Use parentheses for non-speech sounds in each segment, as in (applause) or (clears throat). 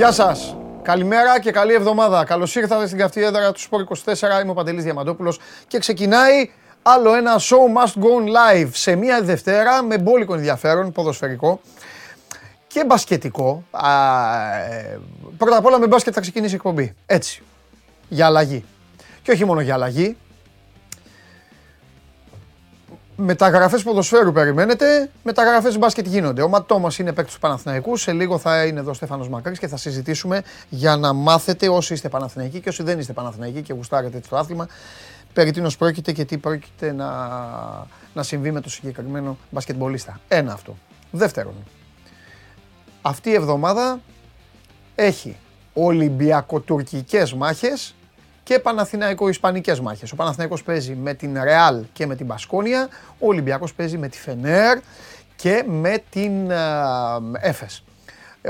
Γεια σας. Καλημέρα και καλή εβδομάδα. Καλώς ήρθατε στην καυτή έδρα του Σπορ 24. Είμαι ο Παντελής Διαμαντόπουλος και ξεκινάει άλλο ένα show must go live σε μία Δευτέρα με μπόλικο ενδιαφέρον, ποδοσφαιρικό και μπασκετικό. Α, ε, πρώτα απ' όλα με μπάσκετ θα ξεκινήσει η εκπομπή. Έτσι. Για αλλαγή. Και όχι μόνο για αλλαγή. Μεταγραφές ποδοσφαίρου περιμένετε, μεταγραφές μπάσκετ γίνονται. Ο Ματ είναι παίκτης του Παναθηναϊκού. Σε λίγο θα είναι εδώ ο Στέφανος Μακρύ και θα συζητήσουμε για να μάθετε όσοι είστε Παναθηναϊκοί και όσοι δεν είστε Παναθηναϊκοί και γουστάρετε το άθλημα περί τίνος πρόκειται και τι πρόκειται να, να συμβεί με το συγκεκριμένο μπασκετμπολίστα. Ένα αυτό. Δεύτερον, αυτή η εβδομάδα έχει Ολυμπιακοτουρκικές μάχες και Παναθηναϊκό-Ισπανικές μάχες. Ο Παναθηναϊκός παίζει με την Ρεάλ και με την Μπασκόνια, ο Ολυμπιακός παίζει με τη Φενέρ και με την Έφες.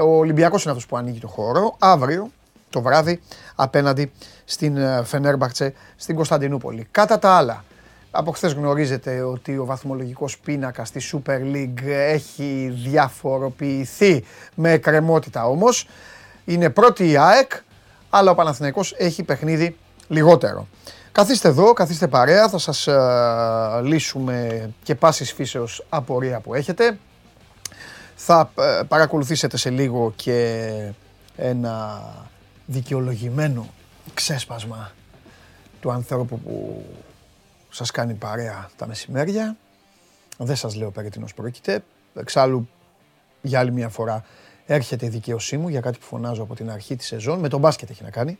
Ο Ολυμπιακός είναι αυτός που ανοίγει το χώρο. Αύριο το βράδυ απέναντι στην ε, Φενέρμπαχτσε στην Κωνσταντινούπολη. Κατά τα άλλα, από χθες γνωρίζετε ότι ο βαθμολογικός πίνακας στη Super League έχει διαφοροποιηθεί με εκκρεμότητα όμως. Είναι πρώτη η ΑΕΚ, αλλά ο Παναθηναϊκός έχει παιχνίδι λιγότερο. Καθίστε εδώ, καθίστε παρέα, θα σας ε, λύσουμε και πάσης φύσεως απορία που έχετε. Θα ε, παρακολουθήσετε σε λίγο και ένα δικαιολογημένο ξέσπασμα του ανθρώπου που σας κάνει παρέα τα μεσημέρια. Δεν σας λέω περί τίνος πρόκειται. Εξάλλου, για άλλη μια φορά, έρχεται η δικαίωσή μου για κάτι που φωνάζω από την αρχή της σεζόν. Με τον μπάσκετ έχει να κάνει.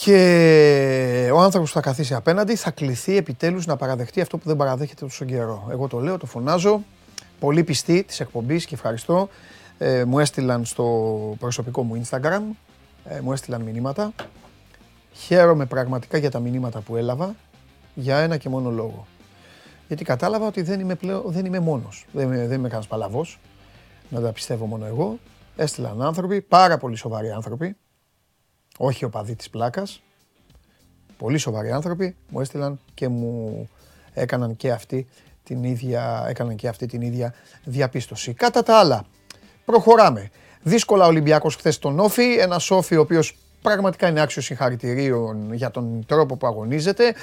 Και ο άνθρωπος που θα καθίσει απέναντι θα κληθεί επιτέλους να παραδεχτεί αυτό που δεν παραδέχεται τόσο καιρό. Εγώ το λέω, το φωνάζω. Πολύ πιστή της εκπομπής και ευχαριστώ. Ε, μου έστειλαν στο προσωπικό μου Instagram, ε, μου έστειλαν μηνύματα. Χαίρομαι πραγματικά για τα μηνύματα που έλαβα για ένα και μόνο λόγο. Γιατί κατάλαβα ότι δεν είμαι, πλέον, δεν είμαι μόνος. Δεν, δεν είμαι κανένας παλαβός. Να τα πιστεύω μόνο εγώ. Έστειλαν άνθρωποι, πάρα πολύ σοβαροί άνθρωποι. Όχι ο παδί της πλάκας. Πολύ σοβαροί άνθρωποι μου έστειλαν και μου έκαναν και αυτή την ίδια, έκαναν και αυτή την ίδια διαπίστωση. Κατά τα άλλα, προχωράμε. Δύσκολα ο Ολυμπιακός χθες τον Όφη, ένα Όφη ο οποίος πραγματικά είναι άξιος συγχαρητηρίων για τον τρόπο που αγωνίζεται.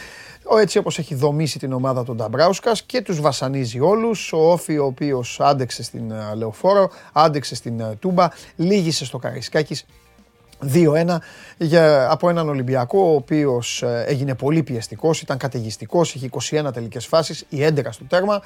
Ο έτσι όπως έχει δομήσει την ομάδα των Νταμπράουσκας και τους βασανίζει όλους. Ο Όφη ο οποίος άντεξε στην ε, Λεωφόρο, άντεξε στην ε, Τούμπα, λύγησε στο Καραϊσκάκης 2-1 για, από έναν Ολυμπιακό ο οποίος ε, έγινε πολύ πιεστικός, ήταν καταιγιστικός, είχε 21 τελικές φάσεις, η 11 στο τέρμα.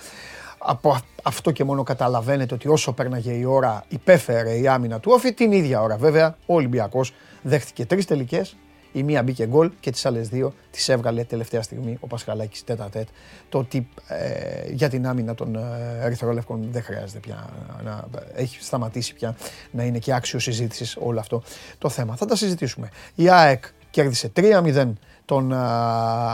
Από αυτό και μόνο καταλαβαίνετε ότι όσο πέρναγε η ώρα υπέφερε η άμυνα του Όφη. Την ίδια ώρα βέβαια ο Ολυμπιακός δέχτηκε τρεις τελικές, η μία μπήκε γκολ και τις άλλες δύο τις έβγαλε τελευταία στιγμή ο Πασχαλάκης τέτα τέτ. Το ότι ε, για την άμυνα των ε, Ερυθρόλευκων δεν χρειάζεται πια να, έχει σταματήσει πια να είναι και άξιος συζήτησης όλο αυτό το θέμα. Θα τα συζητήσουμε. Η ΑΕΚ κέρδισε 3-0 τον ε,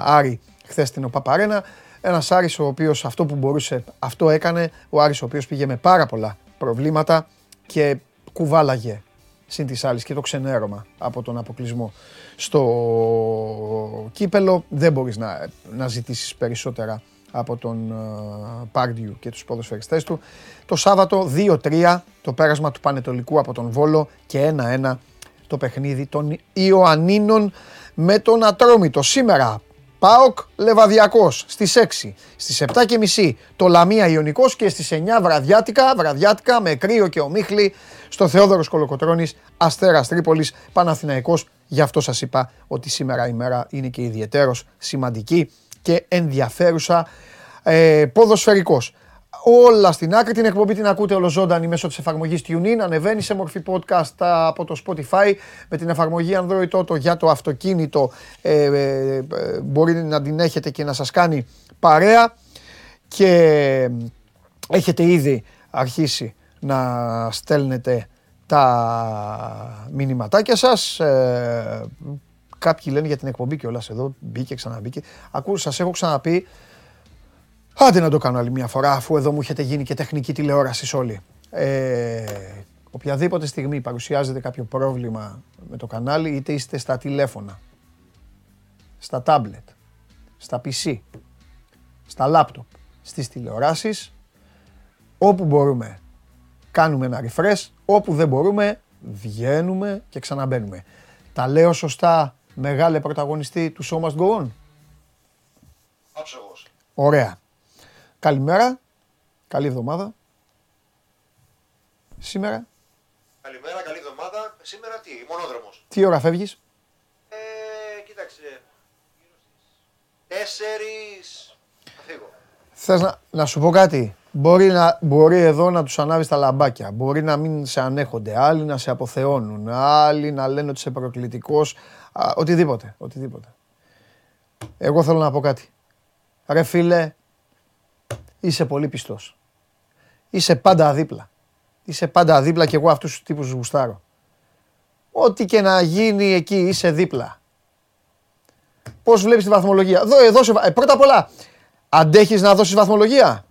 Άρη χθες στην ΟΠΑΠΑΡΕΝΑ. Ένας Άρης ο οποίος αυτό που μπορούσε, αυτό έκανε. Ο Άρης ο οποίος πήγε με πάρα πολλά προβλήματα και κουβάλαγε συν της άλλης και το ξενέρωμα από τον αποκλεισμό στο κύπελο. Δεν μπορείς να, να ζητήσεις περισσότερα από τον uh, Πάρντιου και τους ποδοσφαιριστές του. Το Σάββατο 2-3 το πέρασμα του Πανετολικού από τον Βόλο και 1-1 το παιχνίδι των Ιωαννίνων με τον Ατρόμητο. Σήμερα ΠΑΟΚ Λεβαδιακός στις 6, στις 7 και μισή το Λαμία Ιωνικός και στις 9 βραδιάτικα, βραδιάτικα με κρύο και ομίχλη στο Θεόδωρος Κολοκοτρώνης Αστέρας Τρίπολης Παναθηναϊκός. Γι' αυτό σας είπα ότι σήμερα η μέρα είναι και ιδιαιτέρως σημαντική και ενδιαφέρουσα. Ε, ποδοσφαιρικός όλα στην άκρη. Την εκπομπή την ακούτε ολοζώντανη μέσω της εφαρμογής TuneIn. Ανεβαίνει σε μορφή podcast από το Spotify με την εφαρμογή Android Auto για το αυτοκίνητο. Ε, ε, ε, μπορεί να την έχετε και να σας κάνει παρέα. Και έχετε ήδη αρχίσει να στέλνετε τα μηνυματάκια σας. Ε, κάποιοι λένε για την εκπομπή και όλα εδώ μπήκε, ξαναμπήκε. Ακούω, σας έχω ξαναπεί Άντε να το κάνω άλλη μια φορά, αφού εδώ μου έχετε γίνει και τεχνική τηλεόραση όλοι. Ε, οποιαδήποτε στιγμή παρουσιάζεται κάποιο πρόβλημα με το κανάλι, είτε είστε στα τηλέφωνα, στα τάμπλετ, στα PC, στα λάπτοπ, στις τηλεοράσεις, όπου μπορούμε κάνουμε ένα refresh, όπου δεν μπορούμε βγαίνουμε και ξαναμπαίνουμε. Τα λέω σωστά, μεγάλε πρωταγωνιστή του Show Must Go On; Άψογος. Ωραία. Καλημέρα, καλή εβδομάδα. Σήμερα, Καλημέρα, καλή εβδομάδα. Σήμερα τι, μονόδρομος. τι ώρα φεύγεις; Ε, κοίταξε. Γύρω στις Τέσσερις. Θα φύγω. Θες να, να σου πω κάτι; Μπορεί, να, μπορεί εδώ να τους ανάβεις τα λαμπάκια. Μπορεί να μην σε ανέχονται. Άλλοι να σε αποθεώνουν. Άλλοι να λένε ότι είσαι προκλητικός. Α, οτιδήποτε. Οτιδήποτε. Εγώ θέλω να πω κάτι. Ρε φίλε, είσαι πολύ πιστός. Είσαι πάντα δίπλα. Είσαι πάντα δίπλα και εγώ αυτούς τους τύπους γουστάρω. Ό,τι και να γίνει εκεί είσαι δίπλα. Πώς βλέπεις τη βαθμολογία; Δώ, δώσε, βα- ε, πρώτα απ' όλα, αντέχεις να δώσεις βαθμολογία;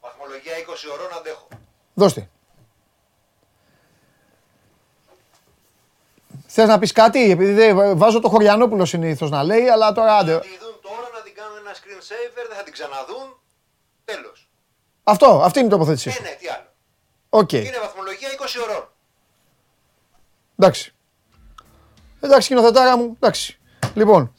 Βαθμολογία 20 ώρων αντέχω. Δώστε. Θες να πεις κάτι, επειδή δεν βάζω το Χωριανόπουλο συνήθως να λέει, αλλά τώρα άντε. Θα τη δουν τώρα να την κάνουν ένα screen saver, δεν θα την ξαναδούν. Τέλος. Αυτό, αυτή είναι η τοποθέτησή Ε, σου. ναι, τι άλλο. Οκ, Είναι βαθμολογία 20 ώρων. εντάξει. Εντάξει, σκηνοθετάρα μου, εντάξει. Λοιπόν,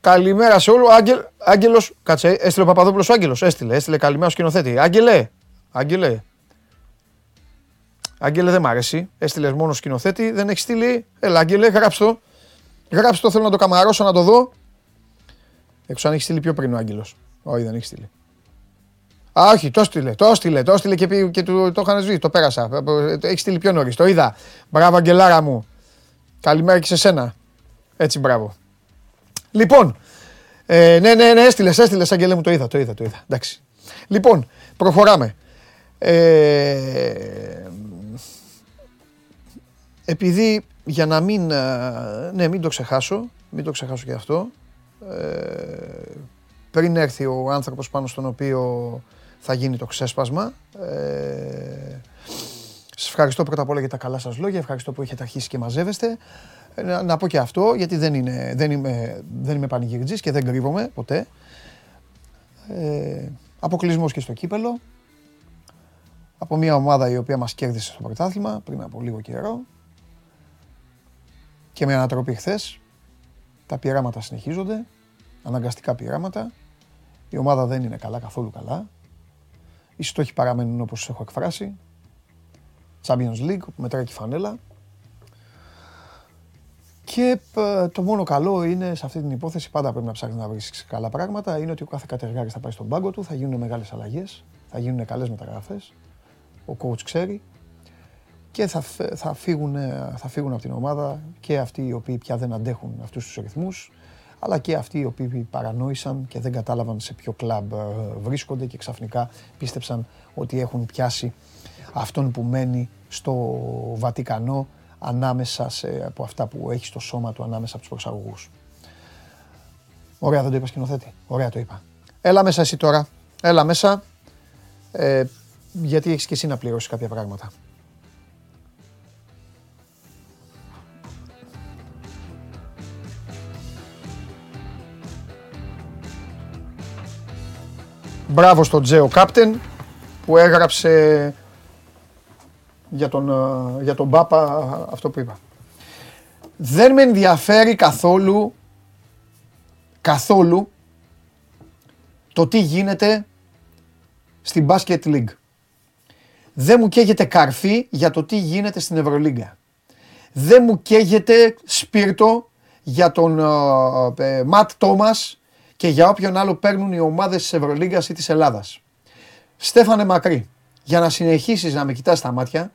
καλημέρα σε όλους. Άγγελ, Άγγελος, κάτσε, έστειλε ο Παπαδόπουλος ο Άγγελος, έστειλε, έστειλε καλημέρα στο σκηνοθέτη. Άγγελε, Άγγελε. Άγγελε δεν μ' αρέσει, έστειλες μόνος σκηνοθέτη, δεν έχεις στείλει. Έλα, Άγγελε, γράψτε το. Γράψτε το, θέλω να το καμαρώσω, να το δω. Έξω αν έχεις στείλει πιο πριν ο Άγγελος. Όχι, δεν έχεις στείλει. Α, όχι, το στείλε, το στείλε, το στείλε και, πει- και του, το είχαν σβήσει, το πέρασα. Έχεις στείλει πιο νωρίς, το είδα. Μπράβο, Αγγελάρα μου. Καλημέρα και σε σένα. Έτσι, μπράβο. Λοιπόν, ε, ναι, ναι, ναι, έστειλες, έστειλες, Αγγελέ μου, το είδα, το είδα, το είδα. Εντάξει. Λοιπόν, προχωράμε. Ε, επειδή για να μην, ε, ναι, μην το ξεχάσω, μην το ξεχάσω και αυτό, ε, πριν έρθει ο άνθρωπος πάνω στον οποίο θα γίνει το ξέσπασμα, ε, σας ευχαριστώ πρώτα απ' όλα για τα καλά σας λόγια, ευχαριστώ που έχετε αρχίσει και μαζεύεστε. Ε, Να, να πω και αυτό, γιατί δεν, είναι, δεν, είμαι, δεν είμαι πανηγυριτζής και δεν κρύβομαι ποτέ. Ε, αποκλεισμός και στο κύπελο. Από μια ομάδα η οποία μας κέρδισε στο πρωτάθλημα πριν από λίγο καιρό. Και με ανατροπή χθες. Τα πειράματα συνεχίζονται. Αναγκαστικά πειράματα. Η ομάδα δεν είναι καλά, καθόλου καλά. Οι στόχοι παραμένουν όπως έχω εκφράσει. Champions League, που μετράει και η φανέλα. Και ε, το μόνο καλό είναι σε αυτή την υπόθεση, πάντα πρέπει να ψάχνεις να βρεις καλά πράγματα, είναι ότι ο κάθε κατεργάρης θα πάει στον πάγκο του, θα γίνουν μεγάλες αλλαγές, θα γίνουν καλές μεταγραφές. Ο coach ξέρει και θα, φε- θα, φύγουν, ε, θα φύγουν από την ομάδα και αυτοί οι οποίοι πια δεν αντέχουν αυτούς τους ρυθμούς, αλλά και αυτοί οι οποίοι παρανόησαν και δεν κατάλαβαν σε ποιο κλαμπ ε, βρίσκονται και ξαφνικά πίστεψαν ότι έχουν πιάσει αυτόν που μένει στο Βατικανό ανάμεσα σε, από αυτά που έχει στο σώμα του ανάμεσα από τους προσαγωγούς. Ωραία δεν το είπα σκηνοθέτη. Ωραία το είπα. Έλα μέσα εσύ τώρα. Έλα μέσα. Ε, γιατί έχεις και εσύ να πληρώσεις κάποια πράγματα. Μπράβο στον Τζέο Κάπτεν που έγραψε για τον, ε, για τον Πάπα αυτό που είπα. Δεν με ενδιαφέρει καθόλου καθόλου το τι γίνεται στην Basket League. Δεν μου καίγεται καρφί για το τι γίνεται στην Ευρωλίγκα. Δεν μου καίγεται σπίρτο για τον ε, ε, Ματ Τόμας και για όποιον άλλο παίρνουν οι ομάδες της Ευρωλίγκας ή της Ελλάδας. Στέφανε Μακρύ, για να συνεχίσεις να με κοιτάς στα μάτια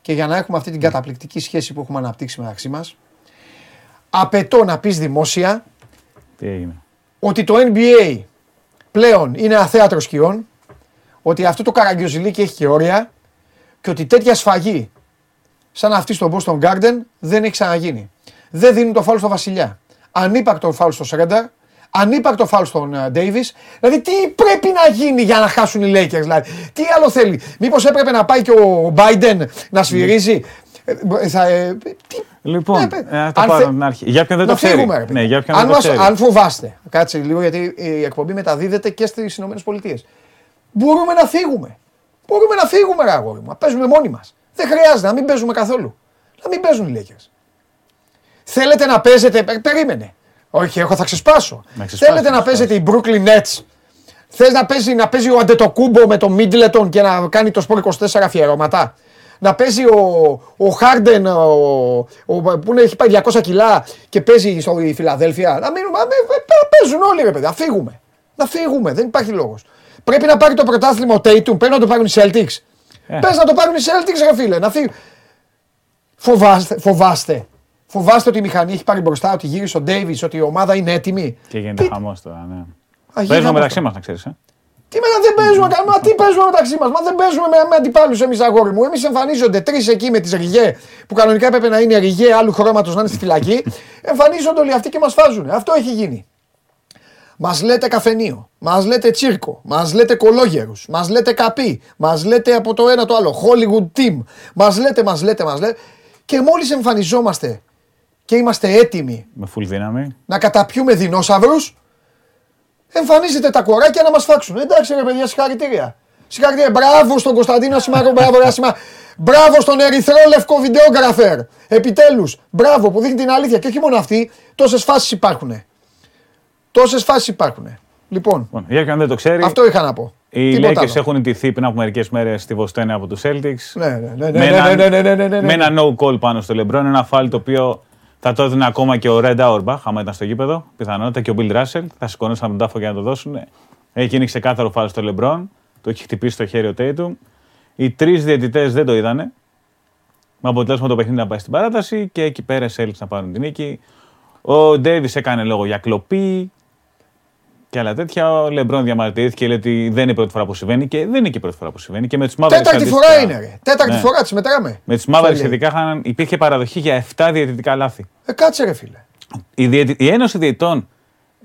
και για να έχουμε αυτή την καταπληκτική σχέση που έχουμε αναπτύξει μεταξύ μας, απαιτώ να πεις δημόσια Τι έγινε; ότι το NBA πλέον είναι αθέατρο σκιών, ότι αυτό το καραγκιόζηλίκι έχει και όρια και ότι τέτοια σφαγή σαν αυτή στο Boston Garden δεν έχει ξαναγίνει. Δεν δίνουν το φάουλ στο Βασιλιά. Ανύπαρκτο φάουλ στο Σρέντερ, ανύπαρκτο φάουλ στον Ντέιβι. Δηλαδή τι πρέπει να γίνει για να χάσουν οι Lakers, δηλαδή; Τι άλλο θέλει; Μήπως έπρεπε να πάει και ο Biden να σφυρίζει; Ε, θα, ε, τι, Λοιπόν, ε, ε, να το αν πάρω θε- από την αρχή. Για ποιον δεν να το ξέρει. φύγουμε, ρε παιδί. Ναι, για ποιον αν, δεν το μας- ξέρει. αν φοβάστε, κάτσε λίγο γιατί η εκπομπή μεταδίδεται και στις ΗΠΑ. Μπορούμε να φύγουμε. Μπορούμε να φύγουμε, ρε αγόρι μου. να Παίζουμε μόνοι μας. Δεν χρειάζεται να μην παίζουμε καθόλου. Να μην παίζουν οι Lakers. Θέλετε να παίζετε. πε- Περίμενε. Όχι, εγώ θα ξεσπάσω. Να ξεσπάσεις, Θέλετε να να παίζετε οι Brooklyn Nets; Θες να παίζει, να παίζει ο Αντετοκούμπο με το Middleton και να κάνει το σπορ 24 αφιερώματα; Να παίζει ο, ο Harden ο, ο, που είναι- έχει πάει 200 κιλά και παίζει στο η Φιλαδέλφια; Να μείνουμε. Να μην- να παίζουν όλοι ρε παιδί. Να φύγουμε. Να φύγουμε. Δεν υπάρχει λόγος. Πρέπει να πάρει το πρωτάθλημα ο Tatum. Πρέπει να το πάρουν οι Celtics. Ε. Πες να το πάρουν οι Celtics, ρε φίλε. Να φύγουν. Φοβάστε, φοβάστε. Φοβάστε ότι η μηχανή έχει πάρει μπροστά, ότι γύρισε ο Ντέιβις, ότι η ομάδα είναι έτοιμη. Και γίνεται Τι- χαμός τώρα, ναι. Α, Παίζουμε γίνεται μεταξύ αυτό. μας, να ξέρεις. Ε. Τι με δεν παίζουμε, μα τι παίζουμε μεταξύ μας. Μα δεν παίζουμε με, με αντιπάλους εμείς, αγόρι μου. Εμείς εμφανίζονται τρεις εκεί με τις ριγέ που κανονικά έπρεπε να είναι ριγέ άλλου χρώματος να είναι στη φυλακή. (laughs) εμφανίζονται όλοι αυτοί και μας φάζουν. Αυτό έχει γίνει. Μας λέτε καφενείο, μας λέτε τσίρκο, μας λέτε κολόγερους, μας λέτε καπί, μας λέτε από το ένα το άλλο, Hollywood team. Μας λέτε, μας λέτε, μας λέτε. Και μόλις εμφανιζόμαστε και είμαστε έτοιμοι Με full δύναμη. να καταπιούμε δεινόσαυρους, εμφανίζεται τα κοράκια να μας φάξουν. Εντάξει ρε παιδιά, συγχαρητήρια. Συγχαρητήρια. Μπράβο στον Κωνσταντίνο Ασημάκο, (laughs) μπράβο, ρε Ασημά. Μπράβο στον ερυθρόλευκο βιντεόγραφερ. Επιτέλους. Μπράβο που δείχνει την αλήθεια. Και όχι μόνο αυτή, τόσες φάσεις υπάρχουν. Τόσες φάσεις υπάρχουν. Λοιπόν, Λοιπόν, για ποιον δεν το ξέρει, αυτό είχα να πω. οι Τίποτα Lakers άλλο. έχουν ιτηθεί πριν από μερικές μέρες στη Βοστόνη από τους Celtics. Ναι, ναι, ναι, ναι, με, ένα, ναι, ναι, ναι, ναι, ναι, ναι. με ένα no call πάνω στο LeBron. Ένα φάλ το οποίο θα το έδινε ακόμα και ο Red Auerbach, άμα ήταν στο γήπεδο. Πιθανότητα και ο Bill Russell. Θα σηκωνούσαν τον τάφο για να το δώσουν. Έχει γίνει ξεκάθαρο φάλ στο LeBron. Το έχει χτυπήσει στο χέρι ο Tatum. Οι τρεις διαιτητές δεν το είδανε. Με αποτέλεσμα το παιχνίδι να πάει στην παράταση και εκεί πέρα οι Celtics να πάρουν την νίκη. Ο Davis έκανε λόγο για κλοπή και άλλα τέτοια. Ο Λεμπρόν διαμαρτυρήθηκε, λέει ότι δεν είναι η πρώτη φορά που συμβαίνει και δεν είναι και η πρώτη φορά που συμβαίνει. Και με τους Mavericks Τέταρτη αντίστοιχα- φορά είναι ρε. Τέταρτη Ναι. φορά τις μετράμε. Με τους Στο Mavericks NBA. ειδικά είχαν- υπήρχε παραδοχή για 7 διαιτητικά λάθη. Ε, κάτσε ρε φίλε. Η, διαιτη- η Ένωση Διαιτητών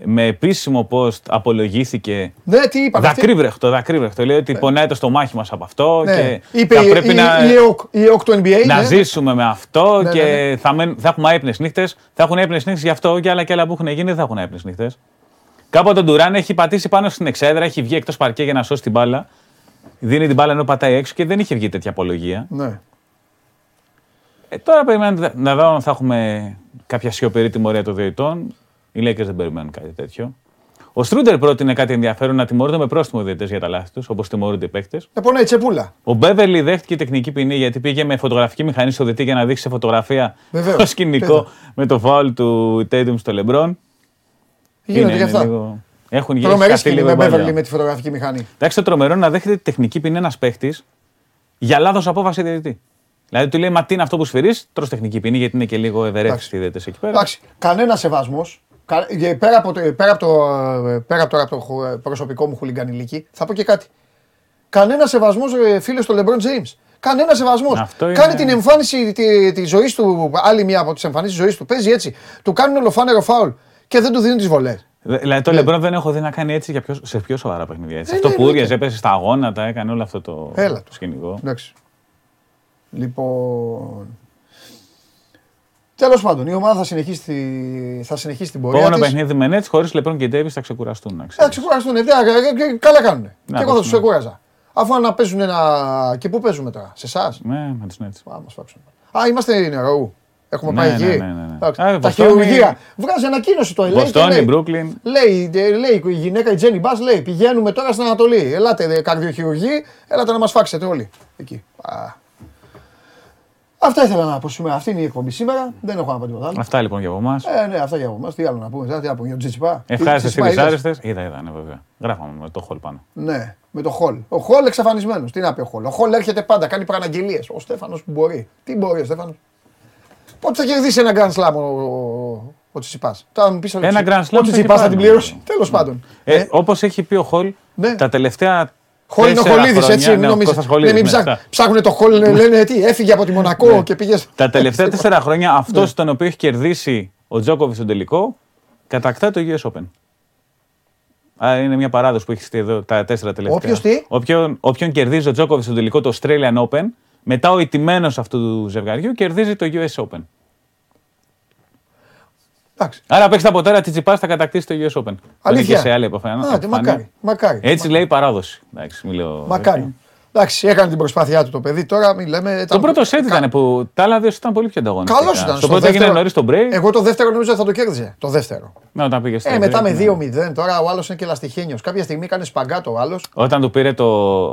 με επίσημο post απολογήθηκε. Ναι, τι είπα. Δακρύβρεχτο, δακρύβρεχτο. Λέει ότι πονάει το στομάχι μας από αυτό Ναι. και Είπε θα η, πρέπει η, να, η, ΕΟΚ, η ΕΟΚ του NBA. να ναι. ζήσουμε με αυτό Ναι, και ναι, ναι. Θα, μεν- θα έχουμε έπνε νύχτες. Θα έχουν έπνε νύχτες γι' αυτό και άλλα και άλλα που έχουν γίνει δεν θα έχουν έπνε νύχτες. Κάποτε ο Ντουράν έχει πατήσει πάνω στην εξέδρα, έχει βγει εκτός παρκέ για να σώσει την μπάλα. Δίνει την μπάλα ενώ πατάει έξω και δεν είχε βγει τέτοια απολογία. Ναι. Ε, τώρα περιμένουμε να δω αν θα έχουμε κάποια σιωπηρή τιμωρία των διαιτητών. Οι Lakers δεν περιμένουν κάτι τέτοιο. Ο Στρούντερ πρότεινε κάτι ενδιαφέρον να τιμωρούνται με πρόστιμο οι διαιτητές για τα λάθη τους, όπως τιμωρούνται οι παίκτες. Να πονάει η τσεπούλα. Ο Μπέβερλι δέχτηκε τεχνική ποινή γιατί πήγε με φωτογραφική μηχανή στο διαιτητή για να δείξει σε φωτογραφία Βεβαίως. το σκηνικό Βέβαια. με το φάουλ του Tatum στο Λεμπρόν. Γίνονται και αυτά. Λίγο... Έχουν γίνει Τρομερή χαθεί σκηνή λίγο με η μπάλα. Μπέβερλι με τη φωτογραφική μηχανή. Εντάξει, το τρομερό είναι να δέχεται τεχνική ποινή ένας παίχτης για λάθος απόφαση διαιτητή. Δηλαδή του λέει Μα τι είναι αυτό που σφυρίς, τρως τεχνική ποινή γιατί είναι και λίγο ευερέθιστοι οι διαιτητές εκεί πέρα. Εντάξει, κανένας σεβασμός. Πέρα από, το, πέρα, από το, ε, πέρα από τώρα από το χου- ε, προσωπικό μου χουλιγκανιλίκι, θα πω και κάτι. Κανένας σεβασμός, φίλε, στο LeBron James. Κανένας σεβασμός. Αυτό είναι- Κάνει την εμφάνιση τη, τη ζωής του, άλλη μία από τις εμφανίσεις τη ζωής του. Παίζει έτσι. Του κάνουν ολοφάνερο φάουλ και δεν του δίνουν τις βολές. Δηλαδή το Λεμπρόν δεν έχω δει να κάνει έτσι για πιο, σε πιο σοβαρά παιχνίδια. Έτσι. Ε, αυτό ναι, που εννοείται. ούριαζε, έπεσε στα αγώνατα, έκανε όλο αυτό το, Έλα το του. σκηνικό. Εντάξει. Λοιπόν. Τέλος πάντων, η ομάδα θα συνεχίσει, τη, θα συνεχίσει την πορεία Επόμενο της. παιχνίδι με Nets χωρίς Λεμπρόν και Ντέβι θα ξεκουραστούν. Να Θα ξέρεις. ξεκουραστούν. ε, ε, ε, Καλά κάνουν. Και εγώ θα τους παίξουν. ξεκούραζα. Αφού να παίζουν ένα. Και πού παίζουμε τώρα, σε εσάς; Ναι, με του Nets. Α, μας φάξουν. Α, είμαστε νερού. Έχουμε Ναι, πάει ναι, εκεί. ναι, ναι, ναι. Εντάξει. Α, Τα Βοστόνη- χειρουργία. Βγάζει ανακοίνωση το LA. και Βοστόνη, λέει- Μπρούκλιν. Λέει, ε, λέει η γυναίκα η Τζένι Μπάς, λέει πηγαίνουμε τώρα στην Ανατολή. Ελάτε δε, καρδιοχειρουργοί, ελάτε να μας φάξετε όλοι. Εκεί. Α. Αυτά ήθελα να πω σήμερα. Αυτή είναι η εκπομπή σήμερα. Δεν έχω να πω τίποτα άλλο. Αυτά λοιπόν για από εμάς. Ε, ναι, αυτά για από εμάς. Τι άλλο να πούμε. Τι να πούμε για τον Τζιτσιπά. Ευχάριστε Τζιτσιπά ή είδες; δυσάρεστε. Είδα, είδα, ναι, βέβαια. Γράφαμε με το χολ πάνω. Ναι, με το Χολ. Ο Χολ εξαφανισμένος. Τι να πει ο Χολ. Ο Χολ έρχεται πάντα, κάνει παραγγελίες. Ο Στέφανος που μπορεί. Τι μπορεί ο Στέφανος; Πότε θα κερδίσει ένα Grand Slam ο, ο, ο Τσιτσιπάς; Τώρα μου πεις, ο Ένα Τσι- Grand Slam Ο θα Τσιτσιπάς έχει θα την πάρει, πληρώσει. νομίζω. Τέλο πάντων. Ε, Ε, Όπως έχει πει ο Χολ, Ναι. τα τελευταία. Χολ είναι ο τέσσερα Χολίδης, χρόνια- έτσι. ναι, Μην ο νομίζεις. Κώστας Ναι, Χολίδης, μην ναι, ψάχ- αυτά. Ψάχνουν το Χολ, λένε τι, έφυγε από τη Μονακό και πήγε. Τα τελευταία (laughs) τέσσερα χρόνια αυτός τον οποίο έχει κερδίσει ο Τζόκοβιτς στον τελικό κατακτά το US Open. Άρα είναι μια παράδοση που έχει στείλει εδώ τα τέσσερα τελευταία. Όποιος τι; Όποιον, όποιον κερδίζει ο Τζόκοβιτς στον τελικό το Australian Open, μετά ο ηττημένος αυτού του ζευγαριού κερδίζει το US Open. Εντάξει. Άρα παίξει από τώρα Τσιτσιπάς θα κατακτήσει το US Open. Αλήθεια. Και σε άλλη επαφή. Άντε, μακάρι. μακάρι. Έτσι λέει η παράδοση. Εντάξει, μην λέω Μακάρι. τέτοια. Εντάξει, έκανε την προσπάθειά του το παιδί. Τώρα μην λέμε. Το ήταν- πρώτο σετ κα- ήταν που τα άλλα δύο ήταν πολύ πιο ανταγωνιστικά. Καλός ήταν. Στο πρώτο έγινε νωρίς το break. Εγώ το δεύτερο νομίζω θα το κέρδιζε. Το δεύτερο. Ναι, όταν πήγε στο Ε, μετά break, με ναι. 2-0. Τώρα ο άλλος είναι και λαστιχένιος. Κάποια στιγμή έκανε σπαγκάτο ο άλλος. Όταν του πήρε το,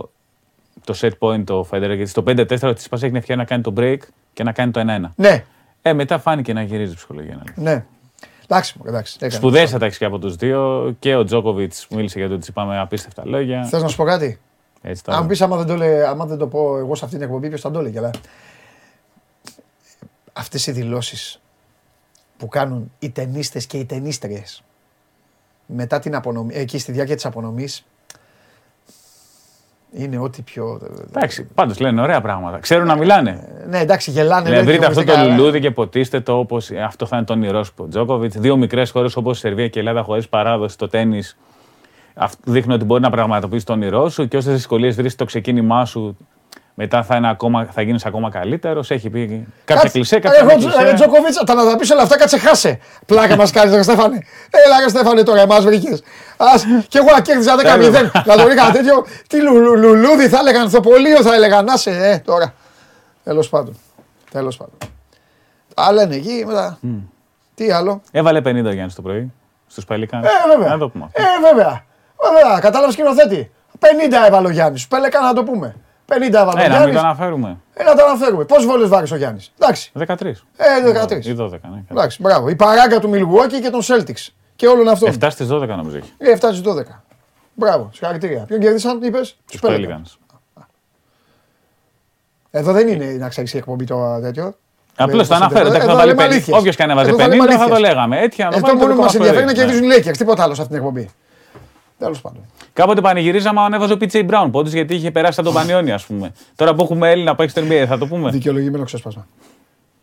το set point το Federer, γιατί στο 5-4 τη Τσιπάς έχει ευκαιρία να κάνει το break και να κάνει το 1-1. Ναι, Ε, μετά φάνηκε να γυρίζει η ψυχολογία. να λέει. ναι. Εντάξει, μωρέ, εντάξει. έκανε. Σπουδαίες ατάξει και από τους δύο. Και ο Τζόκοβιτς μίλησε για το Τσιπά με απίστευτα λόγια. Θες να σου πω κάτι; Έτσι Αν τα πεις, άμα, δεν το λέ- άμα δεν το πω εγώ σε αυτήν την εκπομπή, ποιος θα το έλεγε. Αλλά αυτές οι δηλώσεις που κάνουν οι ταινίστες και οι ταινίστριες μετά την απονομή, εκεί στη διάρκεια της απονομής, είναι ό,τι πιο. Εντάξει, πάντως λένε ωραία πράγματα. Ξέρουν να μιλάνε. Ναι, εντάξει, γελάνε. Ναι, λένε βρείτε αυτό το χιουμοριστικά, λουλούδι και ποτίστε το όπως αυτό θα είναι το όνειρό σου. Τζόκοβιτς. Δύο μικρές χώρες όπως η Σερβία και η Ελλάδα χωρίς παράδοση στο τέννη δείχνουν ότι μπορεί να πραγματοποιήσει το όνειρό σου και όσες δυσκολίες βρει στο ξεκίνημά σου μετά θα, είναι ακόμα, θα γίνεις ακόμα καλύτερος. Έχει πει κάποια Κάτσε, κλισέ, ρε, κάποια εγώ, μη ε, κλισέ. Τζόκοβιτς, τα να τα πεις όλα αυτά, κάτσε χάσε. Πλάκα μας κάνεις, ρε Στέφανε. Έλα, ρε Στέφανε, τώρα εμάς βρήκες. Ας, κι εγώ να κέρδιζα 10-0. Να το είχα τέτοιο, τι λου- λου- λουλούδι θα έλεγαν, θοπολείο θα έλεγαν, να σε, ε, τώρα. Τέλος πάντων. Τέλος πάντων. Α, λένε εκεί, μετά. Τι άλλο; Έβαλε 50 ο Γιάννης το πρωί στους Πελικάνους. Ε, βέβαια. Να το πούμε αυτό. Ε, βέβαια. Βέβαια, κατάλαβες σκηνοθέτη. 50 έβαλε ο Γιάννης. Πέλεκα να το πούμε. 50 έβαλε ο Ε, να μην Γιάννης. το αναφέρουμε. Ε, να το αναφέρουμε. Πόσες βόλε βάρεις ο Γιάννης. Εντάξει. 13. Ε, 13. Ή 12, ναι. Εντάξει, μπράβο. Η παράγκα του Milwaukee και των Celtics. Και όλων αυτών. 7 στις 12 νομίζω έχει. Ε, 7 στις 12. Μπράβο, συγχαρητήρια. Ποιον κέρδισαν, είπες; Τους Pelicans. Εδώ δεν είναι να ξέρεις η εκπομπή το τέτοιο. Απλώς Ε, το αναφέρω. εδώ Εντάξει, θα λέμε βάλει 50. αλήθειες. Όποιος και αν έβαζε Εδώ 50 λέμε θα το αλήθειες. λέγαμε. Έτσι, να το Αυτό βάλει το μόνο που δικό μα μας ενδιαφέρει είναι να παιδί. κερδίζουν οι Lakers. Τίποτα άλλο σε αυτήν την εκπομπή. Τέλος πάντων. Κάποτε πανηγυρίζαμε αν ανέβαζε ο PJ Brown πόντους γιατί είχε περάσει από τον Πανιόνι, ας πούμε. Τώρα που έχουμε Έλληνα που έχει στο NBA, θα το πούμε. Δικαιολογημένο ξέσπασμα.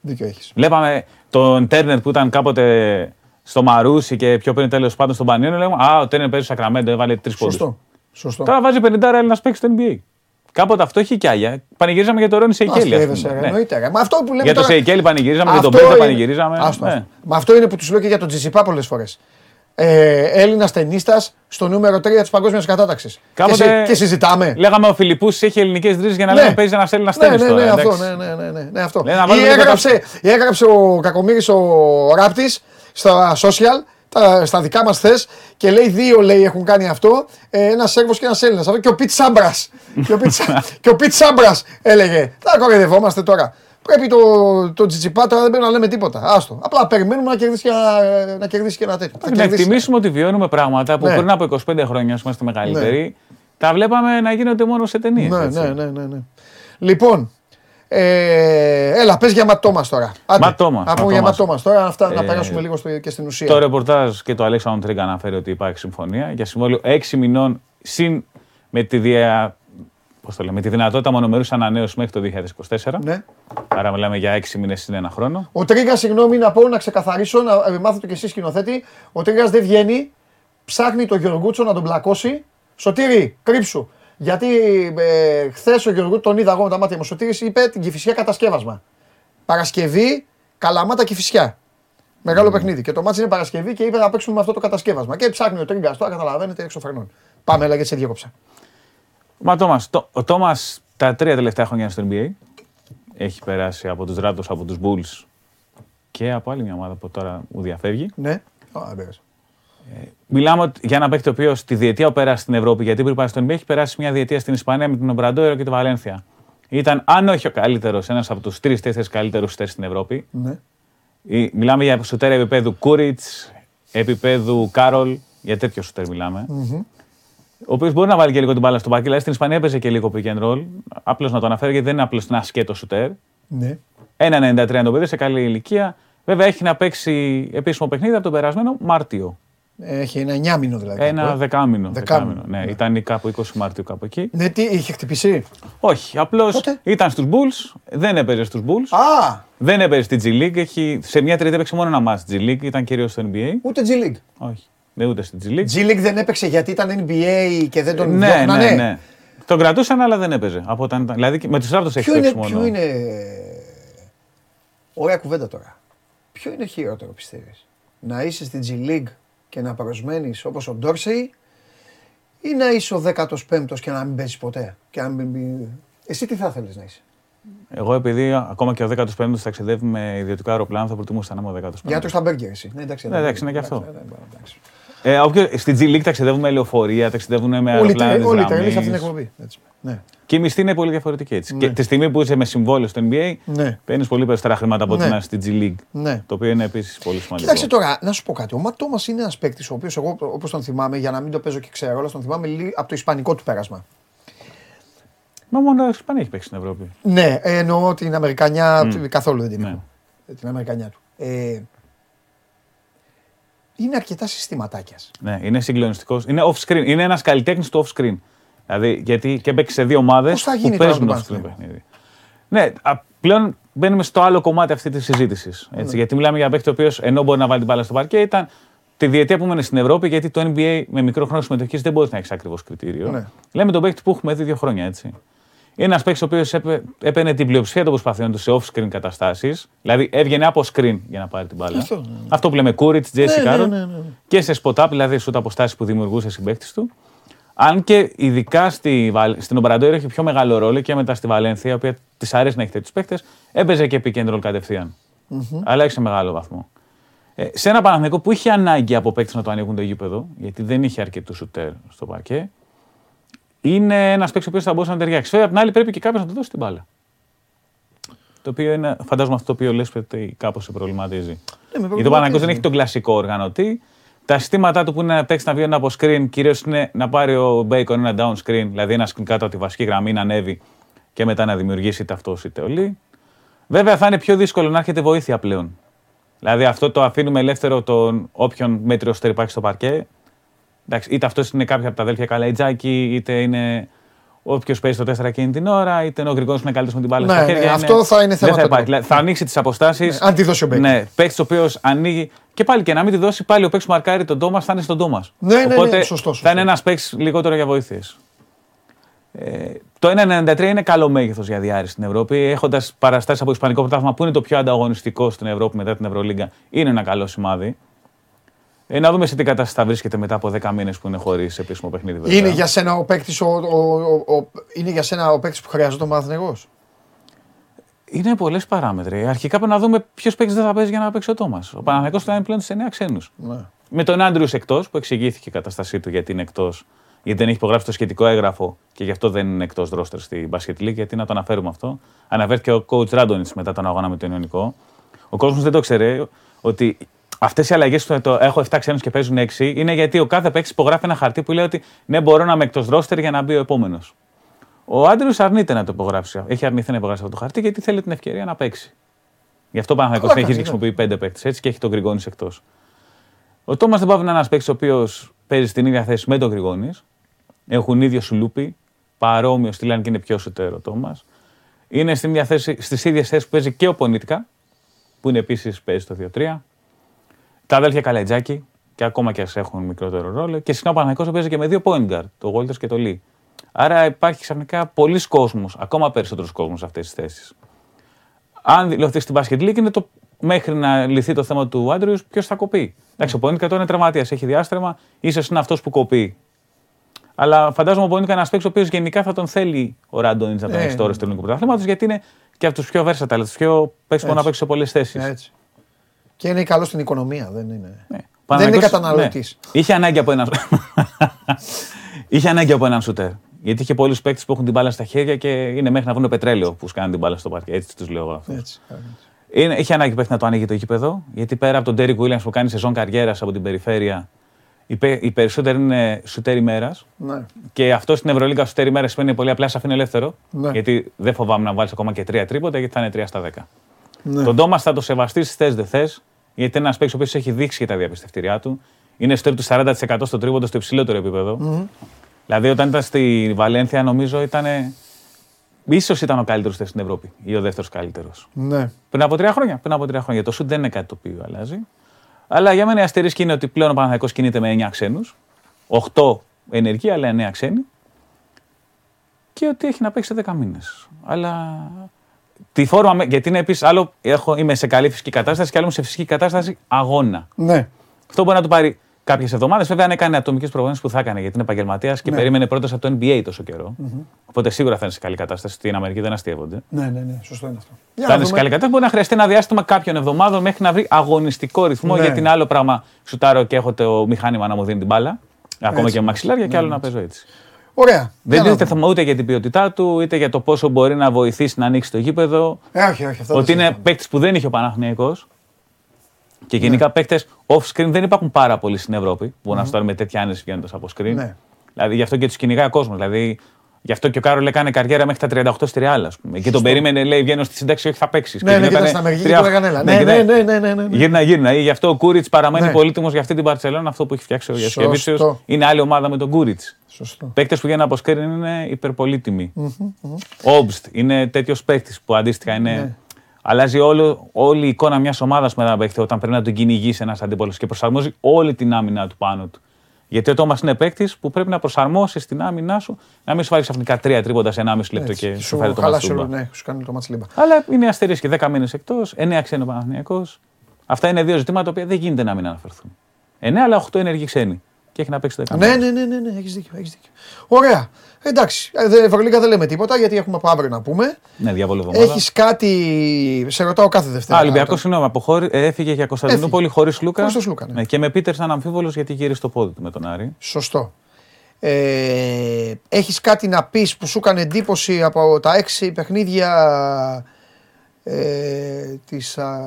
Δίκιο έχεις. Βλέπαμε τον Τέρνερ που ήταν κάποτε στο Μαρούσι και πιο πριν τέλος πάντων στον Πανιόνι. Λέγαμε Α, ο Τέρνερ παίζει στο Σακραμέντο, έβαλε τρεις πόντους. Σωστό. Σωστό. Τώρα βάζει 50 Έλληνας παίξει στο NBA. Κάποτε αυτό είχε κι άλλα. Πανηγυρίζαμε για τον Ρόνι Σεϊκέλη. ας Αστείευεσαι, πούμε. ρε, Ναι. εννοείται. ρε. Μα αυτό που λέμε Για τον τώρα- Σεϊκέλη πανηγυρίζαμε, για τον Αυτό Πέτρο είναι- πανηγυρίζαμε. Άστο, Ναι. άστο. Μα αυτό είναι που τους λέω και για τον Τζιτσιπά πολλές φορές. Ε, Έλληνας ταινίστας στο νούμερο 3 της παγκόσμιας κατάταξης. Κάποτε- Και, συ- και συζητάμε. Λέγαμε ο Φιλιππούς έχει ελληνικές ρίζε για να Ναι. λέμε παίζει ένας Έλληνας Ναι, τέννη ναι, τώρα. ναι, αυτό, εντάξει. ναι, ναι, ναι, ναι, ναι, αυτό. Λέει να Ή βάλουμε λίγο έγραψε, ή έγραψε ο Κακομύρης ο Ράπτης στα social, τα, στα δικά μας θες και λέει δύο λέει έχουν κάνει αυτό, ε, ένας Σέρβος και ένας Έλληνας. Αυτό και ο Πιτ Σάμπρας. (laughs) και, ο Πιτ, Σα- και ο Πιτ Σάμπρας έλεγε. Τα κοροϊδευόμαστε τώρα. Πρέπει το, το τσιτσιπά τώρα δεν πρέπει να λέμε τίποτα. Άστο. Απλά περιμένουμε να κερδίσει και ένα, να κερδίσει και ένα τέτοιο. Θα Να κερδίσει. εκτιμήσουμε ότι βιώνουμε πράγματα που Ναι. πριν από 25 χρόνια, ας είμαστε μεγαλύτεροι, τα βλέπαμε να γίνονται μόνο σε ταινίες. Ναι, ναι, ναι, ναι, ναι. Λοιπόν, ε, έλα, πες για Ματ Τόμας τώρα. Άντε, Ματ Τόμας, Να πούμε Ματ για Ματ Τόμας. Τόμας τώρα, αυτά, να Ε, περάσουμε λίγο στο, και στην ουσία. Το ρεπορτάζ και το Αλέξανδρο Τρίγκα αναφέρει ότι υπάρχει συμφωνία για συμβόλαιο 6 μηνών συν με τη, δια... πώς το λέμε, με τη δυνατότητα μονομερούς ανανέωσης μέχρι το 2024. Ναι. Άρα μιλάμε για 6 μήνες συν ένα χρόνο. Ο Τρίγκα, συγγνώμη να πω, να ξεκαθαρίσω, να ε, μάθετε και εσείς σκηνοθέτη. Ο Τρίγκα δεν βγαίνει, ψάχνει το Γιωργούτσο να τον πλακώσει. Σωτήρι, κρύψου. Γιατί ε, χθες ο Γιωργούτσο τον είδα εγώ με τα μάτια μου. Ο Σωτήρης είπε την κυφισιά κατασκεύασμα. Παρασκευή, καλαμάτα κυφισιά. Μεγάλο παιχνίδι. Και το μάτι είναι Παρασκευή και είπε να παίξουμε με αυτό το κατασκεύασμα. Και ψάχνει ο Τρίγκα τώρα, καταλαβαίνετε, έξω φρενών. Πάμε, έλα γιατί σε διέκοψα. Μα Τόμας, το, ο Τόμας τα τρία τελευταία χρόνια στο NBA έχει περάσει από τους Raptors, από τους Bulls και από άλλη μια ομάδα που τώρα μου διαφεύγει. Ναι. Α, δεν πειράζει. Μιλάμε ότι για ένα παίκτη το οποίος στη διετία που πέρασε στην Ευρώπη, γιατί πριν πάει στο NBA, έχει περάσει μια διετία στην Ισπανία με τον Ομπραντόερο και τη Βαλένθια. Ήταν, αν όχι ο καλύτερος, ένας από τους τρει-τέσσερι καλύτερους σουτέρς στην Ευρώπη. Ναι. Ή- Μιλάμε για σουτέρ επίπεδου Κούριτς, επίπεδου Κάρολ, για τέτοιο σουτέρ μιλάμε. Ο οποίος μπορεί να βάλει και λίγο την μπάλα στο μπακί, αλλά στην Ισπανία έπαιζε και λίγο pick and roll. Απλώς να το αναφέρω γιατί δεν είναι απλώς ένα σκέτο σουτέρ. Ναι. 1,93 το παιδί σε καλή ηλικία. Βέβαια έχει να παίξει επίσημο παιχνίδι από τον περασμένο Μάρτιο. Έχει ένα 9 μήνο δηλαδή. Ένα κάπου, ε; δεκάμινο. Δεκάμηνο, δεκάμηνο, Ναι, ναι. ήταν κάπου 20 Μαρτίου κάπου εκεί. Ναι, τι, είχε χτυπήσει; Όχι, απλώς Πότε; ήταν στους Bulls, δεν έπαιζε στους Bulls, Α, δεν έπαιζε στη G League. Έχει, σε μια τρίτη έπαιξε μόνο ένα μάτς G League, ήταν κυρίως στο NBA. ούτε G League. Όχι, δεν ούτε στη G League. G League δεν έπαιξε γιατί ήταν NBA και δεν τον ναι, διώχνανε. ναι, ναι. Τον κρατούσαν, αλλά δεν έπαιζε. Από όταν, ήταν- δηλαδή και με τους Raptors έχει Ποιο είναι, παίξει μόνο. ποιο είναι. Ωραία κουβέντα τώρα. Ποιο είναι χειρότερο πιστεύεις, Να είσαι στην G League και να προσμένει όπως ο Ντόρσεϊ ή να είσαι ο 15ο και να μην παίζεις ποτέ; Και να μην... Εσύ τι θα ήθελε να είσαι; Εγώ επειδή ακόμα και ο 15ο ταξιδεύει με ιδιωτικό αεροπλάνο, θα προτιμούσα να είμαι ο 15ο. Για το Σταμπέργκερ εσύ. Ναι, εντάξει, Ναι, εντάξει, είναι και αυτό. Εντάξει, εντάξει. Ε, όποιο, στη G League ταξιδεύουν με λεωφορεία, ταξιδεύουν με Όλοι αεροπλάνα. τρε- της Όλοι γραμμής. τρελοί σε αυτήν την εκπομπή. Έτσι. Ναι. Και η μισθή είναι πολύ διαφορετική έτσι. Ναι. Και τη στιγμή που είσαι με συμβόλαιο στο NBA, Ναι. παίρνεις πολύ περισσότερα χρήματα από ότι Ναι. να είσαι στη G League. Ναι. Το οποίο είναι επίσης πολύ σημαντικό. Κοίταξε τώρα, να σου πω κάτι. Ο Ματ Τόμας είναι ένας παίκτης, ο οποίος εγώ όπως τον θυμάμαι, για να μην το παίζω και ξέρω, αλλά τον θυμάμαι λίγο από το ισπανικό του πέρασμα. Μα μόνο η Ισπανία έχει παίξει στην Ευρώπη. Ναι, ε, εννοώ την Αμερικανιά καθόλου δεν την Ναι. έχω. Ε, Την Αμερικανιά του. Ε, είναι αρκετά συστηματάκια. Ναι, είναι συγκλονιστικός. Είναι off screen. Είναι ένας καλλιτέχνης του off screen. Δηλαδή, γιατί και παίξει σε δύο ομάδες Πώς θα που γίνει τώρα παίζουν το off screen Παναθηναϊκό; παιχνίδι. Ναι, α, πλέον μπαίνουμε στο άλλο κομμάτι αυτή της συζήτησης. Ναι. Γιατί μιλάμε για ένα παίκτη ο οποίος ενώ μπορεί να βάλει την μπάλα στο παρκέ, ήταν τη διετία που έμενε στην Ευρώπη, γιατί το NBA με μικρό χρόνο συμμετοχής δεν μπορεί να έχει ακριβώς κριτήριο. Ναι. Λέμε τον παίκτη που έχουμε δει δύο χρόνια έτσι. Είναι ένας παίκτης ο οποίος έπαιρνε την πλειοψηφία των προσπαθειών του σε off-screen καταστάσεις. Δηλαδή έβγαινε από screen για να πάρει την μπάλα. Αυτό, ναι, ναι. Αυτό που λέμε Κούριτς, Τζέσι ναι, Κάρον. ναι, ναι, ναι. Και σε spot-up, δηλαδή σούτ αποστάσεις που δημιουργούσε συμπαίκτη του. Αν και ειδικά στη, Βαλ- στην Ομπραντόρο έχει πιο μεγάλο ρόλο και μετά στη Βαλένθια, η οποία της αρέσει να έχει τέτοιους παίκτες, έπαιζε και pick and roll κατευθειαν Αλλά έχει σε μεγάλο βαθμό. Ε, σε ένα Παναθηναϊκό που είχε ανάγκη από παίκτες να το ανοίγουν το γήπεδο, γιατί δεν είχε αρκετούς σουτέρ στο παρκέ, είναι ένας παίκτης ο οποίος θα μπορούσε να ταιριάξει. Βέβαια, απ' την άλλη πρέπει και κάποιος να του δώσει την μπάλα. Το οποίο είναι, φαντάζομαι αυτό το οποίο λες ότι κάπως σε προβληματίζει. Ναι, με Γιατί ο προβληματίζει. Παναγιώτης δεν έχει τον κλασικό οργανωτή. Τα συστήματά του που είναι να παίξει να βγαίνουν από screen, κυρίως είναι να πάρει ο Bacon ένα down screen, δηλαδή ένα screen κάτω από τη βασική γραμμή, να ανέβει και μετά να δημιουργήσει είτε αυτό είτε ολί. Βέβαια θα είναι πιο δύσκολο να έρχεται βοήθεια πλέον. Δηλαδή αυτό το αφήνουμε ελεύθερο τον όποιον μέτριο στέρ υπάρχει στο παρκέ. Εντάξει, είτε αυτός είναι κάποια από τα αδέλφια Καλαϊτζάκη, είτε είναι όποιος παίζει το 4 εκείνη την ώρα, είτε είναι ο Γκριγκόνη που είναι καλύτερος με την μπάλα Ναι, στα ναι, χέρια. αυτό θα είναι δεν θέμα Θα, τότε. υπάρχει. Δηλαδή, θα ανοίξει τις αποστάσεις. Ναι, αν τη δώσει ο Μπέκερ. Ναι, παίκτης ο οποίος ανοίγει. Και πάλι και να μην τη δώσει, πάλι ο παίκτης που μαρκάρει τον Τόμας θα είναι στον Τόμας. Ναι, ναι, ναι, Οπότε σωστό, σωστό. θα είναι ένας παίκτης λιγότερο για βοήθειες. Ε, το 1,93 είναι καλό μέγεθος για διάρρη στην Ευρώπη. Έχοντας παραστάσεις από Ισπανικό πρωτάθλημα που είναι το πιο ανταγωνιστικό στην Ευρώπη μετά την Ευρωλίγκα, είναι ένα καλό σημάδι. Ε, να δούμε σε τι κατάσταση θα βρίσκεται μετά από 10 μήνες που είναι χωρίς επίσημο παιχνίδι. βέβαια. Είναι για σένα ο παίκτης ο, ο, ο, ο, είναι για σένα ο παίκτης που χρειάζεται ο Παναθηναϊκός. Είναι πολλές παράμετροι. Αρχικά πρέπει να δούμε ποιος παίκτης δεν θα παίζει για να παίξει ο Τόμας. Ο Παναθηναϊκός θα είναι πλέον σε 9 ξένους. Ναι. Με τον Άντριους εκτός, που εξηγήθηκε η κατάστασή του γιατί είναι εκτός, γιατί δεν έχει υπογράψει το σχετικό έγγραφο και γι' αυτό δεν είναι εκτός ρόστερ στην Basket League, γιατί να το αναφέρουμε αυτό. Αναφέρθηκε ο coach Ράντονιτς μετά τον αγώνα με τον Ιωνικό. Ο κόσμος δεν το ξέρει ότι αυτές οι αλλαγές που το έχω 7 ξένους και παίζουν 6 είναι γιατί ο κάθε παίκτης υπογράφει ένα χαρτί που λέει ότι ναι, μπορώ να είμαι εκτός ρόστερ για να μπει ο επόμενος. Ο Άντριου αρνείται να το υπογράψει. Έχει αρνηθεί να υπογράψει αυτό το χαρτί γιατί θέλει την ευκαιρία να παίξει. Γι' αυτό ο Παναθηναϊκός Καλά συνεχίζει να κάνει, χρησιμοποιεί πέντε παίκτες έτσι και έχει τον Γκριγκόνη εκτός. Ο Τόμας δεν πάει να είναι ένας παίκτης ο οποίος παίζει στην ίδια θέση με τον Γκριγόνη. Έχουν ίδιο σουλούπι. Παρόμοιο στυλ, αν και είναι πιο σωτέρο ο Τόμας. Είναι στην ίδια θέση, στις ίδιες θέσεις που παίζει και ο Πονίτικα, που είναι επίσης παίζει στο 2-3. Τα αδέλφια Καλετζάκη, και ακόμα και ας έχουν μικρότερο ρόλο. Και συχνά ο Παναγικός παίζει και με δύο point guard, το Walters και το Lee. Άρα υπάρχει ξαφνικά πολλοί κόσμος, ακόμα περισσότερος κόσμος σε αυτές τις θέσεις. Αν δηλωθεί στην Basket League είναι το μέχρι να λυθεί το θέμα του Άντριου, ποιος θα κοπεί. Εντάξει, ο Πονίτικα τώρα είναι τραυματίας, έχει διάστρεμα, ίσως είναι αυτός που κοπεί. Αλλά φαντάζομαι ο Πονίτικα είναι ένας παίκτης ο οποίος γενικά θα τον θέλει ο Ράντονιτ να τον Ε, έχει τώρα στο ελληνικό πρωτάθλημα γιατί είναι και από τους πιο versatile, τους πιο παίκτη που μπορεί να παίξει σε πολλές θέσεις. Έτσι. Και είναι καλό στην οικονομία, δεν είναι. Ναι. Δεν είναι Παναθηναϊκός- καταναλωτής. ναι. Είχε ανάγκη από έναν. (laughs) είχε ανάγκη από έναν σουτέρ. Γιατί είχε πολλούς παίκτες που έχουν την μπάλα στα χέρια και είναι μέχρι να βρουν πετρέλαιο που σκάνουν την μπάλα στο παρκέ. Έτσι τους λέω εγώ αυτό. Έτσι. Είναι, είχε ανάγκη παίκτη να το ανοίγει το γήπεδο, γιατί πέρα από τον Τέρι Williams που κάνει σεζόν καριέρας από την περιφέρεια, οι, πε- οι περισσότεροι είναι σουτέρ ημέρας. Ναι. Και αυτό στην Ευρωλίγκα σουτέρ ημέρας σημαίνει πολύ απλά σε αφήνει ελεύθερο. Ναι. Γιατί δεν φοβάμαι να βάλεις ακόμα και τρία τρίποτα, γιατί θα είναι 3 στα 10. Ναι. Τον Τόμας θα το σεβαστεί θε δεν θες, γιατί είναι ένας παίκτης ο οποίος έχει δείξει και τα διαπιστευτήριά του. Είναι στο του 40% στο τρίποντο στο υψηλότερο επίπεδο. Δηλαδή όταν ήταν στη Βαλένθια, νομίζω ήταν. ίσως ήταν ο καλύτερος στην Ευρώπη ή ο δεύτερος καλύτερος. ναι. Πριν από τρία χρόνια. Πριν από τρία χρόνια. Το σουτ δεν είναι κάτι το οποίο αλλάζει. Αλλά για μένα η αστερίσκη είναι ότι πλέον ο Παναθηναϊκός κινείται με 9 ξένους. 8 ενεργοί, αλλά 9 ξένοι. Και ότι έχει να παίξει σε 10 μήνες. Αλλά τη φόρμα. με- Γιατί είναι επίσης άλλο. Έχω, είμαι σε καλή φυσική κατάσταση και άλλο είμαι σε φυσική κατάσταση αγώνα. ναι. Αυτό μπορεί να του πάρει κάποιες εβδομάδες. Βέβαια, αν έκανε ατομικές προπονήσεις που θα έκανε γιατί είναι επαγγελματίας και Ναι. περίμενε πρώτος από το NBA τόσο καιρό. Οπότε σίγουρα θα είναι σε καλή κατάσταση. Στην Αμερική δεν αστείευονται. Ναι, ναι, ναι, σωστό είναι αυτό. Για Θα να είναι σε δούμε. καλή κατάσταση. Μπορεί να χρειαστεί ένα διάστημα κάποιων εβδομάδων μέχρι να βρει αγωνιστικό ρυθμό. Ναι. Γιατί είναι άλλο πράγμα. Σουτάρω και έχω το μηχάνημα να μου δίνει την μπάλα. Ακόμα Έτσι. και με μαξιλάρια Ναι, και άλλο ναι. να παίζω έτσι. Ωραία. Για Δεν να δίνεται δούμε. θέμα ούτε για την ποιότητά του, είτε για το πόσο μπορεί να βοηθήσει να ανοίξει το γήπεδο. Ε, όχι, όχι. Αυτό Ότι δεν είναι συζητάμε. παίκτη που δεν είχε ο Παναθηναϊκός. Ναι. Και γενικά παίκτες off screen δεν υπάρχουν πάρα πολλοί στην Ευρώπη που μπορούν να σου με τέτοια άνεση βγαίνοντας από screen. Ναι. Δηλαδή γι' αυτό και τους κυνηγάει ο κόσμος. Δηλαδή γι' αυτό και ο Κάρολ έκανε καριέρα μέχρι τα 38 στη Ρεάλ, ας πούμε. Και τον περίμενε, λέει, βγαίνω στη σύνταξη, όχι θα παίξεις. Ναι, ναι, κοίτα στην Αμερική και του λέγανε έλα. Ναι, ναι, ναι, ναι, ναι, ναι. Γύρνα, γύρνα. Ή Γι' αυτό ο Κούριτς παραμένει Ναι. πολύτιμος για αυτή την Παρσελόνα, αυτό που έχει φτιάξει ο Σωστό. Γιασκεβίτσιο. Είναι άλλη ομάδα με τον Κούριτς. Σωστό. Παίκτες που βγαίνουν από screen είναι υπερπολίτιμοι. Όμπστ είναι τέτοιος παίκτης που αντίστοιχα είναι. Ναι. Αλλάζει όλο, όλη η εικόνα μιας ομάδας με έναν παίκτη όταν πρέπει να τον κυνηγήσει ένας αντίπολο και προσαρμόζει όλη την άμυνα του πάνω του. Γιατί ο Τόμας είναι παίκτης που πρέπει να προσαρμόσεις την άμυνά σου, να μην σου βάλει ξαφνικά τρία τρίποντα σε 1,5 λεπτό Έτσι. και σου Σου φέρει το χαλάσει μαθούμπα. όλο, ναι, σου κάνει το μάτς λίμπα. Αλλά είναι αστερίσκη 10 μήνες εκτός, 9 ξένο Παναθυνιακό. Αυτά είναι δύο ζητήματα τα οποία δεν γίνεται να μην αναφερθούν. 9 αλλά 8 ενεργοί ξένοι. Και έχει να παίξει 10 Ναι, ναι, ναι, ναι, ναι, έχεις δίκιο, έχεις δίκιο. Ωραία. Εντάξει, ε, δε- Ευρωλίγα δεν λέμε τίποτα γιατί έχουμε από αύριο να πούμε. Ναι, διαβόλου εβδομάδα. Έχεις κάτι, σε ρωτάω κάθε Δευτέρα. Α, Ολυμπιακός, συγγνώμη, αποχώρη, ε, έφυγε για Κωνσταντινούπολη χωρίς Λούκα. Χωρίς τον Σλούκα, ναι. και με Πίτερ σαν αμφίβολος γιατί γύρισε το πόδι του με τον Άρη. Σωστό. Ε, έχεις κάτι να πεις που σου έκανε εντύπωση από τα έξι παιχνίδια ε, της, α,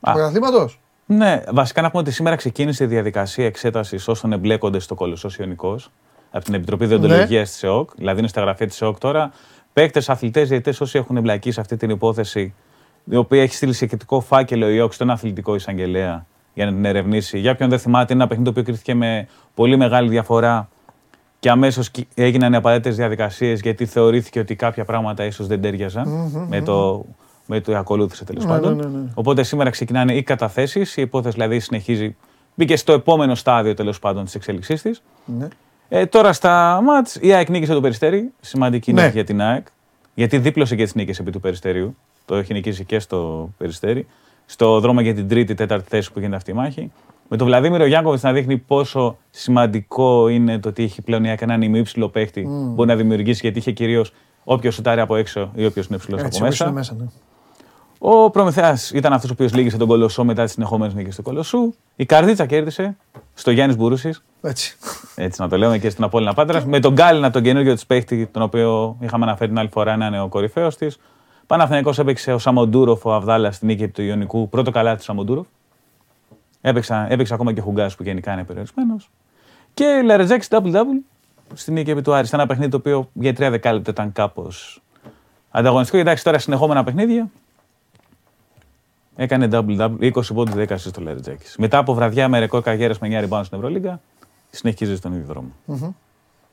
του Α. πρωταθλήματος; Ναι, βασικά να πούμε ότι σήμερα ξεκίνησε η διαδικασία εξέτασης όσων εμπλέκονται στο Κολοσσός Ιωνικός από την Επιτροπή Διοντολογίας Ναι. της ΕΟΚ. Δηλαδή είναι στα γραφεία της ΕΟΚ τώρα. Παίκτες, αθλητές, διαιτητές, όσοι έχουν εμπλακεί σε αυτή την υπόθεση, η οποία έχει στείλει σχετικό φάκελο η ΕΟΚ στον αθλητικό εισαγγελέα για να την ερευνήσει. Για όποιον δεν θυμάται, είναι ένα παιχνίδι το οποίο κρίθηκε με πολύ μεγάλη διαφορά και αμέσως έγιναν οι απαραίτητες διαδικασίες γιατί θεωρήθηκε ότι κάποια πράγματα ίσως δεν ταιριαζαν με το, με το ακολούθησε τέλος Ναι, πάντων. ναι, ναι, ναι. Οπότε σήμερα ξεκινάνε οι καταθέσεις. Η υπόθεση δηλαδή συνεχίζει. Μπήκε στο επόμενο στάδιο τέλος πάντων της εξέλιξής της. Ναι. Ε, τώρα στα μάτς η ΑΕΚ νίκησε το περιστέρι. Σημαντική Ναι. νίκη για την ΑΕΚ. Γιατί δίπλωσε και τις νίκες επί του περιστερίου. Το έχει νικήσει και στο περιστέρι. Στο δρόμο για την τρίτη, τέταρτη θέση που γίνεται αυτή η μάχη. Με τον Βλαδίμηρο Γιάνκοβιτς να δείχνει πόσο σημαντικό είναι το ότι έχει πλέον η ΑΕΚ έναν ημίψηλο παίχτη που μπορεί να δημιουργήσει γιατί είχε κυρίως όποιος σουτάρει από έξω ή όποιος είναι ψηλός από Έτσι, όπως μέσα. είναι μέσα, ναι. Ο Προμηθέας ήταν αυτός ο οποίος λύγησε τον Κολοσσό μετά τις συνεχόμενες νίκες του Κολοσσού. Η Καρδίτσα κέρδισε στο Γιάννης Μπουρούσης. Έτσι. Έτσι να το λέμε και στην Απόλυνα Πάτρα. Με τον Γκάλινα, τον καινούργιο της παίχτη, τον οποίο είχαμε αναφέρει την άλλη φορά, να είναι ο κορυφαίος της. Παναθηναϊκός έπαιξε ο Σαμοντούροφ, ο Αβδάλας στην νίκη του Ιωνικού. Πρώτο καλά του Σαμοντούροφ. Έπαιξε, έπαιξε ακόμα και ο Χουγκάς που γενικά είναι περιορισμένος. Και Λαρεντζάκης double-double στην νίκη επί του Άρη. Ήταν ένα παιχνίδι το οποίο για τρία δεκάλεπτα ήταν κάπως ανταγωνιστικό. Εντάξει, τώρα συνεχόμενα παιχνίδια. Έκανε double-double, 20 πόντους 10 assist το Λαρεντζάκη. Μετά από βραδιά με ρεκόρ καριέρας με 9 rebound στην Ευρωλίγκα, συνεχίζει στον ίδιο δρόμο.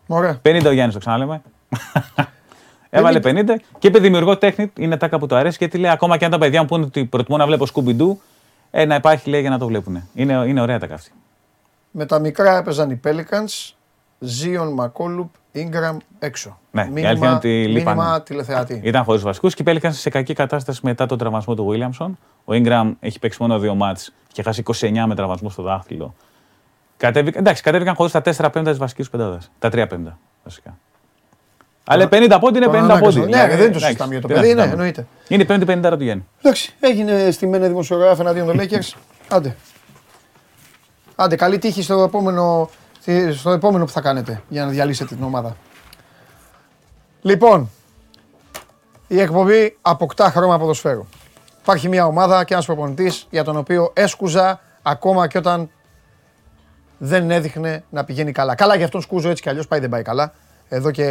Ωραία. 50 ο Γιάννης, το ξαναλέμε. (laughs) Έβαλε 50 και είπε δημιουργό τέχνη, είναι τάκα που του αρέσει γιατί λέει ακόμα και αν τα παιδιά μου πούνε ότι προτιμώ να βλέπω Scooby-Doo, ε, να υπάρχει λέει για να το βλέπουν. Είναι, είναι ωραία τα καύτη. Με τα μικρά έπαιζαν οι Pelicans, Ζίον, Μακόλουπ, Ingram έξω. Ναι, η μήνυμα, αλήθεια είναι ότι λείπανε. μήνυμα τηλεθεατή. Ήταν χωρίς βασικούς και πέληκαν σε κακή κατάσταση μετά τον τραυματισμό του Williamson. Ο Ingram έχει παίξει μόνο δύο μάτς και χάσει 29 με τραυματισμό στο δάχτυλο. Κατέβηκαν, εντάξει, κατέβηκαν χωρίς τα 4 πέμπτα της βασικής πεντάδα. Τα 3 πέμπτα βασικά. Αλλά 50 πόντι είναι Τον 50 ανάγκασαν. πόντι. Ναι, Δηλαδή, δεν το εντάξει, συζητάμε για το τι παιδί, να ναι, συζητάμε. εννοείται. Είναι η πέμπτη 50 του Γιάννη. Εντάξει, έγινε στη μένα δημοσιογράφη εναντίον των Lakers. Άντε. Άντε, καλή τύχη στο επόμενο, στη- στο επόμενο που θα κάνετε για να διαλύσετε την ομάδα. Λοιπόν, η εκπομπή αποκτά χρώμα ποδοσφαίρου. Υπάρχει μια ομάδα και ένας προπονητής για τον οποίο έσκουζα ακόμα και όταν δεν έδειχνε να πηγαίνει καλά. Καλά για αυτόν σκούζω έτσι κι αλλιώς πάει δεν πάει καλά. Εδώ και,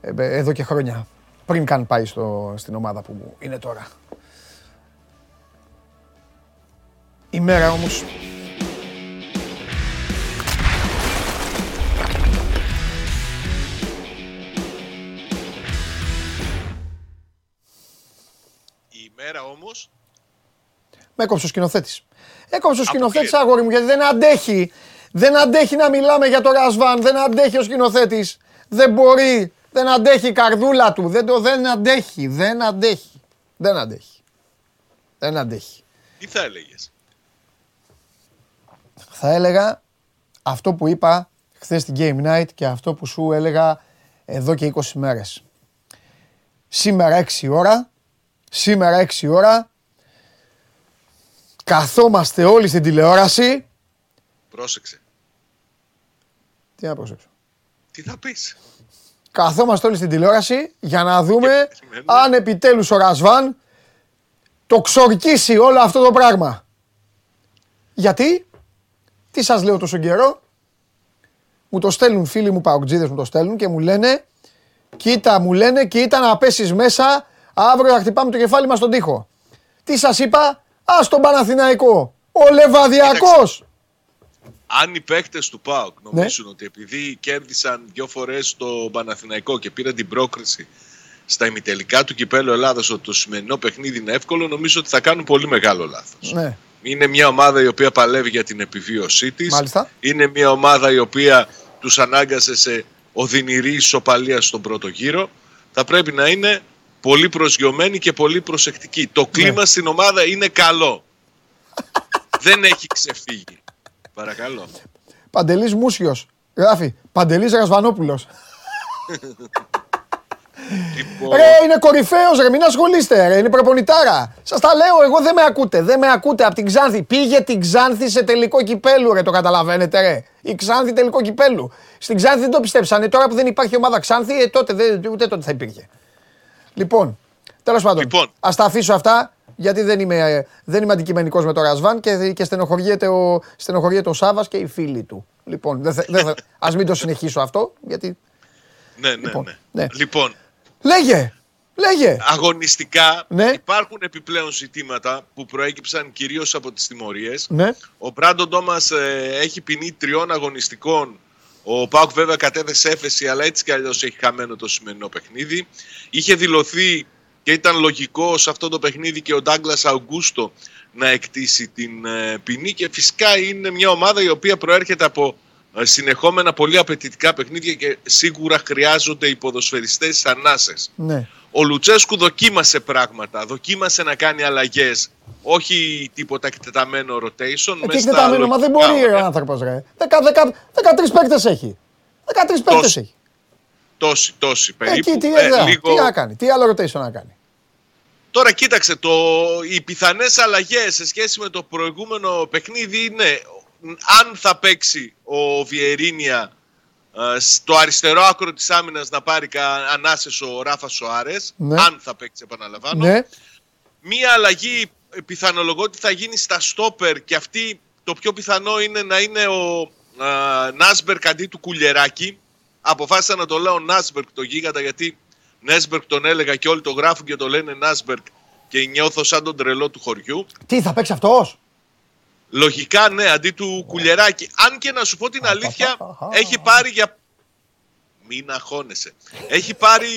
ε, εδώ και χρόνια. Πριν καν πάει στο, στην ομάδα που είναι τώρα. Η μέρα όμως Η ημέρα όμως με έκοψε ο σκηνοθέτης. Έκοψε ο σκηνοθέτης, αγόρι μου, γιατί δεν αντέχει. Δεν αντέχει να μιλάμε για το Ρασβάν. Δεν αντέχει ο σκηνοθέτης. Δεν μπορεί. Δεν αντέχει η καρδούλα του. Δεν, το, δεν αντέχει. Δεν αντέχει. Δεν αντέχει. Δεν αντέχει. τι θα έλεγες; θα έλεγα αυτό που είπα χθες στην Game Night και αυτό που σου έλεγα εδώ και 20 μέρες. Σήμερα 6 ώρα, σήμερα 6 ώρα, καθόμαστε όλοι στην τηλεόραση. Πρόσεξε. Τι να προσέξω. Τι θα πεις; Καθόμαστε όλοι στην τηλεόραση για να δούμε περιμένουμε. αν επιτέλους ο Ρασβάν το ξορκίσει όλο αυτό το πράγμα. Γιατί, τι σας λέω τόσο καιρό, μου το στέλνουν φίλοι μου παουτζίδες μου το στέλνουν και μου λένε κοίτα μου λένε κοίτα να πέσεις μέσα αύριο θα χτυπάμε το κεφάλι μας στον τοίχο. Τι σας είπα, ας τον Παναθηναϊκό, ο Λεβαδιακός. Αν οι παίκτες του ΠΑΟΚ Ναι. νομίζουν ότι επειδή κέρδισαν δύο φορές το Παναθηναϊκό και πήραν την πρόκριση στα ημιτελικά του κυπέλου Ελλάδας ότι το σημερινό παιχνίδι είναι εύκολο, νομίζω ότι θα κάνουν πολύ μεγάλο λάθος. Ναι, Είναι μια ομάδα η οποία παλεύει για την επιβίωσή της. Μάλιστα. Είναι μια ομάδα η οποία τους ανάγκασε σε οδυνηρή ισοπαλία στον πρώτο γύρο. Θα πρέπει να είναι πολύ προσγειωμένοι και πολύ προσεκτικοί. Το κλίμα στην ομάδα είναι καλό. Δεν έχει ξεφύγει. Παρακαλώ. Παντελής Μούσιος, γράφει, Παντελής Ρασβανόπουλος. Λοιπόν, Ρε, είναι κορυφαίος, ρε, μην ασχολείστε, ρε, είναι προπονητάρα. Σας τα λέω, εγώ δεν με ακούτε, δεν με ακούτε από την Ξάνθη. Πήγε την Ξάνθη σε τελικό κυπέλου, ρε, το καταλαβαίνετε, ρε. Η Ξάνθη τελικό κυπέλου. Στην Ξάνθη δεν το πιστέψανε. Τώρα που δεν υπάρχει ομάδα Ξάνθη, ε, τότε, δεν, ούτε τότε θα υπήρχε. Λοιπόν, τέλος πάντων, Λοιπόν. ας τα αφήσω αυτά, γιατί δεν είμαι, ε, δεν είμαι αντικειμενικός με το Ρασβάν και, και στενοχωριέται, ο, στενοχωριέται ο Σάβα και οι φίλοι του. Λοιπόν, δεν, θα- δεν θα- ας μην το συνεχίσω αυτό, γιατί. ναι, ναι, λοιπόν, ναι. ναι. λοιπόν Λέγε! Λέγε! αγωνιστικά Ναι. υπάρχουν επιπλέον ζητήματα που προέκυψαν κυρίως από τις τιμωρίες. Ναι. Ο Μπράντον Τόμας ε, έχει ποινή τριών αγωνιστικών. Ο Πάουκ βέβαια κατέθεσε έφεση, αλλά έτσι κι αλλιώς έχει χαμένο το σημερινό παιχνίδι. Είχε δηλωθεί και ήταν λογικό σε αυτό το παιχνίδι και ο Ντάγκλας Αουγκούστο να εκτίσει την ε, ποινή και φυσικά είναι μια ομάδα η οποία προέρχεται από ε, συνεχόμενα πολύ απαιτητικά παιχνίδια και σίγουρα χρειάζονται οι ποδοσφαιριστές ανάσες. Ναι. Ο Λουτσέσκου δοκίμασε πράγματα, δοκίμασε να κάνει αλλαγές. Όχι τίποτα εκτεταμένο rotation. Ε, μες τι στα εκτεταμένο, μα δεν λογικά μπορεί ο ωραία. άνθρωπος, ρε. 13 παίκτες έχει. 13 παίκτες Τόσοι. έχει. Τόση, τόση περίπου. Εκεί τι, Ε, ε, λίγο... τι να κάνει, τι άλλο rotation να κάνει. Τώρα κοίταξε, το... οι πιθανές αλλαγές σε σχέση με το προηγούμενο παιχνίδι είναι αν θα παίξει ο Βιερίνια ε, στο αριστερό άκρο της άμυνας να πάρει κα- ανάσες ο Ράφα Σοάρες, Ναι. αν θα παίξει επαναλαμβάνω. Ναι, Μία αλλαγή ε, πιθανολογώ ότι θα γίνει στα στόπερ και αυτή το πιο πιθανό είναι να είναι ο α, Νάσμπερκ αντί του Κουλιεράκη. Αποφάσισα να το λέω Νάσμπερκ το γίγαντα γιατί Νέσμπερκ τον έλεγα και όλοι το γράφουν και το λένε Νάσμπερκ και νιώθω σαν τον τρελό του χωριού. τι θα παίξει αυτός; Λογικά ναι, αντί του Κουλιεράκη. Αν και να σου πω την αλήθεια, έχει πάρει για. Μην αγχώνεσαι. Έχει πάρει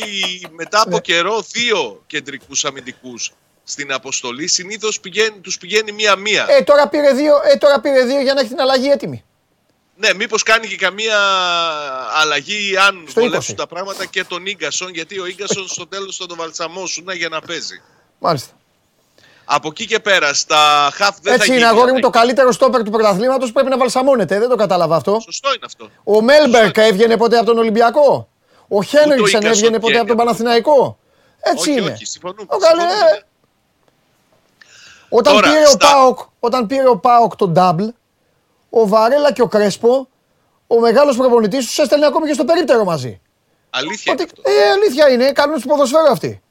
μετά από Ναι. καιρό δύο κεντρικούς αμυντικούς στην αποστολή. Συνήθως πηγαίνει, τους πηγαίνει μία-μία. Ε, τώρα πήρε δύο, ε, τώρα πήρε δύο για να έχει την αλλαγή έτοιμη. Ναι, μήπως κάνει και καμία αλλαγή αν Στο βολεύσουν 20. τα πράγματα και τον Ίγκασον, γιατί ο Ίγκασον στο τέλος θα τον βαλσαμώσουν για να παίζει. Μάλιστα. Από εκεί και πέρα, στα χαφ δεν θα Έτσι είναι, γίνει αγόρι μου, το αλλαγή. καλύτερο στόπερ του πρωταθλήματος πρέπει να βαλσαμώνεται. Δεν το κατάλαβα αυτό. Σωστό είναι αυτό. Ο Μέλμπερκ έβγαινε ποτέ από τον Ολυμπιακό; Ο Χένριξεν Ίγκασον έβγαινε ποτέ από τον βγαίνει. Παναθηναϊκό; Έτσι όχι, είναι. όχι, συμφωνούμε. Ο καλέ- συμφωνούμε, ναι. Όταν, Τώρα, πήρε ο στα- Πάοκ, όταν πήρε ο Πάοκ τον double, ο Βαρέλα και ο Κρέσπο, ο μεγάλος προπονητής τους έστελνε ακόμη και στο περίπτερο μαζί. Αλήθεια Ότι, είναι αυτό. ε, αλήθεια είναι, κάνουν τους ποδοσφαίρου αυτοί.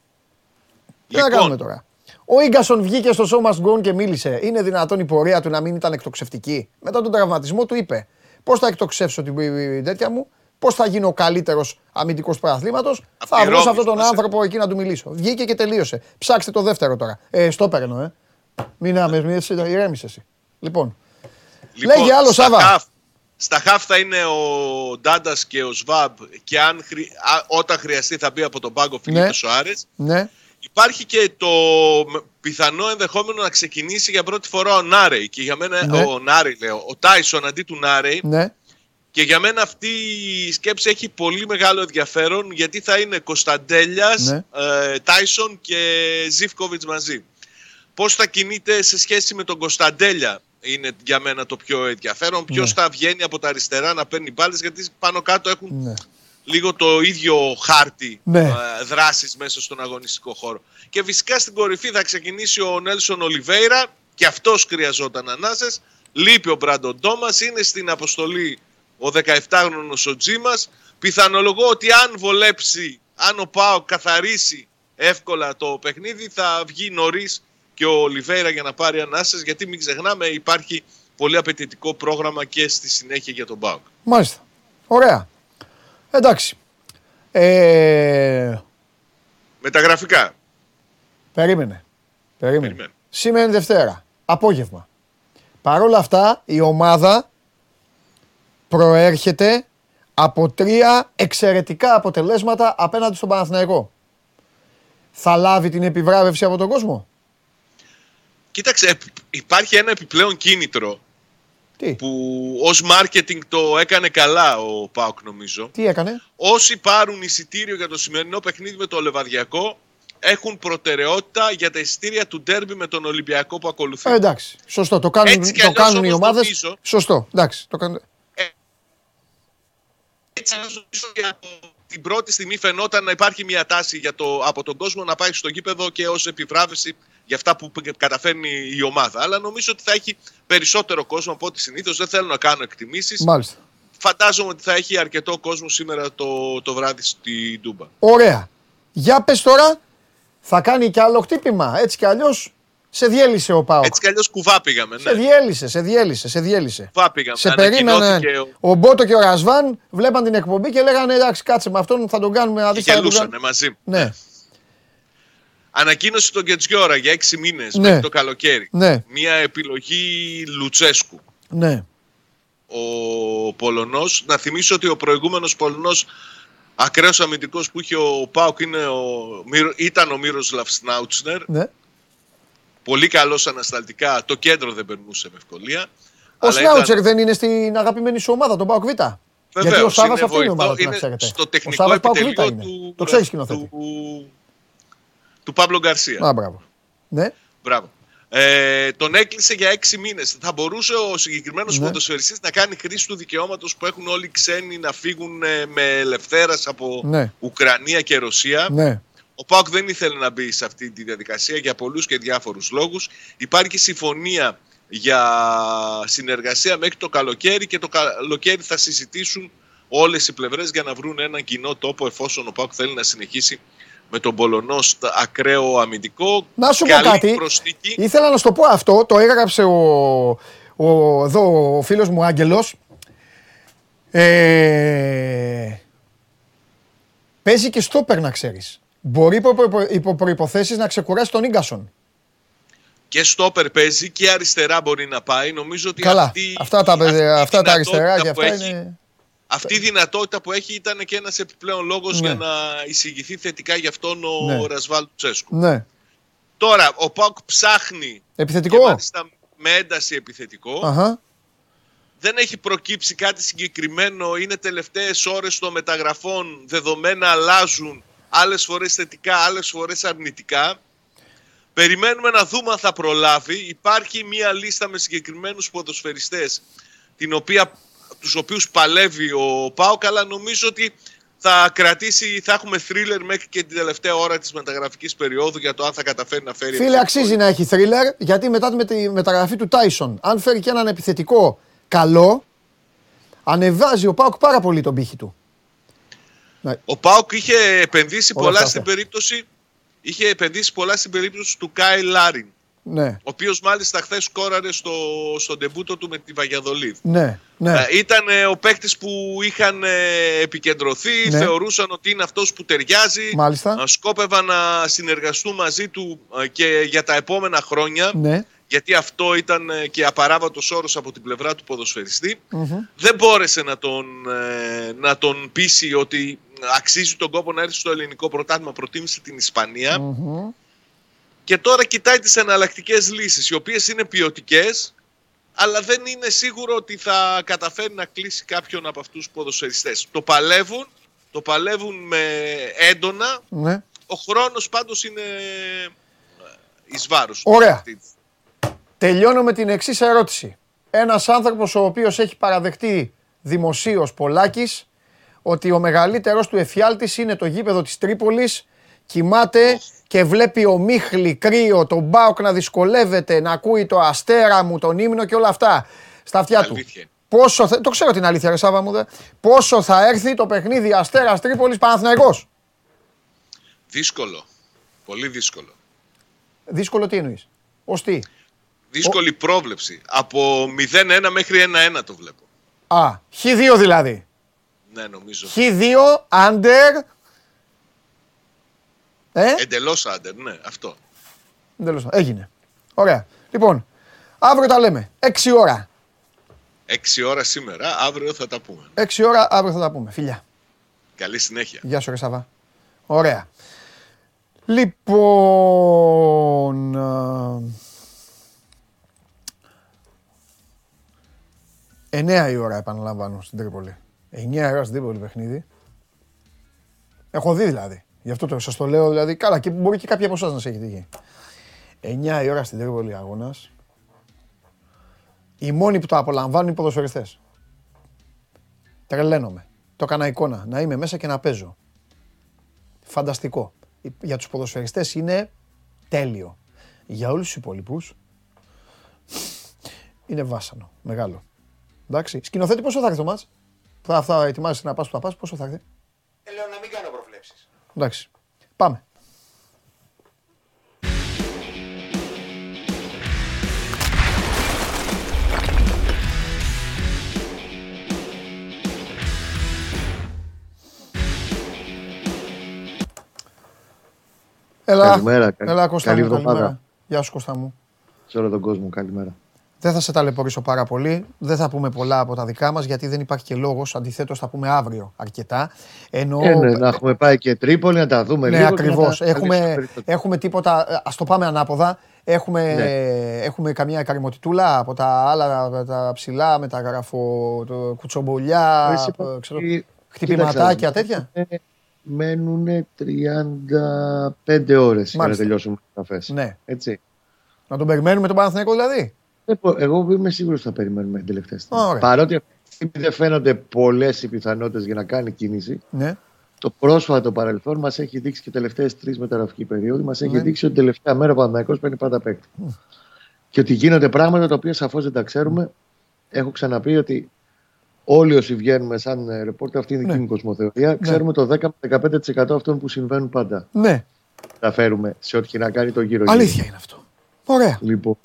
Τι να Λοιπόν, κάνουμε τώρα; Ο γκασον βγήκε στο show must go on και μίλησε. Είναι δυνατόν η πορεία του να μην ήταν εκτοξευτική; Μετά τον τραυματισμό του είπε: Πώς θα εκτοξεύσω την την τέτοια μου, πώς θα γίνω ο καλύτερος αμυντικός προαθλήματο. Θα τη βρω σε Ρώμη αυτόν τον θυμάσαι. άνθρωπο εκεί να του μιλήσω. Βγήκε και τελείωσε. Ψάξτε το δεύτερο τώρα. Ε, στο παίρνω, ε. Μην άμε, μην εσύ, ηρέμησες εσύ. Λοιπόν, Λοιπόν, Λέγε άλλο, στα Σάβα. χαφ- στα χαφ θα είναι ο Ντάντας και ο Σβάμπ και αν, χρει- α, όταν χρειαστεί θα μπει από τον πάγκο Φιλίππος Ναι. Σοάρες. ναι, Υπάρχει και το μ- πιθανό ενδεχόμενο να ξεκινήσει για πρώτη φορά ο Νάρεϊ. Και για μένα, Ναι. ο Νάρεϊ λέω, ο Τάισον αντί του Νάρεϊ. ναι. Και για μένα αυτή η σκέψη έχει πολύ μεγάλο ενδιαφέρον γιατί θα είναι Κωνσταντέλιας, Ναι. ε, Τάισον και Ζιφκοβιτς μαζί. Πώς θα κινείται σε σχέση με τον Κωνσταντέλια είναι για μένα το πιο ενδιαφέρον. Ποιος Ναι. θα βγαίνει από τα αριστερά να παίρνει μπάλες, γιατί πάνω κάτω έχουν Ναι. Λίγο το ίδιο χάρτη Ναι. ε, δράσης μέσα στον αγωνιστικό χώρο. Και φυσικά στην κορυφή θα ξεκινήσει ο Νέλσον Ολιβέηρα και αυτός χρειαζόταν ανάσες. Λείπει ο Μπράντον Τόμας, είναι στην αποστολή ο 17χρονος ο Τζίμας. Πιθανολογώ ότι αν βολέψει, αν ο Πάο καθαρίσει εύκολα το παιχνίδι θα βγει νωρίς και ο Ολιβέηρα για να πάρει ανάσες γιατί μην ξεχνάμε υπάρχει πολύ απαιτητικό πρόγραμμα και στη συνέχεια για τον Πάοκ. Μάλιστα. Ωραία. Εντάξει. Ε, Με τα γραφικά. περίμενε. Περίμενε. Περιμένω. Σήμερα είναι Δευτέρα. Απόγευμα. Παρ' όλα αυτά η ομάδα προέρχεται από τρία εξαιρετικά αποτελέσματα απέναντι στον Παναθηναϊκό. Θα λάβει την επιβράβευση από τον κόσμο; Κοίταξε, επ- υπάρχει ένα επιπλέον κίνητρο Τι, που ως marketing το έκανε καλά ο Πάοκ νομίζω. τι έκανε; Όσοι πάρουν εισιτήριο για το σημερινό παιχνίδι με το Λεβαδιακό έχουν προτεραιότητα για τα εισιτήρια του ντέρμπι με τον Ολυμπιακό που ακολουθεί. Ε, εντάξει, σωστό. Το κάνουν, Έτσι κι το αλλιώς κάνουν οι όμως ομάδες. νομίζω- Σωστό, εντάξει. Το κάνουν... Έτσι νομίζω για την πρώτη στιγμή φαινόταν να υπάρχει μια τάση για το, από τον κόσμο να πάει στο γήπεδο και ως επιβράβευση για αυτά που καταφέρνει η ομάδα. Αλλά νομίζω ότι θα έχει περισσότερο κόσμο από ό,τι συνήθως. Δεν θέλω να κάνω εκτιμήσεις. Μάλιστα. Φαντάζομαι ότι θα έχει αρκετό κόσμο σήμερα το, το βράδυ στη Ντούμπα. Ωραία. Για πες τώρα, θα κάνει κι άλλο χτύπημα. Έτσι κι αλλιώς σε διέλυσε ο Πάοκ. Έτσι κι αλλιώς κουβά πήγαμε. Σε Ναι. διέλυσε, σε διέλυσε, σε διέλυσε. Κουβά πήγαμε. Σε περίμεναν. Ανακοινώθηκε ο- Ο Μπότο και ο Ρασβάν βλέπαν την εκπομπή και λέγανε εντάξει, κάτσε με αυτόν θα τον κάνουμε. να Και δεις τι θα τον γελούσαν κάνουμε». μαζί μου. Ναι, Ανακοίνωσε τον Κετζιόρα για έξι μήνες Ναι. μέχρι το καλοκαίρι. ναι, Μια επιλογή Λουτσέσκου. ναι. Ο Πολωνός. Να θυμίσω ότι ο προηγούμενος Πολωνός ακραίος αμυντικός που είχε ο Πάουκ είναι ο, Μύρο- ήταν ο Μύροσλαφ Σνάουτσνερ. ναι. Πολύ καλός ανασταλτικά. Το κέντρο δεν περνούσε με ευκολία. Ο Αλλά Σνάουτσερ ήταν- δεν είναι στην αγαπημένη σου ομάδα, τον Πάοκ Β. Γιατί ο Βεβαίως, Σάβα είναι αυτή είναι η ομάδα βοηθό- του, να είναι ξέρετε. Στο Ο τεχνικό Σάβας Πάοκ Β επιτελείο είναι. του, Το ξέρεις σκηνοθέτη. του, του Παύλο Γκαρσία. Α, μπράβο. Ναι, Μπράβο. Ε, τον έκλεισε για έξι μήνες. Θα μπορούσε ο συγκεκριμένος Ναι. ποδοσφαιριστής να κάνει χρήση του δικαιώματος που έχουν όλοι οι ξένοι να φύγουν ε, με ελευθέρας από Ναι. Ουκρανία και Ρωσία. ναι. Ο Πάουκ δεν ήθελε να μπει σε αυτή τη διαδικασία για πολλούς και διάφορους λόγους. Υπάρχει συμφωνία για συνεργασία μέχρι το καλοκαίρι και το καλοκαίρι θα συζητήσουν όλες οι πλευρές για να βρουν έναν κοινό τόπο εφόσον ο Πάουκ θέλει να συνεχίσει με τον Πολωνό στα ακραίο αμυντικό. Να σου πω Καλή κάτι. προσθήκη. Ήθελα να σου το πω αυτό, το έγραψε ο, ο, εδώ ο φίλος μου Άγγελος. Ε, παίζει και στόπερ να ξέρεις. Μπορεί υπό, υπό, υπό προϋποθέσεις να ξεκουράσει τον Ίγκασον. Και στόπερ παίζει και αριστερά μπορεί να πάει. Νομίζω ότι Καλά, αυτή, αυτά τα, αυτή η αυτά τα δυνατότητα αριστερά και που αυτά έχει- είναι... Αυτή η δυνατότητα που έχει ήταν και ένας επιπλέον λόγος Ναι. για να εισηγηθεί θετικά γι' αυτόν ο Ναι. Ρασβάλ Τσέσκου. Ναι. Τώρα, ο Πάουκ ψάχνει και Επιθετικό. μάλιστα με ένταση επιθετικό. Αχα. Δεν έχει προκύψει κάτι συγκεκριμένο. Είναι τελευταίες ώρες των μεταγραφών. Δεδομένα αλλάζουν. Άλλες φορές θετικά, άλλες φορές αρνητικά. Περιμένουμε να δούμε αν θα προλάβει. Υπάρχει μία λίστα με συγκεκριμένους ποδοσφαιριστές την οποία, τους οποίους παλεύει ο Πάοκ αλλά νομίζω ότι θα κρατήσει, θα έχουμε θρίλερ μέχρι και την τελευταία ώρα της μεταγραφικής περίοδου για το αν θα καταφέρει να φέρει Φίλε, αξίζει να έχει θρίλερ, γιατί μετά με τη μεταγραφή του Τάισον, αν φέρει και έναν επιθετικό καλό, ανεβάζει ο Πάουκ πάρα πολύ τον πύχη του. Ο Πάουκ είχε επενδύσει Όλα πολλά αυτά. στην περίπτωση είχε επενδύσει πολλά στην περίπτωση του Κάι Λάριν, Ναι, ο οποίος μάλιστα χθες σκόραρε στο, στον τεμπούτο του με τη Βαγιαδολίδ. ναι, ναι. Ε, ήταν ε, ο παίκτης που είχαν ε, επικεντρωθεί, Ναι. θεωρούσαν ότι είναι αυτός που ταιριάζει. Μάλιστα. Ε, Σκόπευαν να συνεργαστούν μαζί του ε, και για τα επόμενα χρόνια. Ναι. Γιατί αυτό ήταν ε, και απαράβατος όρος από την πλευρά του ποδοσφαιριστή. Δεν μπόρεσε να τον, ε, να τον πείσει ότι αξίζει τον κόπο να έρθει στο ελληνικό πρωτάθλημα. Προτίμησε την Ισπανία. Μμμ. Και τώρα κοιτάει τις εναλλακτικές λύσεις, οι οποίες είναι ποιοτικές, αλλά δεν είναι σίγουρο ότι θα καταφέρει να κλείσει κάποιον από αυτούς τους ποδοσφαιριστές. Το παλεύουν, το παλεύουν με έντονα. Ναι. Ο χρόνος πάντως είναι ε, εις βάρος. Ωραία. Τελειώνω με την εξής ερώτηση. Ένας άνθρωπος ο οποίος έχει παραδεχτεί δημοσίως Πολάκης ότι ο μεγαλύτερος του εφιάλτης είναι το γήπεδο της Τρίπολης. Κοιμάται και βλέπει ο Μίχλη κρύο, τον Μπάουκ να δυσκολεύεται, να ακούει το αστέρα μου, τον ύμνο και όλα αυτά στα αυτιά του. Αλήθεια. Πόσο θα, το ξέρω την αλήθεια, ρε Σάβα μου, δε. Πόσο θα έρθει το παιχνίδι Αστέρας Τρίπολης Παναθηναϊκός. Δύσκολο. Πολύ δύσκολο. Δύσκολο τι εννοείς; Ως τι; Δύσκολη πρόβλεψη. Από 0-1 μέχρι 1-1 το βλέπω. Α, χ2 δηλαδή. Ναι, νομίζω. Χ2, under. Ε, Εντελώς άντερ, ναι, αυτό. εντελώς. Έγινε. Ωραία. Λοιπόν, αύριο τα λέμε. 6 ώρα. 6 ώρα σήμερα, αύριο θα τα πούμε. 6 ώρα, αύριο θα τα πούμε. Φιλιά. Καλή συνέχεια. Γεια σου, ρε Σαββά. Ωραία. Λοιπόν... α, 9 η ώρα επαναλαμβάνω στην Τρίπολη. 9 η ώρα στην Τρίπολη παιχνίδι. Έχω δει δηλαδή. Γι' αυτό το, σας το λέω δηλαδή. Καλά, και μπορεί και κάποιοι από εσάς να σε έχει τύχει. 9 η ώρα στην Τρίπολη αγώνας. Οι μόνοι που το απολαμβάνουν είναι οι ποδοσφαιριστές. Τρελαίνομαι. Το έκανα εικόνα. Να είμαι μέσα και να παίζω. Φανταστικό. Για τους ποδοσφαιριστές είναι τέλειο. Για όλους τους υπόλοιπους είναι βάσανο. Μεγάλο. Εντάξει. Σκηνοθέτη πόσο θα έρθει το μάτς. Θα, θα ετοιμάζεσαι να πας που θα πας. Πόσο θα έρθει; Ε, Λέω να μην κάνω προβλέψεις. Εντάξει. Πάμε. Έλα, Καλημέρα, καλη- έλα Κώστα καλή μου, εβδομάδα. καλημέρα. Γεια σου Κώστα μου. Σε όλο τον κόσμο, καλημέρα. Δεν θα σε ταλαιπωρήσω πάρα πολύ. Δεν θα πούμε πολλά από τα δικά μας γιατί δεν υπάρχει και λόγος. Αντιθέτως θα πούμε αύριο αρκετά. Ενώ Ε, ναι, να έχουμε πάει και Τρίπολη, να τα δούμε Ναι, λίγο. ακριβώ. και να τα Έχουμε, καλύψουμε περισσότερο. έχουμε τίποτα. Α το πάμε ανάποδα. Έχουμε, Ναι. έχουμε καμιά καρμωτιτούλα από τα άλλα τα ψηλά με τα γραφο, το κουτσομπολιά, Εσύ, ε, ξέρω, κοίταξε, χτυπηματάκια τέτοια. Μένουν 35 ώρες για να Μάλιστα. τελειώσουμε τις καφές. Ναι. Έτσι. Να τον περιμένουμε τον Παναθηναϊκό δηλαδή. Ε, πω- Εγώ είμαι σίγουρος ότι θα περιμένουμε την τελευταία στιγμή. Ωραία. Παρότι αυτή τη στιγμή δεν φαίνονται πολλές οι πιθανότητες για να κάνει κίνηση, Ναι. το πρόσφατο παρελθόν μας έχει δείξει και οι τελευταίες τρεις μεταγραφικοί περίοδοι, μας έχει Ναι. δείξει ότι τελευταία μέρα ο Παναθηναϊκός παίρνει πάντα παίκτη. Και ότι γίνονται πράγματα τα οποία σαφώς δεν τα ξέρουμε. Έχω ξαναπεί ότι όλοι όσοι βγαίνουμε σαν ε, ρεπόρτερ, αυτή είναι η Ναι. δική μου κοσμοθεωρία, ξέρουμε το 10 με 15% αυτών που συμβαίνουν πάντα. Ναι. Τα φέρουμε σε ό,τι και να κάνει το γύρο. Αλήθεια είναι αυτό. Ωραία. Λοιπόν,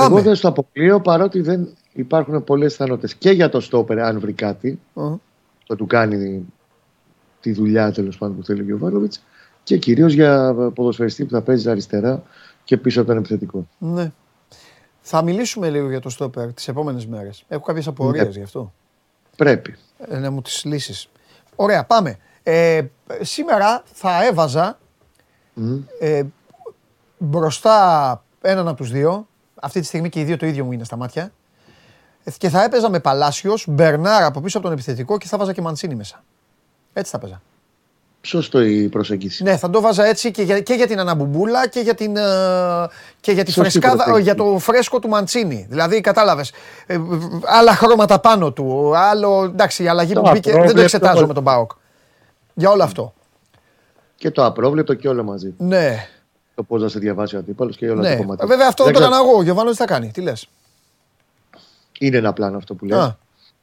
Πάμε. εγώ δεν στο αποκλείω παρότι δεν υπάρχουν πολλές πιθανότητε και για το στόπερ, αν βρει κάτι, Ω, θα του κάνει τη δουλειά τέλος πάντων που θέλει ο Γιωβάνοβιτς και κυρίως για ποδοσφαιριστή που θα παίζει αριστερά και πίσω από τον επιθετικό. Ναι. Θα μιλήσουμε λίγο για το στόπερ τις επόμενες μέρες. Έχω κάποιες απορίες Ναι. γι' αυτό. Πρέπει. Ε, να μου τις λύσεις. Ωραία, πάμε. Ε, σήμερα θα έβαζα Μμ. ε, μπροστά έναν από τους δύο. Αυτή τη στιγμή και οι δύο το ίδιο μου είναι στα μάτια. Ε, Και θα έπαιζα με Παλάσιος, Μπερνάρ από πίσω από τον επιθετικό και θα βάζα και Μαντσίνη μέσα. Έτσι θα παίζα. Σωστό η προσέγγιση. Ναι, θα το βάζα έτσι και για, και για την Αναμπουμπούλα και για, την, ε, και για τη Σωστή φρεσκάδα, προσέγγιση. για το φρέσκο του Μαντσίνη. Δηλαδή, κατάλαβες. άλλα χρώματα πάνω του. Άλλο, εντάξει, η αλλαγή Το που μπήκε δεν το απρόβλεπτο. εξετάζω με τον Μπάοκ. Για όλο αυτό. Και το απρόβλεπτο και όλα μαζί. Ναι, Το πώς να σε διαβάσει ο αντίπαλος και όλα ναι. τα κομμάτια. Βέβαια αυτό δεν το ξέρω- έκανα εγώ. Ο Γιωβάνος τι θα κάνει. Τι λες; Είναι ένα πλάνο αυτό που λέει. Α,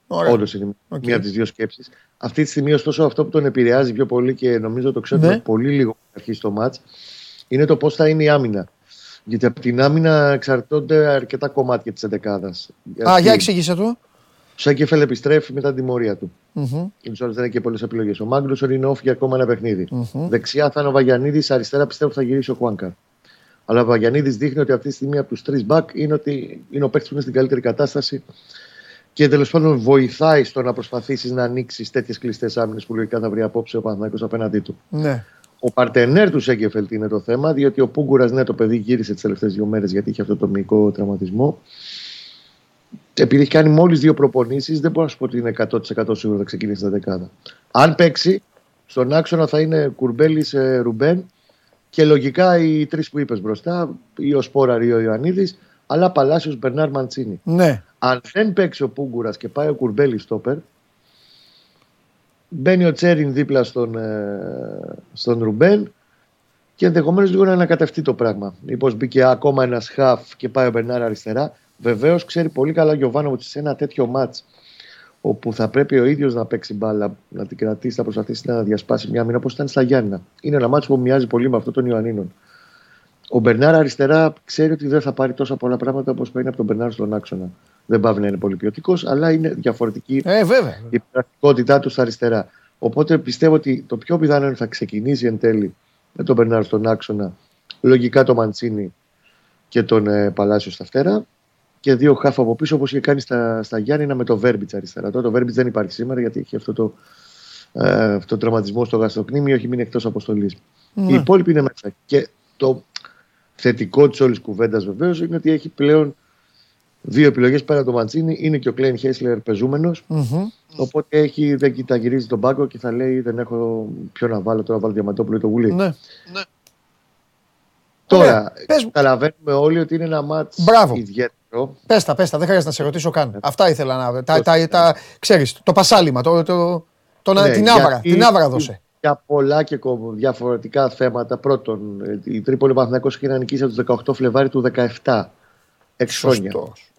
ωραία. Όντως είναι Οκ. μία από τις δύο σκέψεις. Αυτή τη στιγμή, ωστόσο, αυτό που τον επηρεάζει πιο πολύ και νομίζω το ξέρουμε Ναι. πολύ λίγο που αρχίσει το μάτς είναι το πώς θα είναι η άμυνα. Γιατί από την άμυνα εξαρτώνται αρκετά κομμάτια της 11η. Α, για εξήγησε του. Ο Σάκεφελ επιστρέφει μετά τη τιμωρία του. Μμμ. Και του άλλου δεν έχει και πολλές επιλογές. Ο Μάγκλουσον είναι off για ακόμα ένα παιχνίδι. Δεξιά θα είναι ο Βαγιανίδης, αριστερά πιστεύω θα γυρίσει ο Κουάνκαρ. Αλλά ο Βαγιανίδης δείχνει ότι αυτή τη στιγμή από τους τρεις μπακ είναι, ότι είναι ο παίκτης που είναι στην καλύτερη κατάσταση και τέλος πάντων βοηθάει στο να προσπαθήσεις να ανοίξεις τέτοιες κλειστές άμυνες που λογικά θα βρει απόψε ο Παναθηναϊκός απέναντί του. Ναι. Ο παρτενέρ του Σέγκεφελτ είναι το θέμα, διότι ο Πούγκουρας, ναι, το παιδί γύρισε τις τελευταίες δύο μέρες γιατί είχε αυτό το μυϊκό τραυματισμό. Επειδή έχει κάνει μόλις δύο προπονήσεις, δεν μπορώ να σου πω ότι είναι 100% σίγουρο θα ξεκινήσει τα δεκάδα. Αν παίξει, στον άξονα θα είναι Κουρμπέλη Ρουμπέν και λογικά οι τρεις που είπες μπροστά, ή ο Σπόρα ή ο Ιωαννίδης, αλλά Παλάσιος Μπερνάρ Μαντσίνη. Ναι. Αν δεν παίξει ο Πούγκουρας και πάει ο Κουρμπέλη στόπερ, μπαίνει ο Τσέριν δίπλα στον, ε, στον Ρουμπέν και ενδεχομένως λίγο να ανακατευτεί το πράγμα. Μήπως μπήκε ακόμα ένας χαφ και πάει ο Μπερνάρ αριστερά. Βεβαίως ξέρει πολύ καλά ο Γιωβάνο σε ένα τέτοιο ματ όπου θα πρέπει ο ίδιος να παίξει μπάλα, να την κρατήσει, να προσπαθήσει να διασπάσει μια μήνα όπως ήταν στα Γιάννα. Είναι ένα μάτσο που μοιάζει πολύ με αυτό των Ιωαννίνων. Ο Μπερνάρ αριστερά ξέρει ότι δεν θα πάρει τόσα πολλά πράγματα όπως παίρνει από τον Μπερνάρ στον άξονα. Δεν πάβει να είναι πολύ ποιοτικός, αλλά είναι διαφορετική Ε, βέβαια. η πρακτικότητά τους στα αριστερά. Οπότε πιστεύω ότι το πιο πιθανό είναι ότι θα ξεκινήσει εν τέλει με τον Μπερνάρ στον άξονα, λογικά το Μαντσίνη και τον ε, Παλάσιος στα φτερά και δύο χάφ από πίσω όπως είχε κάνει στα, στα Γιάννηνα με το Βέρμπιτς αριστερά. Τώρα το Βέρμπιτς δεν υπάρχει σήμερα γιατί έχει αυτό το, ε, αυτό το τραυματισμό στο γαστροκνήμιο, έχει μείνει εκτός αποστολής. Ναι. Οι υπόλοιποι είναι μέσα. Και το θετικό της όλης κουβέντας βεβαίως είναι ότι έχει πλέον δύο επιλογές πέρα από το Μαντσίνη. Είναι και ο Κλέιν Χέσλερ πεζούμενος. Μμμ. Οπότε έχει, δεν κοιτά, γυρίζει τον πάγκο και θα λέει: Δεν έχω ποιο να βάλω. Τώρα βάλω Διαμαντόπουλο ή το Γουλή. Ναι. Τώρα, Ωραία. Πες μου. καταλαβαίνουμε όλοι ότι είναι ένα μάτς Μπράβο. ιδιαίτερο. Πες τα, πες τα, δεν χρειάζεται να σε ρωτήσω Ε. καν. Αυτά ήθελα να. Τα, τα, τα, ξέρεις, το πασάλιμα, το, το, το, να- Ναι, την άβρα. γιατί Την άβρα δώσε. Για πολλά και κο- διαφορετικά θέματα. Πρώτον, ε, η Τρίπολη Παναθηναϊκός είχε να νικήσει από τους 18 Φλεβάρι του 17. 6 χρόνια. Σωστός.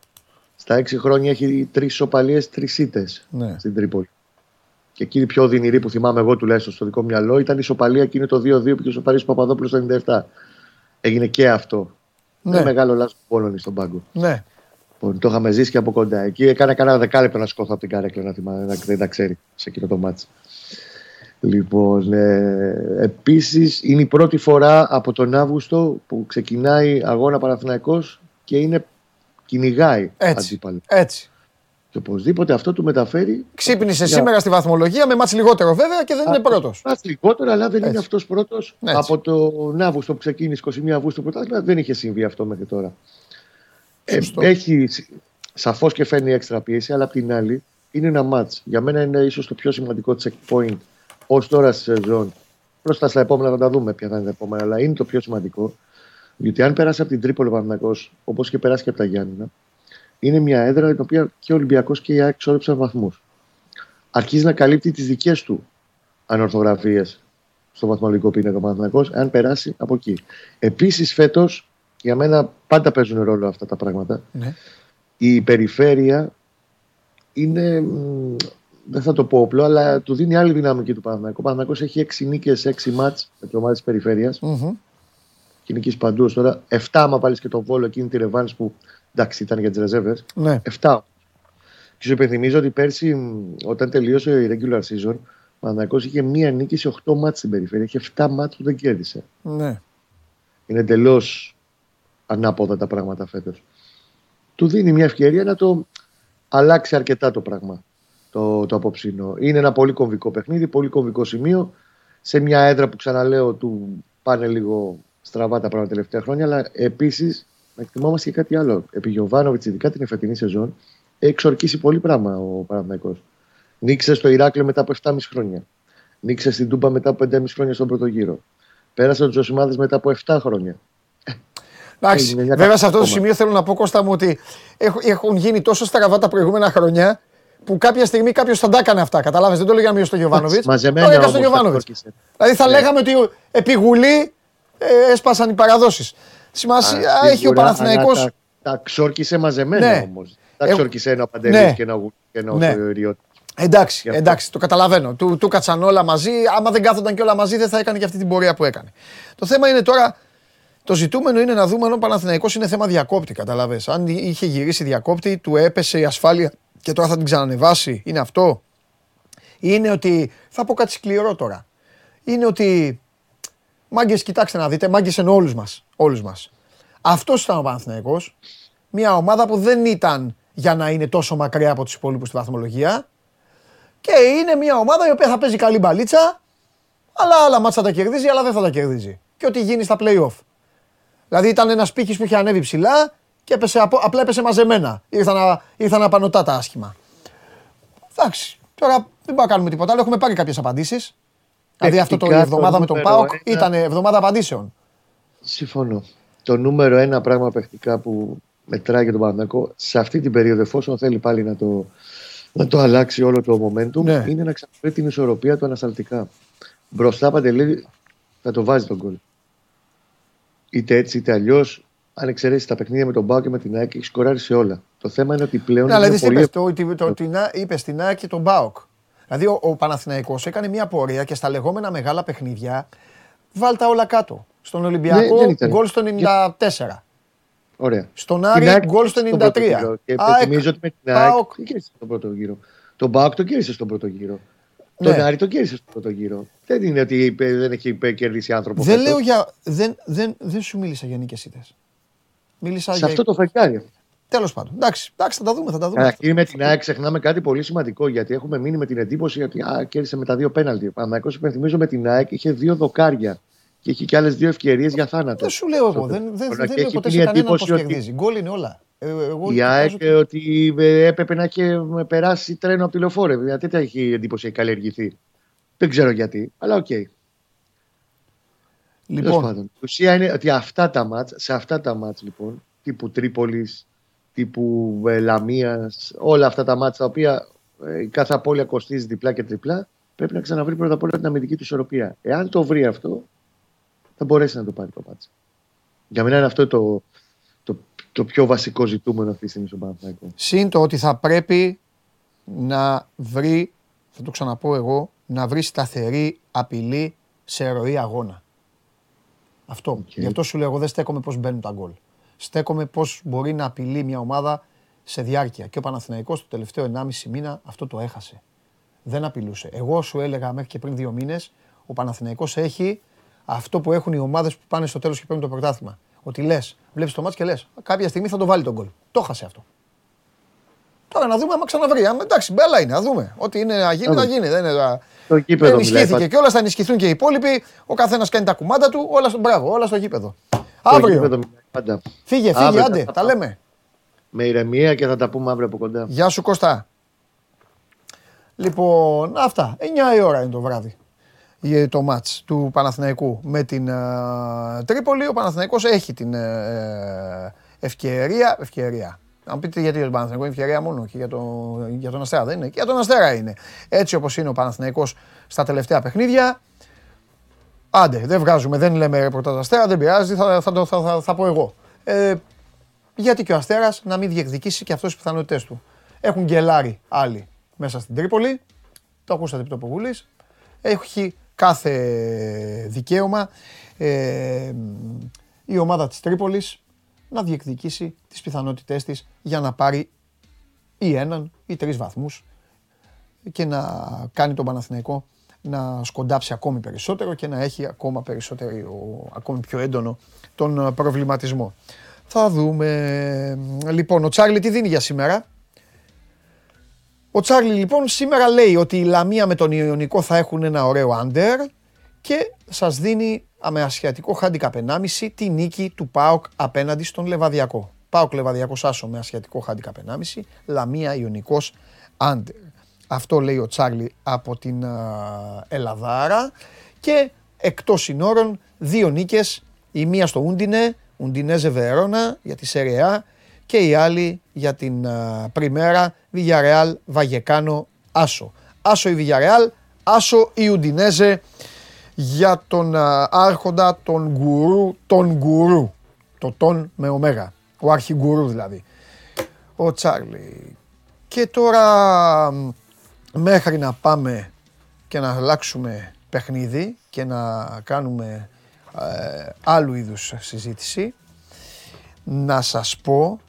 Στα 6 χρόνια έχει τρεις ισοπαλίε, τρεις ήττε Ναι. στην Τρίπολη. Και εκείνη η πιο δυνηρή που θυμάμαι εγώ τουλάχιστον στο δικό μου μυαλό ήταν η ισοπαλία εκείνη το 2-2 που είχε ισοπαλίσει ο Παπαδόπουλος το 97. Έγινε και αυτό. Ναι. Με μεγάλο λάθος του Πόλωνη στον πάγκο. Ναι. Λοιπόν, το είχαμε ζήσει και από κοντά. Εκεί έκανα κανένα δεκάλεπτο να σκόθω από την καρέκλα να θυμάμαι, να, δεν τα ξέρει σε εκείνο το μάτσο. Λοιπόν, ε, επίσης είναι η πρώτη φορά από τον Αύγουστο που ξεκινάει αγώνα Παναθηναϊκός και είναι κυνηγάει Έτσι. αντίπαλο. Έτσι. Και οπωσδήποτε αυτό του μεταφέρει. Ξύπνησε Για- σήμερα στη βαθμολογία με μάτς λιγότερο βέβαια και δεν είναι πρώτος. Μας λιγότερο, αλλά δεν είναι Έτσι. αυτός πρώτος. Έτσι. Από τον Αύγουστο που ξεκίνησε 21 Αυγούστου πρωτάθλημα δεν είχε συμβεί αυτό μέχρι τώρα. Ε, Σωστό. έχει σαφώς και φέρνει έξτρα πίεση, αλλά απ' την άλλη είναι ένα μάτς. Για μένα είναι ίσως το πιο σημαντικό checkpoint ως τώρα στη σεζόν. Μπροστά στα επόμενα θα τα δούμε ποια θα είναι τα επόμενα, αλλά είναι το πιο σημαντικό. Διότι αν περάσει από την Τρίπολη ο Παναθηναϊκός, όπως και περάσει και από τα Γιάννηνα, είναι μια έδρα την οποία και ο Ολυμπιακός και η ΑΕΚ ξόδεψαν βαθμούς. Αρχίζει να καλύπτει τις δικές του ανορθογραφίες στο βαθμολογικό πίνακα ο Παναθηναϊκός, αν περάσει από εκεί. Επίσης, φέτος, για μένα πάντα παίζουν ρόλο αυτά τα πράγματα. Ναι. Η περιφέρεια είναι, μ, δεν θα το πω όπλο, αλλά του δίνει άλλη δυναμική του Παναθηναϊκού. Ο Παναθηναϊκός έχει 6 νίκες, 6 μάτς με την ομάδα της περιφέρειας Μμμ. και νικήσει παντού ως τώρα. 7 άμα βάλεις και τον Βόλο εκείνη τη ρεβάνς που εντάξει ήταν για τις ρεζέρβε. Ναι. 7. Και σου υπενθυμίζω ότι πέρσι, μ, όταν τελείωσε η regular season, ο Παναθηναϊκός είχε μία νίκη σε 8 μάτς στην περιφέρεια. Είχε 7 μάτς που δεν κέρδισε. Ναι. Είναι εντελώς ανάποδα τα πράγματα φέτος. Του δίνει μια ευκαιρία να το αλλάξει αρκετά το πράγμα το, το απόψινο. Είναι ένα πολύ κομβικό παιχνίδι, πολύ κομβικό σημείο σε μια έδρα που ξαναλέω του πάνε λίγο στραβά τα πράγματα τα τελευταία χρόνια. Αλλά επίσης να εκτιμόμαστε και κάτι άλλο. Επί Γιωβάνοβιτς, ειδικά την εφετινή σεζόν, έχει εξορκίσει πολύ πράγμα ο Παναθηναϊκός. Νίκησε στο Ηράκλειο μετά από 7,5 χρόνια. Νίκησε στην Τούμπα μετά από 5,5 χρόνια στον πρώτο γύρο. Πέρασε του Ζωσιμάδε μετά από 7 χρόνια. Εντάξει, Έγινε μια βέβαια σε αυτό το ακόμα. σημείο θέλω να πω Κώστα μου ότι έχουν, έχουν γίνει τόσο στραβά τα προηγούμενα χρόνια που κάποια στιγμή κάποιος θα τα έκανε αυτά. Κατάλαβε, δεν το λέγαμε στο Γιωβάνοβιτς. μαζεμένα Το έκανε στο όμως τα Γιωβάνοβιτς. κόρκισε. Δηλαδή θα Ναι. λέγαμε ότι επί Γουλή ε, έσπασαν οι παραδόσεις. Σημασία Α, έχει ο σίγουρα, Παναθηναϊκός αλλά Τα, τα ξόρκισε μαζεμένα Ναι. όμως. Τα Εγώ- ξόρκισε ένα παντελή Ναι. και ένα γου- και ένα Ναι. Ριώτη. Εντάξει, Γι' αυτό. εντάξει, το καταλαβαίνω. Του, του κάτσαν όλα μαζί. Άμα δεν κάθονταν και όλα μαζί, δεν θα έκανε και αυτή την πορεία που έκανε. Το θέμα είναι τώρα. Το ζητούμενο είναι να δούμε αν ο Παναθηναϊκός είναι θέμα διακόπτη. Καταλαβες. Αν είχε γυρίσει διακόπτη, του έπεσε η ασφάλεια και τώρα θα την ξανανεβάσει. Είναι αυτό; Είναι ότι. Θα πω κάτι σκληρό τώρα. Είναι ότι. Μάγκες, κοιτάξτε να δείτε, μάγκες εννοώ όλους μας. Όλους μας. Αυτός ήταν ο Παναθηναϊκός. Μια ομάδα που δεν ήταν για να είναι τόσο μακριά από τους υπόλοιπους στη βαθμολογία. Και είναι μια ομάδα η οποία θα παίζει καλή μπαλίτσα, αλλά άλλα μάτσα θα τα κερδίζει, αλλά δεν θα τα κερδίζει. Και ό,τι γίνει στα play-off. Δηλαδή ήταν ένας πύχης που είχε ανέβει ψηλά και έπεσε, απο- απλά έπεσε μαζεμένα. Ήρθαν, ήρθαν απανωτά τα άσχημα. Εντάξει, τώρα δεν μπορούμε να κάνουμε τίποτα άλλο. Έχουμε πάρει κάποιες απαντήσεις. Δηλαδή αυτό το η Τεχνικά, το εβδομάδα με τον νούμερο Πάοκ ένα- ήταν εβδομάδα απαντήσεων. Συμφωνώ. Το νούμερο ένα πράγμα παιχτικά που μετράει για τον Παναθηναϊκό σε αυτή την περίοδο, εφόσον θέλει πάλι να το, να το αλλάξει όλο το momentum, Ναι. είναι να ξαναφέρει την ισορροπία του ανασταλτικά. Μπροστά παντελή θα το βάζει τον γκολ. Είτε έτσι είτε αλλιώς, αν εξαιρέσεις τα παιχνίδια με τον Μπάου και με την ΑΕΚ, έχει σκοράρει σε όλα. Το θέμα είναι ότι πλέον. Ναι, αλλά είναι είδες τι πολύ... είπες, το, το, το, την Α- είπες την ΑΕΚ και τον ΜΠΑΟΚ. Δηλαδή ο, ο Παναθηναϊκός έκανε μια πορεία και στα λεγόμενα μεγάλα παιχνίδια βάλτα όλα κάτω. Στον Ολυμπιακό Ναι, δεν ήταν. γκολ στο 94. Ωραία. Στον Την Άρη ΑΕΚ γκολ στο κέρδισε στον 93. πρώτο γύρο Και ΑΕΚ, θυμίζω ότι με την ΑΕΚ ΠΑΟΚ. δεν κέρδισε στον πρώτο γύρο. Τον Μπάουκ τον κέρδισε στον πρώτο γύρο. Ναι. Τον Άρη τον κέρδισε στον πρώτο γύρο. Δεν είναι ότι είπε- δεν έχει είπε- κερδίσει άνθρωπο. Δεν φέτος. λέω για. Δεν, δεν, δεν σου μίλησα για νίκες ήττες. Μίλησα Σε για. αυτό το φεγγάρι. Τέλος πάντων. Εντάξει, εντάξει, θα τα δούμε. Θα τα δούμε. Καταρχήν με την ΑΕΚ ξεχνάμε κάτι πολύ σημαντικό γιατί έχουμε μείνει με την εντύπωση ότι α, κέρδισε με τα δύο πέναλτι. Ο Παναγιώ υπενθυμίζω με την ΑΕΚ είχε δύο δοκάρια και είχε και άλλες δύο ευκαιρίες για θάνατο. Δεν σου λέω εγώ. Στο Δεν, δεν, Τώρα δεν και λέω έχει ποτέ μείνει σε κανέναν εντύπωση πώς ότι κερδίζει. Γκολ είναι όλα. Ε, εγώ Η ΑΕΚ κοιτάζω- ε, ότι ε, έπρεπε να έχει περάσει τρένο από τη λεωφόρε. Δηλαδή τέτοια έχει εντύπωση, έχει καλλιεργηθεί; Δεν ξέρω γιατί, αλλά οκ. Okay. Λοιπόν, Η ουσία είναι ότι αυτά τα μάτς, σε αυτά τα μάτς λοιπόν, τύπου Τρίπολης, τύπου ε, Λαμίας, όλα αυτά τα μάτς τα οποία ε, η κάθε απώλεια κοστίζει διπλά και τριπλά, πρέπει να ξαναβρει πρώτα απ' όλα την αμυντική του ισορροπία. Εάν το βρει αυτό, θα μπορέσει να το πάρει το ματς. Για μένα είναι αυτό το, το, το πιο βασικό ζητούμενο αυτή τη στιγμή στον Παναθηναϊκό. Συν το ότι θα πρέπει να βρει, θα το ξαναπώ εγώ, να βρει σταθερή απειλή σε ροή αγώνα. Αυτό. Οκ. Γι' αυτό σου λέω, εγώ δεν στέκομαι πώς μπαίνουν τα γκολ. Στέκομαι πώς μπορεί να απειλεί μια ομάδα σε διάρκεια. Και ο Παναθηναϊκός το τελευταίο 1,5 μήνα αυτό το έχασε. Δεν απειλούσε. Εγώ σου έλεγα μέχρι και πριν δύο μήνες, ο Παναθηναϊκός έχει αυτό που έχουν οι ομάδες που πάνε στο τέλος και παίρνουν το πρωτάθλημα. Ότι λες, βλέπεις το μάτς και λες, κάποια στιγμή θα το βάλει τον γκολ. Το έχασε αυτό. Τώρα να δούμε άμα ξαναβρει. Άμα, εντάξει, μπέλα είναι, να δούμε. Ό,τι είναι να γίνει, Να να δούμε. γίνει. Δεν είναι, τώρα- Το γήπεδο ενισχύθηκε μιλάει, και όλα θα ενισχυθούν και οι υπόλοιποι. Ο καθένας κάνει τα κουμάντα του, όλα στο μπράβο, όλα στο γήπεδο. Το Αύριο. γήπεδο μιλάει πάντα. Φύγε, φύγε, Αύριο άντε, θα τα πάω. λέμε. Με ηρεμία και θα τα πούμε αύριο από κοντά. Γεια σου Κώστα. Λοιπόν, αυτά. 9 η ώρα είναι το βράδυ. Για το μάτς του Παναθηναϊκού με την ε, Τρίπολη. Ο Παναθηναϊκός έχει την ε, ευκαιρία. Ευκαιρία. Να μου πείτε γιατί για τον Παναθηναϊκό είναι ευκαιρία μόνο και για, το, για τον Αστέρα δεν είναι. Και για τον Αστέρα είναι. Έτσι όπως είναι ο Παναθηναϊκός στα τελευταία παιχνίδια. Άντε, δεν βγάζουμε, δεν λέμε ρεπορτάζ Αστέρα, δεν πειράζει, θα, θα, το- θα, θα, θα πω εγώ. Ε, γιατί και ο Αστέρας να μην διεκδικήσει και αυτός τι πιθανότητές του. Έχουν γκελάρει άλλοι μέσα στην Τρίπολη. Το ακούσατε επί το Βουλής. Έχει κάθε δικαίωμα ε, η ομάδα της Τρίπολης να διεκδικήσει τις πιθανότητές της για να πάρει ή έναν ή τρεις βαθμούς και να κάνει τον Παναθηναϊκό να σκοντάψει ακόμη περισσότερο και να έχει ακόμα περισσότερο, ακόμη πιο έντονο τον προβληματισμό. Θα δούμε. Λοιπόν, ο Τσάρλι τι δίνει για σήμερα; Ο Τσάρλι λοιπόν σήμερα λέει ότι η Λαμία με τον Ιωνικό θα έχουν ένα ωραίο άντερ και σας δίνει με ασιατικό handicap 1,5 τη νίκη του ΠΑΟΚ απέναντι στον Λεβαδιακό. ΠΑΟΚ Λεβαδιακός Άσο με ασιατικό handicap 1,5, Λαμία Ιωνικός άντερ. Αυτό λέει ο Τσάρλι από την α, Ελαδάρα και εκτός συνόρων δύο νίκες, η μία στο Ούντινε, Ουντινέζε Βερόνα για τη Σεριά και η άλλη για την α, Πριμέρα, Villarreal Βαγεκάνο Άσο. Άσο η Villarreal, Άσο η Ουντινέζε για τον α, άρχοντα, τον γκουρού, τον γκουρού. Το τον με ωμέγα, ο αρχιγκουρού δηλαδή. Ο Τσάρλι. Και τώρα μ, μέχρι να πάμε και να αλλάξουμε παιχνίδι και να κάνουμε ε, άλλου είδους συζήτηση να σας πω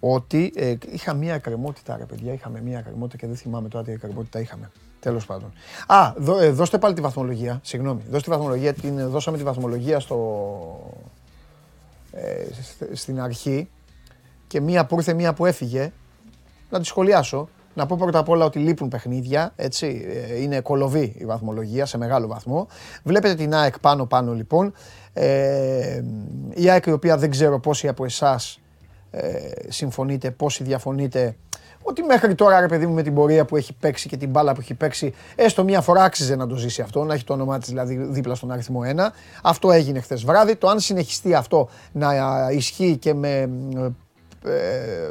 ότι ε, είχα μία εκκρεμότητα ρε παιδιά, είχαμε μία εκκρεμότητα και δεν θυμάμαι τώρα τι εκκρεμότητα είχαμε. Τέλος πάντων. Α, δώ- ε, δώστε πάλι τη βαθμολογία, συγγνώμη. Δώστε τη βαθμολογία, την, δώσαμε τη βαθμολογία στο, ε, σ- στην αρχή και μία που ήρθε, μία που έφυγε. Να τη σχολιάσω. Να πω πρώτα απ' όλα ότι λείπουν παιχνίδια, έτσι, ε, είναι κολοβή η βαθμολογία σε μεγάλο βαθμό. Βλέπετε την ΑΕΚ πάνω-πάνω λοιπόν. Ε, η ΑΕΚ η οποία δεν ξέρω πόσοι από εσάς ε, συμφωνείτε, πόσοι διαφωνείτε, ότι μέχρι τώρα ρε παιδί μου με την πορεία που έχει παίξει και την μπάλα που έχει παίξει, έστω μία φορά άξιζε να το ζήσει αυτό, να έχει το όνομά της δηλαδή δίπλα στον αριθμό 1. Αυτό έγινε χθες βράδυ. Το αν συνεχιστεί αυτό να α, ισχύει και με ε, ε,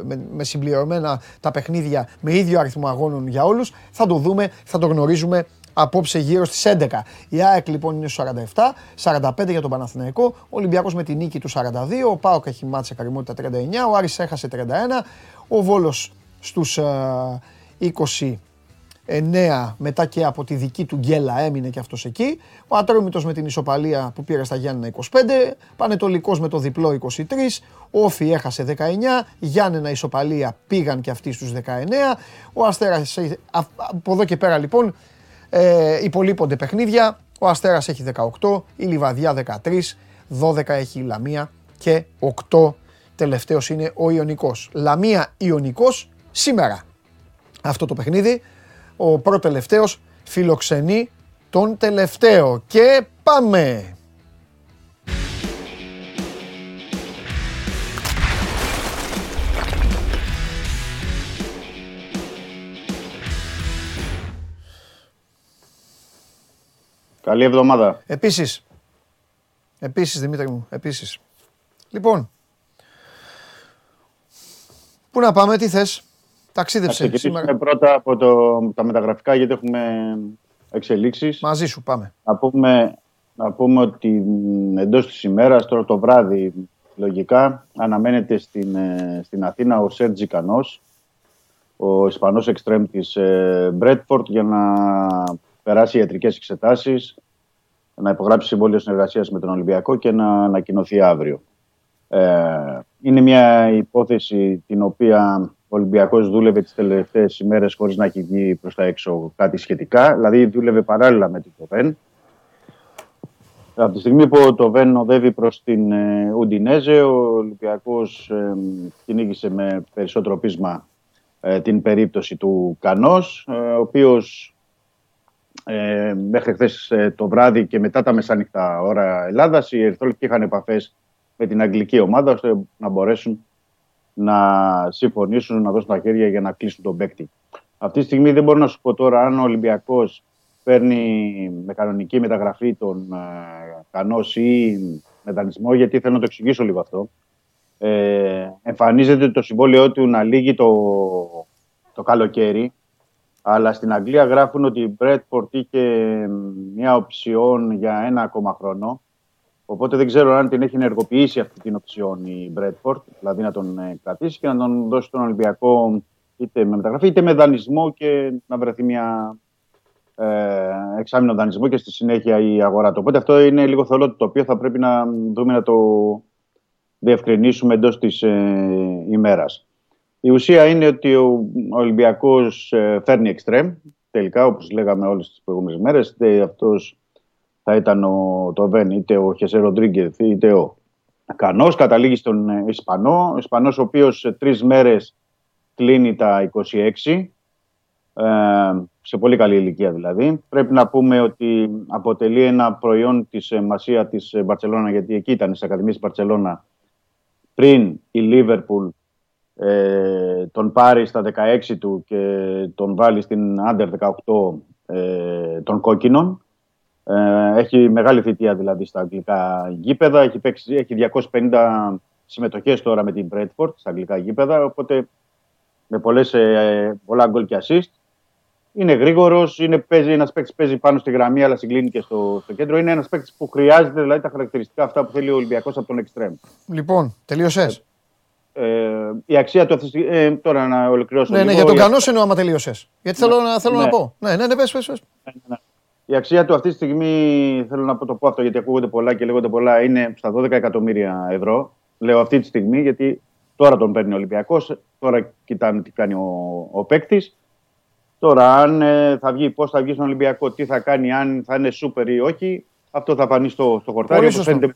με, με συμπληρωμένα τα παιχνίδια με ίδιο αριθμό αγώνων για όλους. Θα το δούμε, θα το γνωρίζουμε απόψε γύρω στις 11. Η ΑΕΚ λοιπόν είναι στους 47, 45 για τον Παναθηναϊκό, ο Ολυμπιακός με τη νίκη του 42, ο ΠΑΟΚ έχει μάτσε καριμότητα 39, ο Άρης έχασε 31, ο Βόλος στους ε, 20 9 μετά και από τη δική του γκέλα έμεινε και αυτός εκεί. Ο Ατρόμητος με την ισοπαλία που πήρε στα Γιάννενα 25. Πανετολικός με το διπλό 23. Όφι έχασε 19. Γιάννενα ισοπαλία πήγαν και αυτοί στους 19. Ο Αστέρας από εδώ και πέρα λοιπόν ε, υπολείπονται παιχνίδια. Ο Αστέρας έχει 18. Η Λιβαδιά 13. 12 έχει η Λαμία και 8 τελευταίος είναι ο Ιωνικός. Λαμία Ιωνικός σήμερα αυτό το παιχνίδι ο πρώτο-τελευταίος φιλοξενεί τον τελευταίο. Και πάμε! Καλή εβδομάδα. Επίσης, επίσης Δημήτρη μου, επίσης. Λοιπόν, πού να πάμε, τι θες; Ταξίδεψε Θα σήμερα. πρώτα από το, τα μεταγραφικά γιατί έχουμε εξελίξεις. Μαζί σου πάμε. Να πούμε, να πούμε ότι εντός της ημέρας, τώρα το βράδυ λογικά, αναμένεται στην, ε, στην Αθήνα ο Σέρτζι Κανός, ο Ισπανός εξτρέμ της Μπρέτφορτ για να περάσει ιατρικές εξετάσεις, να υπογράψει συμβόλαιο συνεργασίας με τον Ολυμπιακό και να ανακοινωθεί αύριο. Ε, είναι μια υπόθεση την οποία ο Ολυμπιακός δούλευε τις τελευταίες ημέρες χωρίς να έχει βγει προς τα έξω κάτι σχετικά. Δηλαδή, δούλευε παράλληλα με την Τοβέν. Από τη στιγμή που το Βεν οδεύει προς την ε, Ουντινέζε, ο Ολυμπιακός ε, κυνήγησε με περισσότερο πείσμα ε, την περίπτωση του Κανός, ε, ο οποίος ε, μέχρι χθες το βράδυ και μετά τα μεσάνυχτα ώρα Ελλάδας, οι Ερυθρόλεπτοι είχαν επαφές με την αγγλική ομάδα ώστε να μπορέσουν να συμφωνήσουν, να δώσουν τα χέρια για να κλείσουν τον παίκτη. Αυτή τη στιγμή δεν μπορώ να σου πω τώρα αν ο Ολυμπιακός παίρνει με κανονική μεταγραφή τον ε, Κανό ή μετανισμό, γιατί θέλω να το εξηγήσω λίγο αυτό. Ε, εμφανίζεται το συμβόλαιό του να λύγει το, το καλοκαίρι, αλλά στην Αγγλία γράφουν ότι η Bradford είχε μια οψιόν για ένα ακόμα χρόνο Οπότε δεν ξέρω αν την έχει ενεργοποιήσει αυτή την οψιόν η Μπρέτφορντ, δηλαδή να τον ε, κρατήσει και να τον δώσει στον Ολυμπιακό είτε με μεταγραφή είτε με δανεισμό και να βρεθεί μια ε, εξάμεινο δανεισμό και στη συνέχεια η αγορά του. Οπότε αυτό είναι λίγο θολό το οποίο θα πρέπει να δούμε να το διευκρινίσουμε εντός της ε, ημέρας. Η ουσία είναι ότι ο Ολυμπιακός ε, φέρνει εξτρέμ, τελικά όπως λέγαμε όλες τις προηγούμενες μέρες. Αυτός θα ήταν ο, το Βεν, είτε ο Χεσέ Ροντρίγκεθ, είτε ο Κανός. Καταλήγει στον ε, Ισπανό. Ο Ισπανός, ο οποίος σε τρεις μέρες κλείνει τα 26. Ε, σε πολύ καλή ηλικία δηλαδή. Πρέπει να πούμε ότι αποτελεί ένα προϊόν της μασία της Μπαρτσελώνα, γιατί εκεί ήταν στις Ακαδημίες της Μπαρτσελώνα πριν η Λίβερπουλ ε, τον πάρει στα 16 του και τον βάλει στην Under 18 ε, των κόκκινων. Ε, έχει μεγάλη θητεία δηλαδή στα αγγλικά γήπεδα. Έχει, παίξει, έχει 250 συμμετοχές τώρα με την Bradford στα αγγλικά γήπεδα. Οπότε με πολλές, ε, πολλά γκολ και assist. Είναι γρήγορος, παίζει ένας παίκτης παίζει πάνω στη γραμμή, αλλά συγκλίνει και στο, στο κέντρο. Είναι ένας παίκτης που χρειάζεται δηλαδή, τα χαρακτηριστικά αυτά που θέλει ο Ολυμπιακός από τον Εκστρέμ. Λοιπόν, τελείωσες; Ε, η αξία του αυτή ε, τώρα να ολοκληρώσω. Ναι, ναι, λίγο, για τον Κανό εννοώ άμα τελείωσες. Γιατί θέλω, να, θέλω ναι. να πω. Ναι, ναι, ναι, πες, πες, πες. Ναι, ναι. Η αξία του αυτή τη στιγμή, θέλω να πω το πω αυτό γιατί ακούγονται πολλά και λέγονται πολλά, είναι στα 12 εκατομμύρια ευρώ. Λέω αυτή τη στιγμή γιατί τώρα τον παίρνει ο Ολυμπιακός, τώρα κοιτάμε τι κάνει ο, ο παίκτης. Τώρα, αν ε, θα βγει, πώς θα βγει στον Ολυμπιακό, τι θα κάνει, αν θα είναι σούπερ ή όχι, αυτό θα φανεί στο, στο χορτάρι. Όπως φαίνεται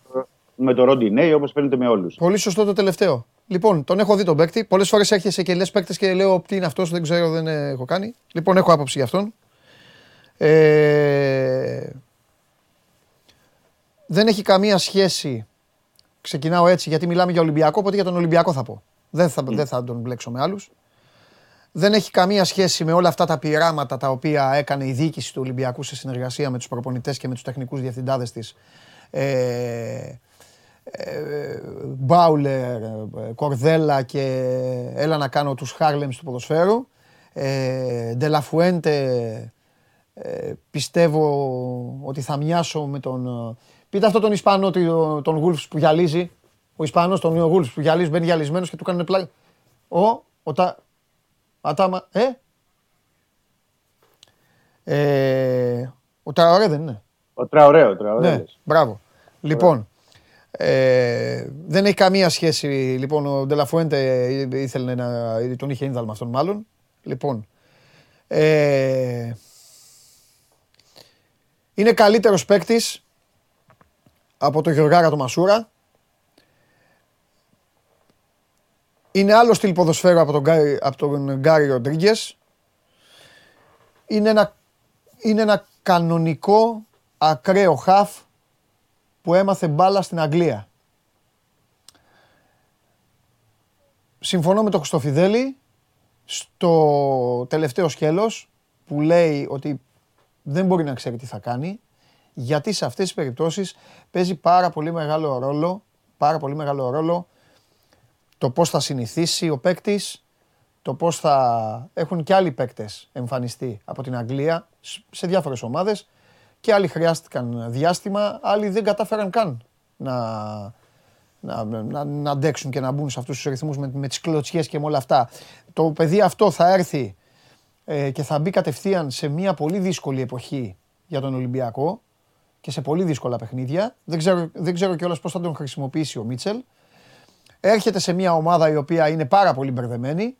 με το Ρόντι όπως φαίνεται με όλους. Πολύ σωστό το τελευταίο. Λοιπόν, τον έχω δει τον παίκτη. Πολλές φορές έρχεσαι και λες παίκτες και λέω τι είναι αυτός, δεν ξέρω, δεν έχω κάνει. Λοιπόν, έχω άποψη για αυτόν. Ε, δεν έχει καμία σχέση. Ξεκινάω έτσι γιατί μιλάμε για Ολυμπιακό, οπότε για τον Ολυμπιακό θα πω. Δεν θα, δεν θα τον μπλέξω με άλλους. Δεν έχει καμία σχέση με όλα αυτά τα πειράματα τα οποία έκανε η διοίκηση του Ολυμπιακού σε συνεργασία με τους προπονητές και με τους τεχνικούς διευθυντάδες της. Ε, ε, Μπάουλερ, ε, Κορδέλα και έλα να κάνω τους Χάρλεμς του ποδοσφαίρου. Ε, Ντελαφουέντε ε, πιστεύω ότι θα μοιάσω με τον... ε, Πείτε αυτό τον Ισπανό, τον- τον Γούλφς που γυαλίζει. Ο Ισπανός τον Γούλφς που γυαλίζει, μπαίνει γυαλισμένος και του κάνουν πλάι. Ο, ο Τα... Ατάμα, ε; ε ο Τραωρέ δεν είναι. Ο Τραωρέ, ο Τραωρέ. Ναι, μπράβο. Λοιπόν, ε, δεν έχει καμία σχέση. Λοιπόν, ο Ντελαφουέντε ήθελε να. τον είχε ίνδαλμα αυτόν μάλλον. Λοιπόν. Ε, είναι καλύτερος παίκτης από τον Γεωργάρα του Μασούρα. Είναι άλλο στυλ ποδοσφαίρου από τον, Γκάρι- από τον Γκάρι Ροντρίγκες. Είναι ένα, είναι ένα κανονικό ακραίο χαφ που έμαθε μπάλα στην Αγγλία. Συμφωνώ με τον Χριστοφιδέλη στο τελευταίο σκέλος που λέει ότι δεν μπορεί να ξέρει τι θα κάνει γιατί σε αυτές τις περιπτώσεις παίζει πάρα πολύ μεγάλο ρόλο πάρα πολύ μεγάλο ρόλο το πώς θα συνηθίσει ο παίκτης, το πώς θα έχουν και άλλοι παίκτες εμφανιστεί από την Αγγλία σ- σε διάφορες ομάδες και άλλοι χρειάστηκαν διάστημα, άλλοι δεν κατάφεραν καν να, να, να, να αντέξουν και να μπουν σε αυτούς τους ρυθμούς με, με τις κλωτσιές και με όλα αυτά. Το παιδί αυτό θα έρθει ε, και θα μπει κατευθείαν σε μια πολύ δύσκολη εποχή για τον Ολυμπιακό και σε πολύ δύσκολα παιχνίδια. Δεν ξέρω, δεν ξέρω κιόλας πώς θα τον χρησιμοποιήσει ο Μίτσελ. Έρχεται σε μια ομάδα η οποία είναι πάρα πολύ μπερδεμένη.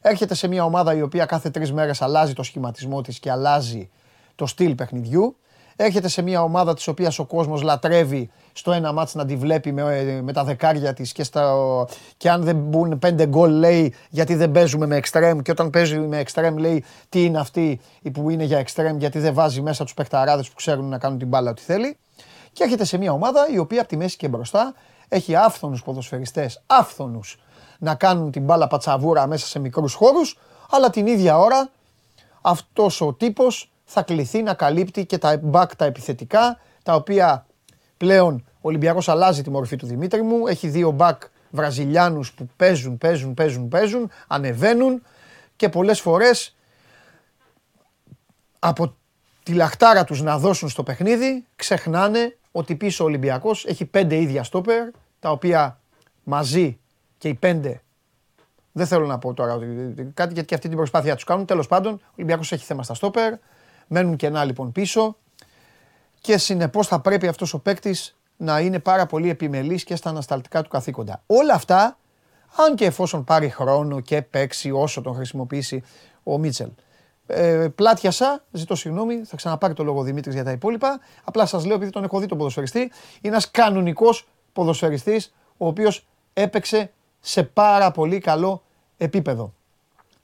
Έρχεται σε μια ομάδα η οποία κάθε τρεις μέρες αλλάζει το σχηματισμό της και αλλάζει το στυλ παιχνιδιού. Έρχεται σε μια ομάδα της οποίας ο κόσμος λατρεύει στο ένα μάτς να τη βλέπει με, με τα δεκάρια της και, στα, και αν δεν μπουν πέντε γκολ λέει γιατί δεν παίζουμε με εξτρέμ και όταν παίζει με εξτρέμ λέει τι είναι αυτή που είναι για εξτρέμ γιατί δεν βάζει μέσα τους παιχταράδες που ξέρουν να κάνουν την μπάλα ό,τι θέλει. Και έρχεται σε μια ομάδα η οποία από τη μέση και μπροστά έχει άφθονους ποδοσφαιριστές, άφθονους να κάνουν την μπάλα πατσαβούρα μέσα σε μικρούς χώρους, αλλά την ίδια ώρα αυτός ο τύπος θα κληθεί να καλύπτει και τα back τα επιθετικά, τα οποία πλέον ο Ολυμπιακός αλλάζει τη μορφή του Δημήτρη μου, έχει δύο back Βραζιλιάνους που παίζουν, παίζουν, παίζουν, παίζουν, ανεβαίνουν και πολλές φορές από τη λαχτάρα τους να δώσουν στο παιχνίδι, ξεχνάνε ότι πίσω ο Ολυμπιακός έχει πέντε ίδια στόπερ, τα οποία μαζί και οι πέντε, δεν θέλω να πω τώρα ότι κάτι γιατί και αυτή την προσπάθεια τους κάνουν, τέλος πάντων, ο Ολυμπιακός έχει θέμα στα στόπερ, μένουν κενά λοιπόν πίσω και συνεπώς θα πρέπει αυτός ο παίκτης να είναι πάρα πολύ επιμελής και στα ανασταλτικά του καθήκοντα. Όλα αυτά, αν και εφόσον πάρει χρόνο και παίξει όσο τον χρησιμοποιήσει ο Μίτσελ. Ε, πλάτιασα, ζητώ συγγνώμη, θα ξαναπάρει το λόγο ο Δημήτρης για τα υπόλοιπα. Απλά σας λέω επειδή τον έχω δει τον ποδοσφαιριστή, είναι ένας κανονικός ποδοσφαιριστής ο οποίος έπαιξε σε πάρα πολύ καλό επίπεδο.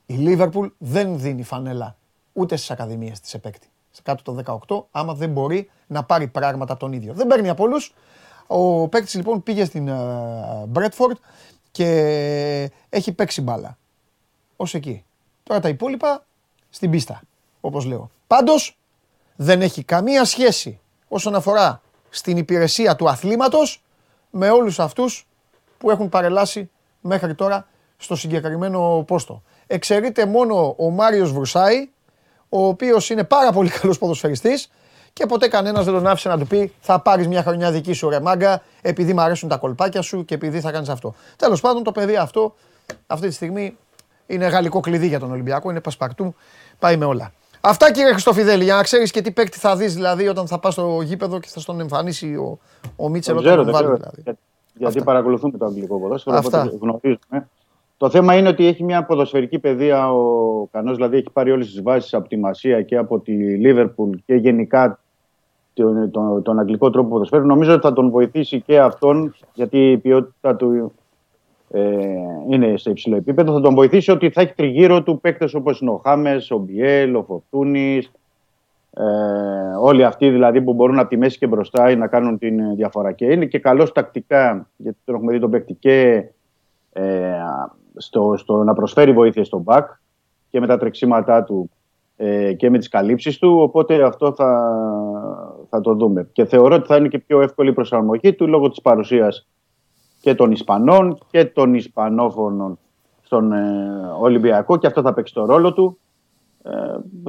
Η Λίβερπουλ δεν δίνει φανέλα ούτε στις ακαδημίες της επέκτη. Σε κάτω το 18, άμα δεν μπορεί να πάρει πράγματα από τον ίδιο. Δεν παίρνει από όλους. Ο παίκτης λοιπόν πήγε στην Μπρέτφορντ και έχει παίξει μπάλα. Ως εκεί. Τώρα τα υπόλοιπα στην πίστα, όπως λέω. Πάντως, δεν έχει καμία σχέση όσον αφορά στην υπηρεσία του αθλήματος με όλους αυτούς που έχουν παρελάσει μέχρι τώρα στο συγκεκριμένο πόστο. Εξαιρείται μόνο ο Μάριος Βρουσάη, ο οποίος είναι πάρα πολύ καλός ποδοσφαιριστής και ποτέ κανένας δεν τον άφησε να του πει θα πάρεις μια χρονιά δική σου ρε μάγκα επειδή μου αρέσουν τα κολπάκια σου και επειδή θα κάνεις αυτό. Τέλος πάντων το παιδί αυτό αυτή τη στιγμή είναι γαλλικό κλειδί για τον Ολυμπιακό, είναι πασπαρτού, πάει με όλα. Αυτά κύριε Χριστοφιδέλη, για να ξέρεις και τι παίκτη θα δεις δηλαδή όταν θα πας στο γήπεδο και θα στον εμφανίσει ο, ο Μίτσελ Δεν όταν ξέρω, τον δεν βάλει ξέρω. δηλαδή. Για- Γιατί Αυτά. παρακολουθούμε το αγγλικό ποδόσφαιρο, Αυτά. οπότε γνωρίζουμε. Το θέμα είναι ότι έχει μια ποδοσφαιρική παιδεία ο Κανός, δηλαδή έχει πάρει όλες τις βάσεις από τη Μασία και από τη Λίβερπουλ και γενικά τον, τον, τον αγγλικό τρόπο ποδοσφαίρου. Νομίζω ότι θα τον βοηθήσει και αυτόν, γιατί η ποιότητα του ε, είναι σε υψηλό επίπεδο. Θα τον βοηθήσει ότι θα έχει τριγύρω του παίκτες όπως είναι ο Χάμες, ο Μπιέλ, ο Φορτούνης, ε, όλοι αυτοί δηλαδή που μπορούν από τη μέση και μπροστά να κάνουν την διαφορά. Και είναι και καλός τακτικά, γιατί τον έχουμε δει τον παίκτη και ε, στο, στο να προσφέρει βοήθεια στον μπακ και με τα τρεξίματά του ε, και με τις καλύψεις του, οπότε αυτό θα, θα το δούμε. Και θεωρώ ότι θα είναι και πιο εύκολη η προσαρμογή του λόγω της παρουσίας και των Ισπανών και των Ισπανόφωνων στον ε, Ολυμπιακό και αυτό θα παίξει το ρόλο του. Ε,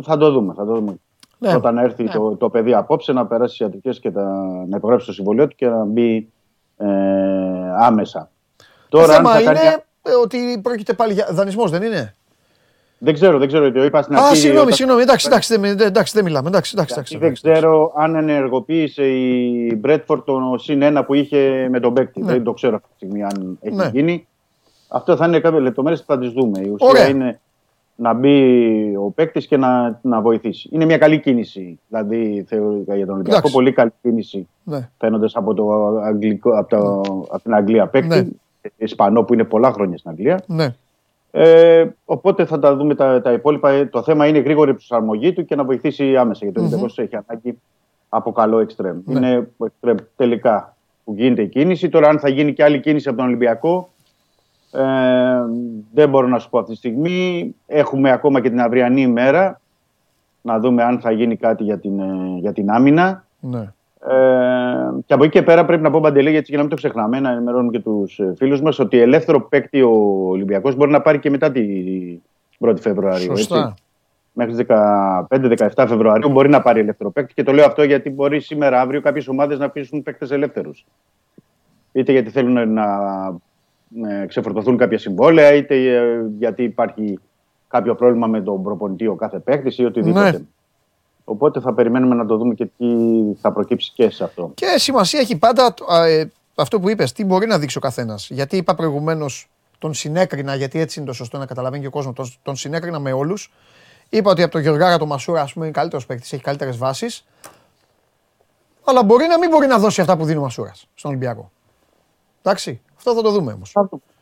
θα το δούμε. Θα το δούμε. Ναι. Όταν έρθει Ναι. το, το παιδί απόψε να περάσει τι ιατρικές και τα, να υπογράψει το συμβολίο του και να μπει ε, άμεσα. Το Τώρα, αν θέμα θα είναι κάνει- ε, ότι πρόκειται πάλι για δανεισμός, δεν είναι; Δεν ξέρω, δεν ξέρω. Το είπα στην Α, αρχή. συγγνώμη, όταν- συγγνώμη. Εντάξει, εντάξει, δεν, δεν- εντάξει, δεν μιλάμε. Εντάξει, εντάξει, εντάξει, δεν εντάξει. ξέρω αν ενεργοποίησε η Μπρέτφορντ το συν ένα που είχε με τον παίκτη. Ναι. Δεν το ξέρω αυτή τη στιγμή αν έχει Ναι. γίνει. Αυτό θα είναι κάποιες λεπτομέρειες που θα τις δούμε. Η ουσία Ωραία. είναι να μπει ο παίκτης και να, να βοηθήσει. Είναι μια καλή κίνηση, δηλαδή θεωρητικά για τον Ολυμπιακό. Εντάξει. Πολύ καλή κίνηση Ναι. φαίνοντας από, το αγγλικό, από, το, από την Αγγλία παίκτη. Ναι. Ισπανό που είναι πολλά χρόνια στην Αγγλία. ναι. Ε, οπότε θα τα δούμε τα, τα υπόλοιπα. Ε, Το θέμα είναι η γρήγορη προσαρμογή του και να βοηθήσει άμεσα. Γιατί ο Ολυμπιακός έχει ανάγκη από καλό εξτρέμ. Ναι. Είναι ο εξτρέμ τελικά που γίνεται η κίνηση. Τώρα, αν θα γίνει και άλλη κίνηση από τον Ολυμπιακό, ε, δεν μπορώ να σου πω αυτή τη στιγμή. Έχουμε ακόμα και την αυριανή ημέρα να δούμε αν θα γίνει κάτι για την, ε, για την άμυνα. ναι. Ε, και από εκεί και πέρα πρέπει να πω παντελή, γιατί για να μην το ξεχνάμε, να ενημερώνουμε και τους φίλους μας ότι ελεύθερο παίκτη ο Ολυμπιακός μπορεί να πάρει και μετά την 1η Φεβρουαρίου. Σωστά. Έτσι. Μέχρι τι 15-17 Φεβρουαρίου μπορεί να πάρει ελεύθερο παίκτη. Και το λέω αυτό γιατί μπορεί σήμερα, αύριο, κάποιες ομάδες να αφήσουν παίκτες ελεύθερους. Είτε γιατί θέλουν να ε, ξεφορτωθούν κάποια συμβόλαια, είτε ε, γιατί υπάρχει κάποιο πρόβλημα με τον προπονητή ο κάθε παίκτης ή οτιδήποτε. Ναι. Οπότε θα περιμένουμε να το δούμε και τι θα προκύψει και σε αυτό. Και σημασία έχει πάντα το- α, ε, αυτό που είπες, τι μπορεί να δείξει ο καθένας. Γιατί είπα προηγουμένως, τον συνέκρινα, γιατί έτσι είναι το σωστό να καταλαβαίνει και ο κόσμος, τον, τον συνέκρινα με όλους. Είπα ότι από τον Γεωργάρα τον Μασούρα, ας πούμε, είναι καλύτερος παίκτης, έχει καλύτερες βάσεις. Αλλά μπορεί να μην μπορεί να δώσει αυτά που δίνει ο Μασούρας στον Ολυμπιακό. Εντάξει, αυτό θα το δούμε όμως.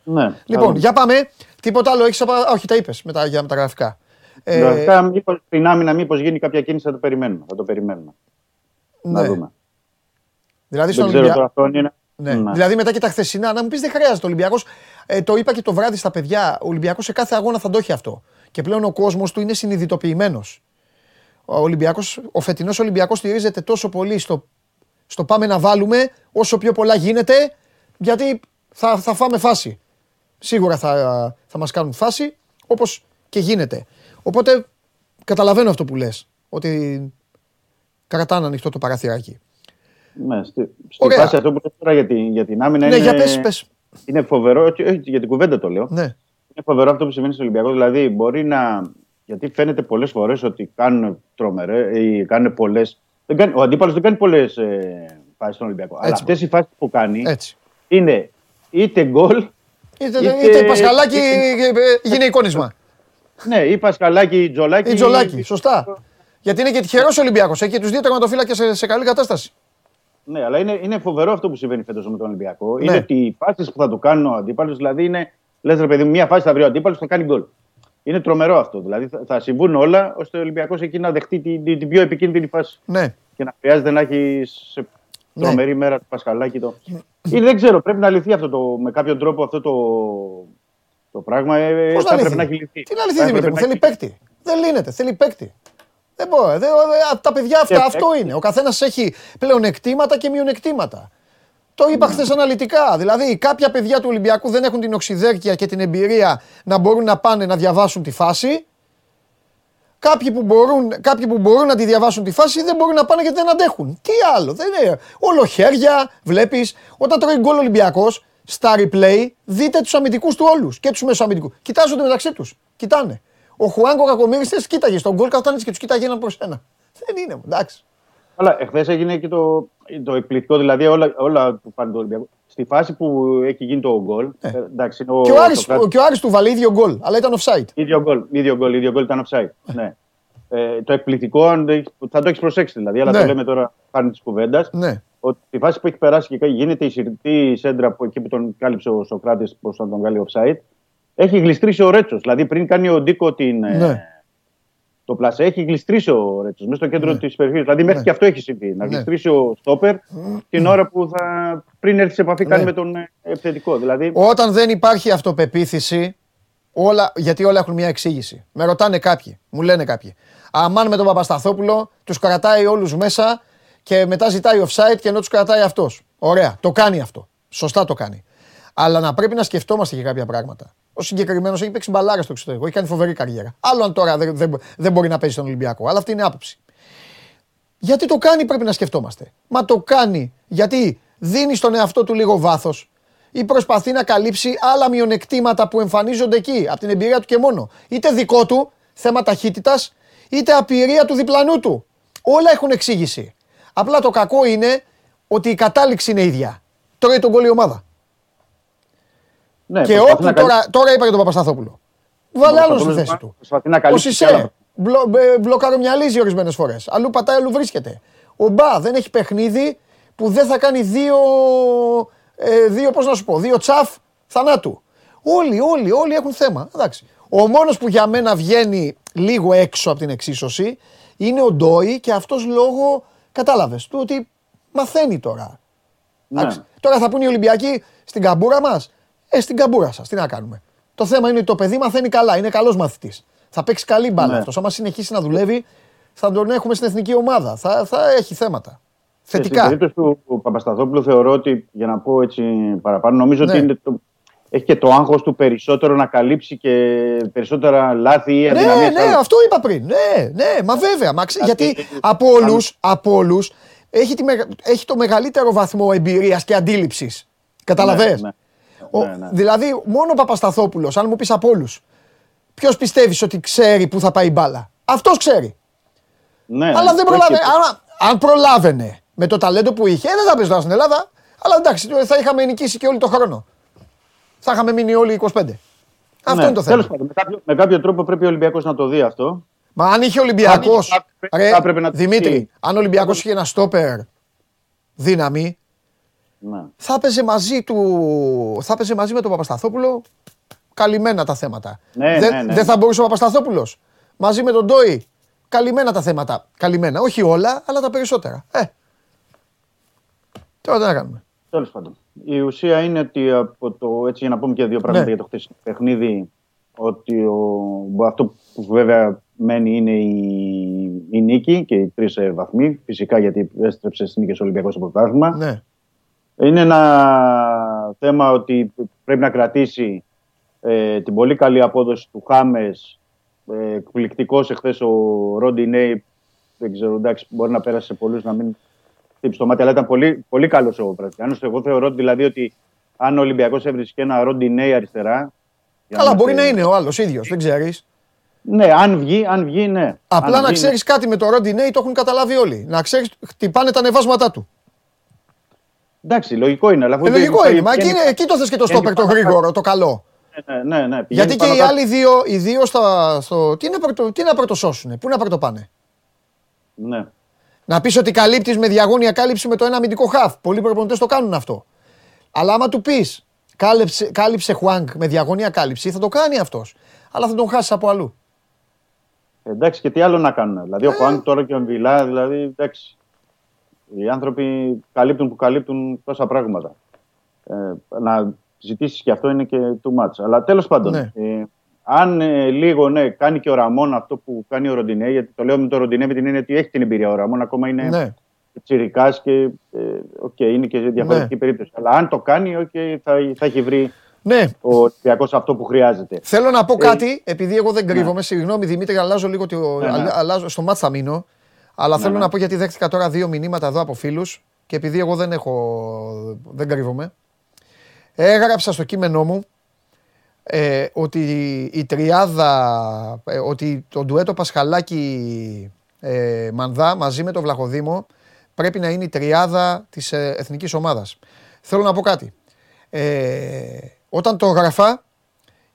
Ναι. Λοιπόν, για πάμε. Τίποτα άλλο έχεις. Όχι, τα είπες με τα, για με τα γραφικά. Ε, Γραφικά, μήπως, στην άμυνα, μήπως γίνει κάποια κίνηση, θα το περιμένουμε. Θα το περιμένουμε. Να ναι. δούμε. Δηλαδή Δεν στον ξέρω Ολυμπιακό. τώρα αυτό είναι. Ναι. Ναι. Δηλαδή μετά και τα χθεσινά, να μου πεις δεν χρειάζεται. Ο Ολυμπιακός, ε, το είπα και το βράδυ στα παιδιά, ο Ολυμπιακός σε κάθε αγώνα θα το έχει αυτό. Και πλέον ο κόσμος του είναι συνειδητοποιημένος. Ο, Ολυμπιακός, ο φετινός Ολυμπιακός στηρίζεται τόσο πολύ στο, στο πάμε να βάλουμε όσο πιο πολλά γίνεται, γιατί θα, θα φάμε φάση. Σίγουρα θα, θα μας κάνουν φάση, όπως και γίνεται. Οπότε καταλαβαίνω αυτό που λε, ότι κρατάνε ανοιχτό το παραθυράκι. Ναι, στη, στη Ωραία. φάση αυτό που λες τώρα για την, για την άμυνα Ναι, είναι, για πες, πες. είναι φοβερό. όχι, όχι, για την κουβέντα το λέω. Ναι. Είναι φοβερό αυτό που συμβαίνει στο Ολυμπιακό. Δηλαδή, μπορεί να. Γιατί φαίνεται πολλέ φορέ ότι κάνουν τρομερέ ή κάνουν πολλέ. Ο αντίπαλο δεν κάνει πολλέ ε, φάσει στον Ολυμπιακό. Αλλά Έτσι. αυτέ οι φάσει που κάνει Έτσι. είναι είτε γκολ. Είτε, Είτε- είτε Πασχαλάκη ε, γίνει εικόνισμα. Ναι, ή Πασχαλάκη ή Τζολάκη. Ή Τζολάκη, σωστά. Γιατί είναι και τυχερός Ολυμπιακός. Έχει και τους δύο τερματοφύλακες σε, σε καλή κατάσταση. Ναι, αλλά είναι, είναι φοβερό αυτό που συμβαίνει φέτος με τον Ολυμπιακό. Ναι. Είναι ότι οι φάσεις που θα του κάνουν ο αντίπαλος, δηλαδή είναι. Λες ρε παιδί μου, μία φάση θα βρει ο αντίπαλος θα κάνει γκολ. Είναι τρομερό αυτό. Δηλαδή θα, θα συμβούν όλα ώστε ο Ολυμπιακός εκεί να δεχτεί την, την, την πιο επικίνδυνη φάση. Ναι. Και να χρειάζεται να έχει σε Ναι. τρομερή μέρα του Πασχαλάκη. Το... Ή δεν ξέρω, πρέπει να λυθεί αυτό το, με κάποιον τρόπο αυτό το, το πράγμα. Ε, Πώς θα να έπρεπε να λυθεί. έχει λυθεί. Τι να λυθεί, Θα Δημήτρη έπρεπε μου, να θέλει έχει- παίκτη. Δεν λύνεται, θέλει παίκτη. Δεν μπορεί. Δεν, ε, τα παιδιά αυτά, Και αυτό παίκτη. είναι. Ο καθένας έχει πλέον εκτήματα και μειονεκτήματα. Το είπα Ναι. χθες αναλυτικά. Δηλαδή, κάποια παιδιά του Ολυμπιακού δεν έχουν την οξυδέρκεια και την εμπειρία να μπορούν να πάνε να διαβάσουν τη φάση. Κάποιοι που, μπορούν, κάποιοι που μπορούν να τη διαβάσουν τη φάση δεν μπορούν να πάνε γιατί δεν αντέχουν. Τι άλλο, δεν είναι. Όλο χέρια, βλέπεις. Όταν τρώει γκολ Ολυμπιακός, στα replay, δείτε τους αμυντικούς του όλους και τους μεσοαμυντικού. Κοιτάζονται μεταξύ τους. Κοιτάνε. Ο Χουάνκο Κακομίρη θε κοίταγε στον γκολ καθόταν έτσι και τους κοίταγε έναν προς ένα. Δεν είναι, εντάξει. Αλλά εχθές έγινε και το, το εκπληκτικό, δηλαδή όλα, όλα που πάνε το Ολυμπιακό. Στη φάση που έχει γίνει το γκολ. ε, εντάξει, είναι Ναι. Και ο, Άρης, Σοκράτης- και ο Άρης του βάλε ίδιο γκολ, αλλά ήταν offside. ίδιο γκολ, ίδιο γκολ, ίδιο γκολ ήταν offside. ναι. Ε, το εκπληκτικό, αν το έχεις- θα το έχεις προσέξει δηλαδή, αλλά Ναι. το λέμε τώρα χάρη της κουβέντας. Ναι. Ότι στη φάση που έχει περάσει και γίνεται η συρτή σέντρα που εκεί που τον κάλυψε ο Σοκράτης, πώ θα τον βγάλει offside, έχει γλιστρήσει ο Ρέτσος. Δηλαδή πριν κάνει ο Ντίκο την, ε, Ναι. το πλασέ, έχει γλιστρήσει ο Ρέτσος μέσα στο κέντρο Ναι. της περιοχής. Δηλαδή μέχρι Ναι. και αυτό έχει συμβεί. Να Ναι. γλιστρήσει ο Στόπερ την ώρα που θα πριν έρθει σε επαφή κάνει Ναι. με τον ε, επιθετικό. Δηλαδή, Όταν δεν υπάρχει αυτοπεποίθηση, όλα, γιατί όλα έχουν μια εξήγηση. Με ρωτάνε κάποιοι, μου λένε κάποιοι. Αμάν με τον Παπασταθόπουλο, τους κρατάει όλους μέσα και μετά ζητάει offside και ενώ τους κρατάει αυτός. Ωραία, το κάνει αυτό. Σωστά το κάνει. Αλλά να πρέπει να σκεφτόμαστε και κάποια πράγματα. Ο συγκεκριμένος έχει παίξει μπαλάρα στο εξωτερικό, έχει κάνει φοβερή καριέρα. Άλλο αν τώρα δεν, δεν, δεν μπορεί να παίζει στον Ολυμπιακό. Αλλά αυτή είναι η άποψη. Γιατί το κάνει πρέπει να σκεφτόμαστε. Μα το κάνει γιατί δίνει στον εαυτό του λίγο βάθος ή προσπαθεί να καλύψει άλλα μειονεκτήματα που εμφανίζονται εκεί, από την εμπειρία του και μόνο. Είτε δικό του, θέμα ταχύτητας, είτε απειρία του διπλανού του. Όλα έχουν εξήγηση. Απλά το κακό είναι ότι η κατάληξη είναι ίδια. Τρώει τον κόλλη ομάδα. Ναι, και προσπαθεί όπου να τώρα, τώρα είπα για τον Παπασταθόπουλο. Βάλε άλλο στη θέση του. Προσπαθεί να Ο καλύψει. κι Σισε άλλα. μπλο, μπε- μπλοκαρομυαλίζει ορισμένες φορές. Αλλού πατάει, αλλού βρίσκεται. Ο Μπα δεν έχει παιχνίδι που δεν θα κάνει δύο. Ε, δύο πώς να σου πω, δύο τσαφ θανάτου. Όλοι, όλοι, όλοι έχουν θέμα. Εντάξει. Ο μόνος που για μένα βγαίνει λίγο έξω από την εξίσωση είναι ο Ντόι και αυτός λόγω, κατάλαβες, του ότι μαθαίνει τώρα. Ναι. Εντάξει. Τώρα θα πούνε οι Ολυμπιακοί στην καμπούρα μας. Ε, στην καμπούρα σας. Τι να κάνουμε. Το θέμα είναι ότι το παιδί μαθαίνει καλά. Είναι καλός μαθητής. Θα παίξει καλή μπάλα Ναι. αυτός. Άμα συνεχίσει να δουλεύει, θα τον έχουμε στην εθνική ομάδα. Θα, θα έχει θέματα. Στην Θετικά. περίπτωση του του Παπασταθόπουλου θεωρώ ότι, για να πω έτσι παραπάνω, νομίζω Ναι. ότι είναι το, έχει και το άγχος του περισσότερο να καλύψει και περισσότερα λάθη ή Ναι, αδυναμίες. ναι, αυτό είπα πριν. Ναι, ναι, μα βέβαια. Μα ξέ- γιατί από όλους από όλους, έχει, τη μεγα- έχει το μεγαλύτερο βαθμό εμπειρίας και αντίληψης. Καταλαβες; Ναι, Ο- ναι, ναι. Δηλαδή, μόνο ο Παπασταθόπουλος, αν μου πεις από όλους, ποιος πιστεύεις ότι ξέρει πού θα πάει η μπάλα; Αυτός ξέρει. Ναι, Αλλά ναι, δεν έχει προλάβαινε. και- Άμα, αν προλάβαινε με το ταλέντο που είχε, ε, δεν θα παίζει τώρα στην Ελλάδα. Αλλά εντάξει, θα είχαμε νικήσει και όλο το χρόνο. Θα είχαμε μείνει όλοι 25. Αυτό ναι, είναι το θέμα. τέλος πάντων, με, κάποιο, με κάποιο τρόπο πρέπει ο Ολυμπιακός να το δει αυτό. Μα αν είχε Ολυμπιακός. Αν είχε, θα έπρεπε- θα έπρεπε να το Δημήτρη, πει. αν ο Ολυμπιακός είχε ένα στόπερ δύναμη, Ναι. θα έπαιζε μαζί του. Θα έπαιζε μαζί με τον Παπασταθόπουλο. Καλυμμένα τα θέματα. Ναι, δεν, ναι, ναι. δεν θα μπορούσε ο Παπασταθόπουλος μαζί με τον Ντόι. Καλυμμένα τα θέματα. Καλυμμένα. Όχι όλα, αλλά τα περισσότερα. Ε. Τώρα τι να κάνουμε. Τέλος πάντων. Η ουσία είναι ότι από το, έτσι για να πούμε και δύο πράγματα Ναι. για το χθεσινό παιχνίδι, ότι ο, αυτό που βέβαια μένει είναι η, η νίκη και οι τρεις ε, βαθμοί, φυσικά γιατί έστρεψε στις νίκες ο Ολυμπιακός στο πρωτάθλημα. Ναι. Είναι ένα θέμα ότι πρέπει να κρατήσει ε, την πολύ καλή απόδοση του Χάμες, ε, εκπληκτικός εχθές ο Ρόντι Νέι, δεν ξέρω, εντάξει, μπορεί να πέρασε σε πολλούς να μην χτύψει το μάτι, αλλά ήταν πολύ, πολύ καλός ο Βραζιλιάνος. Εγώ θεωρώ δηλαδή ότι αν ο Ολυμπιακός έβρισκε ένα Ρόντι Νέι αριστερά, για Καλά, μπορεί να είμαστε- είναι ο άλλος ίδιος, δεν ξέρεις. Ναι, αν βγει, αν βγει, ναι. Απλά Αν να βγει, ξέρεις κάτι με το Ρόντι Νέι, το έχουν καταλάβει όλοι. Να ξέρεις, χτυπάνε τα ανεβάσματά του. ναι. Εντάξει, λογικό είναι. Αλλά αφού Ε, λογικό βγαίνει- είναι. Μα εκεί, βγαίνει- είναι- εκεί το θες και το βγαίνει στόπερ το πάνω κάτω. γρήγορο, το καλό. Ναι, ναι, ναι. πηγαίνει Γιατί και πάνω οι κάτω. άλλοι δύο, οι δύο στα, στο. Τι να, πρωτο, τι να πρωτοσώσουνε, πού να πρωτοπάνε; Ναι. Να πεις ότι καλύπτεις με διαγώνια κάλυψη με το ένα αμυντικό χαφ. Πολλοί προπονητές το κάνουν αυτό. Αλλά άμα του πεις κάλυψε, κάλυψε Χουάνκ με διαγώνια κάλυψη, θα το κάνει αυτός. Αλλά θα τον χάσεις από αλλού. Εντάξει, και τι άλλο να κάνουν. Δηλαδή, Ε. ο Χουάνκ τώρα και ο Μπιλά, δηλαδή, εντάξει. Οι άνθρωποι καλύπτουν που καλύπτουν τόσα πράγματα. Ε, να ζητήσεις και αυτό είναι και too much. Αλλά τέλος πάντων, Ναι. ε, αν ε, λίγο ναι, κάνει και ο Ραμόν αυτό που κάνει ο Ροντινέι, γιατί το λέω με το Ροντινέι με την έννοια ότι έχει την εμπειρία ο Ραμόν, ακόμα είναι Ναι. τσιρικάς και ε, οκ, είναι και διαφορετική Ναι. περίπτωση. Αλλά αν το κάνει, οκ, θα, θα έχει βρει Ναι, ο Ολυμπιακός αυτό που χρειάζεται. Θέλω να πω Ε, κάτι, επειδή εγώ δεν κρύβομαι. Συγγνώμη Δημήτρη, αλλάζω λίγο. Το, Ναι, ναι. αλλα- αλλάζω, στο ματς θα μείνω. Αλλά θέλω ναι. να πω γιατί δέχτηκα τώρα δύο μηνύματα εδώ από φίλους και επειδή εγώ δεν έχω. δεν κρύβομαι. Έγραψα στο κείμενό μου ε, ότι η τριάδα, ε, ότι το ντουέτο Πασχαλάκη ε, Μανδά μαζί με το Βλαχοδήμο πρέπει να είναι η τριάδα της ε, εθνικής ομάδας. Θέλω να πω κάτι. Ε, όταν το γράφα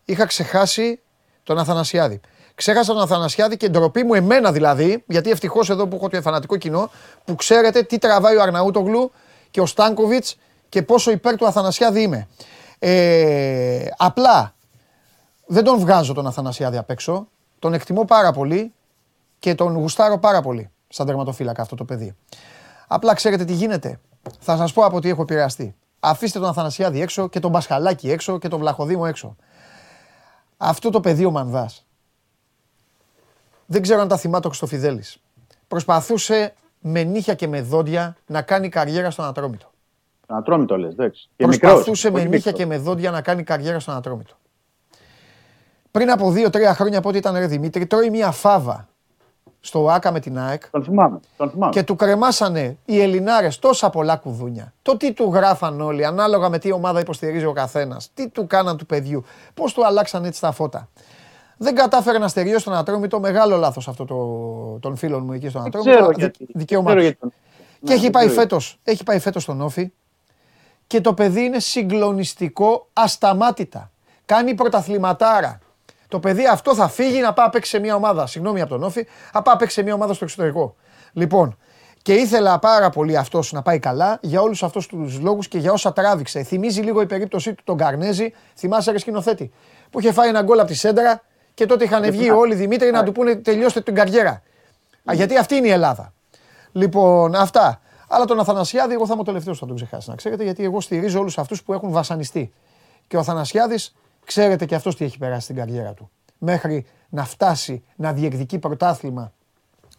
είχα ξεχάσει τον Αθανασιάδη. Ξέχασα τον Αθανασιάδη και ντροπή μου εμένα δηλαδή, γιατί ευτυχώς εδώ που έχω το φανατικό κοινό, που ξέρετε τι τραβάει ο Αρναούτογλου και ο Στάνκοβιτς και πόσο υπέρ του Αθανασιάδη είμαι. Ε, απλά δεν τον βγάζω τον Αθανασιάδη απ' έξω. Τον εκτιμώ πάρα πολύ και τον γουστάρω πάρα πολύ σαν τερματοφύλακα αυτό το παιδί. Απλά ξέρετε τι γίνεται. Θα σας πω από τι έχω επηρεαστεί. Αφήστε τον Αθανασιάδη έξω και τον Πασχαλάκη έξω και τον Βλαχοδήμο έξω. Αυτό το παιδί ο Μανδάς, δεν ξέρω αν τα θυμάται ο Χρυστοφιδέλης, προσπαθούσε με νύχια και με δόντια να κάνει καριέρα στον Ατρόμητο. Στον Ατρόμητο λες, εντάξει. Και μικρός, Προσπαθούσε με πολύ νύχια μικρός. και με δόντια να κάνει καριέρα στον Ατρόμητο. Πριν από δύο-τρία χρόνια από ό,τι ήταν ρε Δημήτρη, τρώει μια φάβα στο ΆΚΑ με την ΑΕΚ Τον θυμάμαι, τον θυμάμαι. και του κρεμάσανε οι Ελληνάρες τόσα πολλά κουδούνια. Το τι του γράφαν όλοι, ανάλογα με τι ομάδα υποστηρίζει ο καθένας, τι του κάναν του παιδιού, πώς του αλλάξαν έτσι τα φώτα. Δεν κατάφερε να στεριώσει τον Ατρόμητο, μεγάλο λάθος αυτό το, των φίλων μου εκεί στον Δεν Ατρόμητο. ξέρω Δι- γιατί. Δικαίωμά δεν τους. ξέρω γιατί τον- Και Ναι, έχει δεν πάει ξέρω γιατί. φέτος, έχει πάει φέτος στον Όφη και το παιδί είναι συγκλονιστικό ασταμάτητα. Κάνει πρωταθληματάρα. Το παιδί αυτό θα φύγει να πάει να παίξει σε μια ομάδα. Συγγνώμη από τον Όφη, να πάει να παίξει σε μια ομάδα στο εξωτερικό. Λοιπόν, και ήθελα πάρα πολύ αυτός να πάει καλά για όλους αυτούς τους λόγους και για όσα τράβηξε. Θυμίζει λίγο η περίπτωσή του τον Καρνέζη, θυμάσαι ρε σκηνοθέτη, που είχε φάει ένα γκολ από τη σέντρα και τότε είχαν βγει όλοι οι Δημήτρη να του πούνε τελειώστε την καριέρα. Α, γιατί αυτή είναι η Ελλάδα. Λοιπόν, αυτά. Αλλά τον Αθανασιάδη, εγώ θα είμαι ο τελευταίος που θα τον ξεχάσει. Να ξέρετε, γιατί εγώ στηρίζω όλους αυτούς που έχουν βασανιστεί. Και ο Αθανασιάδης, ξέρετε και αυτός τι έχει περάσει στην καριέρα του. Μέχρι να φτάσει να διεκδικεί πρωτάθλημα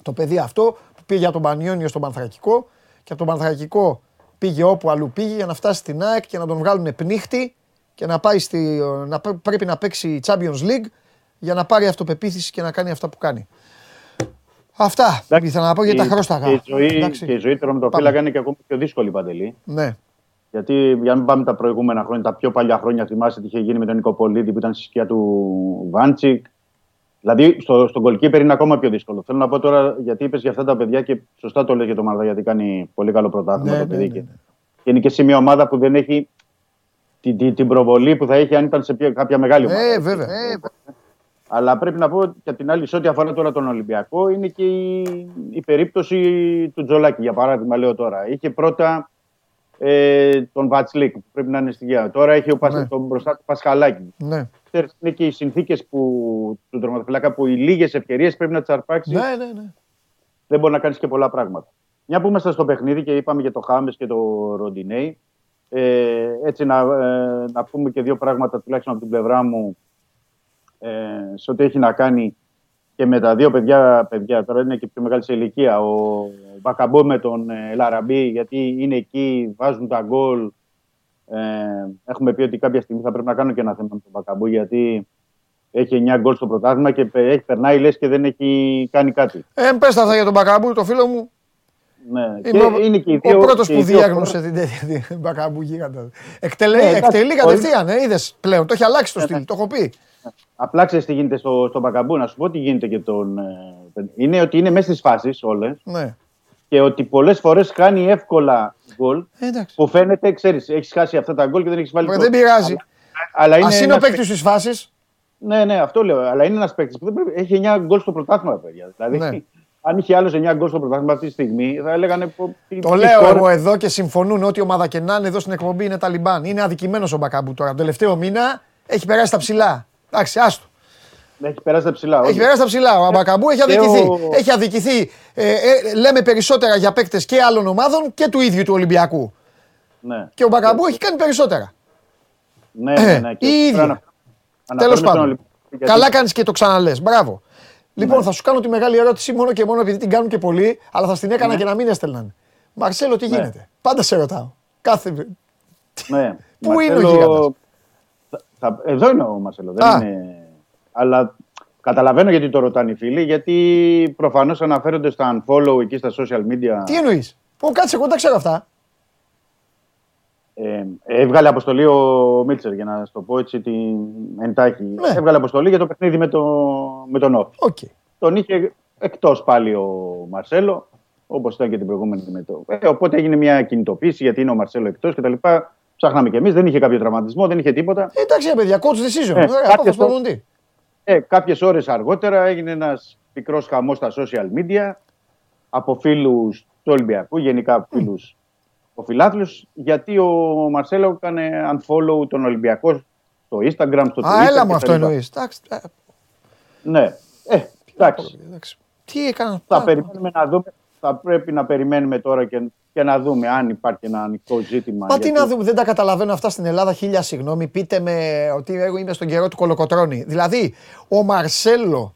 το παιδί αυτό που πήγε από τον Πανιόνιο στον Πανθρακικό και από τον Πανθρακικό πήγε όπου αλλού πήγε για να φτάσει στην ΑΕΚ και να τον βγάλουν πνίχτη και να, πάει στη, να πρέ- πρέπει να παίξει Champions League για να πάρει αυτοπεποίθηση και να κάνει αυτά που κάνει. Αυτά Εντάξει, ήθελα να πω για τα η- χρώσταγα. Και η ζωή, Εντάξει. και η ζωή τώρα με το Πάμε. φύλακα είναι και ακόμα πιο δύσκολη παντελή. Ναι. Γιατί για να μην πάμε τα προηγούμενα χρόνια, τα πιο παλιά χρόνια, θυμάστε τι είχε γίνει με τον Νικοπολίτη που ήταν στη σκιά του Βάντσικ. Δηλαδή στο, στον goalkeeper είναι ακόμα πιο δύσκολο. Θέλω να πω τώρα, γιατί είπες για αυτά τα παιδιά και σωστά το λέει για το Μαρδά, γιατί κάνει πολύ καλό πρωτάθλημα Ναι, το ναι, παιδί. ναι, και- ναι. Και είναι και σε μια ομάδα που δεν έχει την, την, την προβολή που θα έχει αν ήταν σε ποια- κάποια μεγάλη ομάδα. Ε, βέβαια. Αλλά πρέπει να πω και απ' την άλλη, σε ό,τι αφορά τώρα τον Ολυμπιακό, είναι και η, η περίπτωση του Τζολάκη. Για παράδειγμα, λέω τώρα. Είχε πρώτα ε, τον Βατσλίκ που πρέπει να είναι στη γεια. Τώρα έχει ο Πασ, Ναι. τον μπροστά του Πασχαλάκη. Ναι. Ξέρεις, Είναι και οι συνθήκες του τερματοφυλάκα που οι λίγες ευκαιρίες πρέπει να τις αρπάξεις. Ναι, ναι, ναι. Δεν μπορεί να κάνεις και πολλά πράγματα. Μια που είμαστε στο παιχνίδι και είπαμε για το Χάμες και το Ροντινέι. Ε, έτσι να, ε, να πούμε και δύο πράγματα τουλάχιστον από την πλευρά μου ε, σε ό,τι έχει να κάνει και με τα δύο παιδιά, παιδιά τώρα είναι και πιο μεγάλη σε ηλικία. Ο Μπακαμπό με τον ε, Λαραμπή, γιατί είναι εκεί, βάζουν τα γκολ. Ε, έχουμε πει ότι κάποια στιγμή θα πρέπει να κάνω και ένα θέμα με τον Μπακαμπό, γιατί έχει 9 γκολ στο πρωτάθλημα και πε- έχει περνάει λες και δεν έχει κάνει κάτι. Ε, πες τα αυτά για τον Μπακαμπού, το φίλο μου. Ναι. Είμαι ο, και είναι και οι ο δύο, πρώτος και που οι δύο διάγνωσε την τέτοια την Μπακαμπού γίγαντα. Εκτελεί, Ναι, εντάξει, εκτελεί μπορεί- κατευθείαν, ε, είδες πλέον. Το έχει αλλάξει το Ναι, στυλ, ναι. το έχω πει. Απλά ξέρεις τι γίνεται στο, στον Μπακαμπού. Να σου πω τι γίνεται και τον. ε, είναι ότι είναι μέσα στις φάσεις όλες Ναι. και ότι πολλές φορές κάνει εύκολα γκολ Ε, εντάξει. που φαίνεται, ξέρεις, έχεις χάσει αυτά τα γκολ και δεν έχεις βάλει Ωραία, γκολ. Δεν πειράζει. Αλλά είναι Ας είναι ο ένας παίκτης της φάσης. Ναι, ναι, αυτό λέω. Αλλά είναι ένας παίκτης που δεν πρέπει... έχει 9 γκολ στο πρωτάθλημα, παιδιά. Δηλαδή, Ναι. αν είχε άλλος 9 γκολ στο πρωτάθλημα αυτή τη στιγμή, θα έλεγανε. πω, τι- Το τι λέω σκορ. εγώ εδώ και συμφωνούν ότι ομάδα και να είναι εδώ στην εκπομπή είναι Ταλιμπάν. Είναι αδικημένος ο Μπακαμπού τώρα. Τον τελευταίο μήνα έχει περάσει τα ψηλά. Εντάξει, άστο. Έχει περάσει τα ψηλά. Έχει όχι. περάσει τα ψηλά. Ο Αμπακαμπού έχει Και αδικηθεί. ο- Έχει αδικηθεί. Ε, ε, λέμε περισσότερα για παίκτες και άλλων ομάδων και του ίδιου του Ολυμπιακού. Ναι. Και ο Μπακαμπού έχει κάνει περισσότερα. Ναι, ναι, ναι. Και η ίδια. τώρα ανα- Τέλος αναφέρομαι στον πάντων. Ολυμπιακό, γιατί- Καλά κάνεις και το ξαναλέ. Μπράβο. Λοιπόν, Ναι. θα σου κάνω τη μεγάλη ερώτηση μόνο και μόνο επειδή την κάνουν και πολλοί, αλλά θα στην έκανα Ναι. και να μην έστελναν. Μαρσέλο, τι γίνεται; Πάντα σε ρωτάω. Κάθε. Ναι. Πού είναι ο Μαρσέλο- γίγαντας; Θα- θα- Εδώ είναι ο Μαρσέλο. Δεν Α. είναι... Αλλά καταλαβαίνω γιατί το ρωτάνε οι φίλοι, γιατί προφανώς αναφέρονται στα unfollow εκεί στα social media. Τι εννοείς; Πω κάτσε, εγώ δεν τα ξέρω αυτά. Ε, έβγαλε αποστολή ο Μίτσελ, για να σου το πω έτσι εν τάχει. Ναι. Έβγαλε αποστολή για το παιχνίδι με, το, με τον ΟΦΗ. Οκ. Τον είχε εκτός πάλι ο Μαρσέλο, όπως ήταν και την προηγούμενη με το. Ε, οπότε έγινε μια κινητοποίηση γιατί είναι ο Μαρσέλο εκτός κτλ. Ψάχναμε κι εμείς, δεν είχε κάποιο τραυματισμό, δεν είχε τίποτα. Ε, εντάξει, ρε παιδιά, coach decision. Ε, Ωραία, κάποιες απόφαση το- προπονητή. Ε, κάποιες ώρες αργότερα έγινε ένας μικρός χαμός στα social media από φίλους του Ολυμπιακού, γενικά φίλους ο φιλάθλους, γιατί ο Μαρσέλο έκανε unfollow τον Ολυμπιακό στο Instagram, στο Twitter. Α, έλα μου κτλ. αυτό εννοείς. Εντάξει. ε, Ναι. Ε, εντάξει. εντάξει. Τι έκανα. Θα Α, περιμένουμε να δούμε. Θα πρέπει να περιμένουμε τώρα και, και να δούμε αν υπάρχει ένα ανοιχτό ζήτημα. Μα τι γιατί- να δούμε, δεν τα καταλαβαίνω αυτά στην Ελλάδα. Χίλια συγγνώμη, πείτε με ότι εγώ είμαι στον καιρό του Κολοκοτρώνη. Δηλαδή, ο Μαρσέλο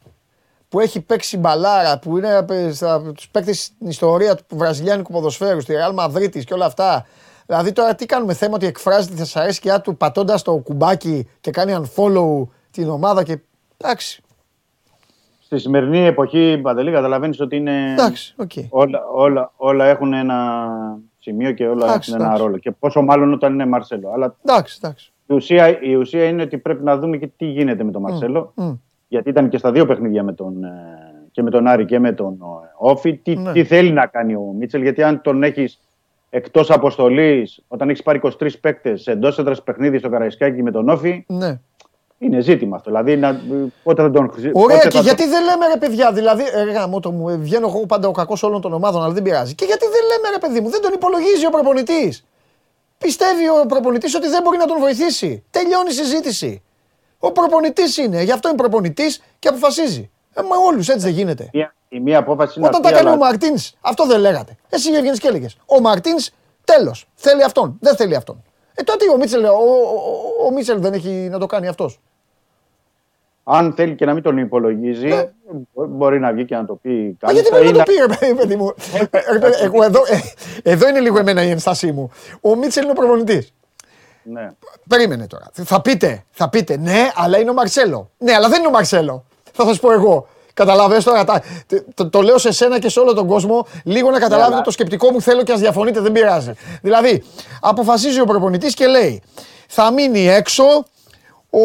που έχει παίξει μπαλάρα, που είναι από τους παίκτες στην ιστορία του βραζιλιάνικου ποδοσφαίρου, στη Real Madrid και όλα αυτά, Δηλαδή τώρα τι κάνουμε θέμα ότι εκφράζει τη δυσαρέσκειά του πατώντας το κουμπάκι και κάνει unfollow την ομάδα και. Εντάξει. Στη σημερινή εποχή, Παντελή, καταλαβαίνεις ότι είναι. Εντάξει, οκ. Όλα, όλα, όλα έχουν ένα σημείο και όλα Εντάξει, έχουν ένα εντάξει. ρόλο. Και πόσο μάλλον όταν είναι Μαρσέλο. Αλλά Εντάξει, εντάξει. η ουσία, η ουσία είναι ότι πρέπει να δούμε και τι γίνεται με τον Μαρσέλο. μμ. Γιατί ήταν και στα δύο παιχνίδια με τον, ε, και με τον Άρη και με τον ε, Όφη. Τι, Ναι. τι θέλει να κάνει ο Μίτσελ. Γιατί αν τον έχεις εκτός αποστολής, όταν έχεις πάρει 23 παίκτες εντός έδρας παιχνίδι στο Καραϊσκάκι με τον Όφη, Ναι. Είναι ζήτημα αυτό. Δηλαδή, να, πότε θα τον χρησι- Ωραία, πότε και θα γιατί τον- δεν λέμε ρε παιδιά, δηλαδή, ε, ρε γάμο το μου, ε, βγαίνω εγώ πάντα ο κακός όλων των ομάδων, αλλά δεν πειράζει. Και γιατί δεν λέμε ρε παιδί μου, δεν τον υπολογίζει ο προπονητής. Πιστεύει ο προπονητής ότι δεν μπορεί να τον βοηθήσει. Τελειώνει η συζήτηση. Ο προπονητής είναι, γι' αυτό είναι προπονητής και αποφασίζει. Ε, μα όλους έτσι δεν γίνεται. Μία- η μία απόφαση είναι Όταν τα αυτή, κάνει ο αλλά- Μαρτίνς, αυτό δεν λέγατε. Εσύ έβγαινε και έλεγες. Ο Μαρτίνς, τέλος. Θέλει αυτόν. Δεν θέλει αυτόν. Ε, τότε ο Μίτσελ, ο, ο, ο Μίτσελ δεν έχει να το κάνει αυτός. Αν θέλει και να μην τον υπολογίζει, Ναι. μπο- μπορεί να βγει και να το πει Μα γιατί κάλλιστα πρέπει ή να το πει, ρε παιδί- παιδί μου; Ε, ρε παιδί, εγώ εδώ, ε, εδώ είναι λίγο εμένα η ενστάσή μου. Ο Μίτσελ είναι ο προπονητής. Ναι. Περίμενε τώρα. Θα πείτε, θα πείτε, ναι, αλλά είναι ο Μαρσέλο. Ναι, αλλά δεν είναι ο Μαρσέλο. Θα σας πω εγώ. Καταλαβαίνεις τώρα, τα- το, το λέω σε σένα και σε όλο τον κόσμο, λίγο να καταλάβετε αλλά- το σκεπτικό μου θέλω και ας διαφωνείτε, δεν πειράζει. Δηλαδή, αποφασίζει ο προπονητής και λέει, θα μείνει έξω ο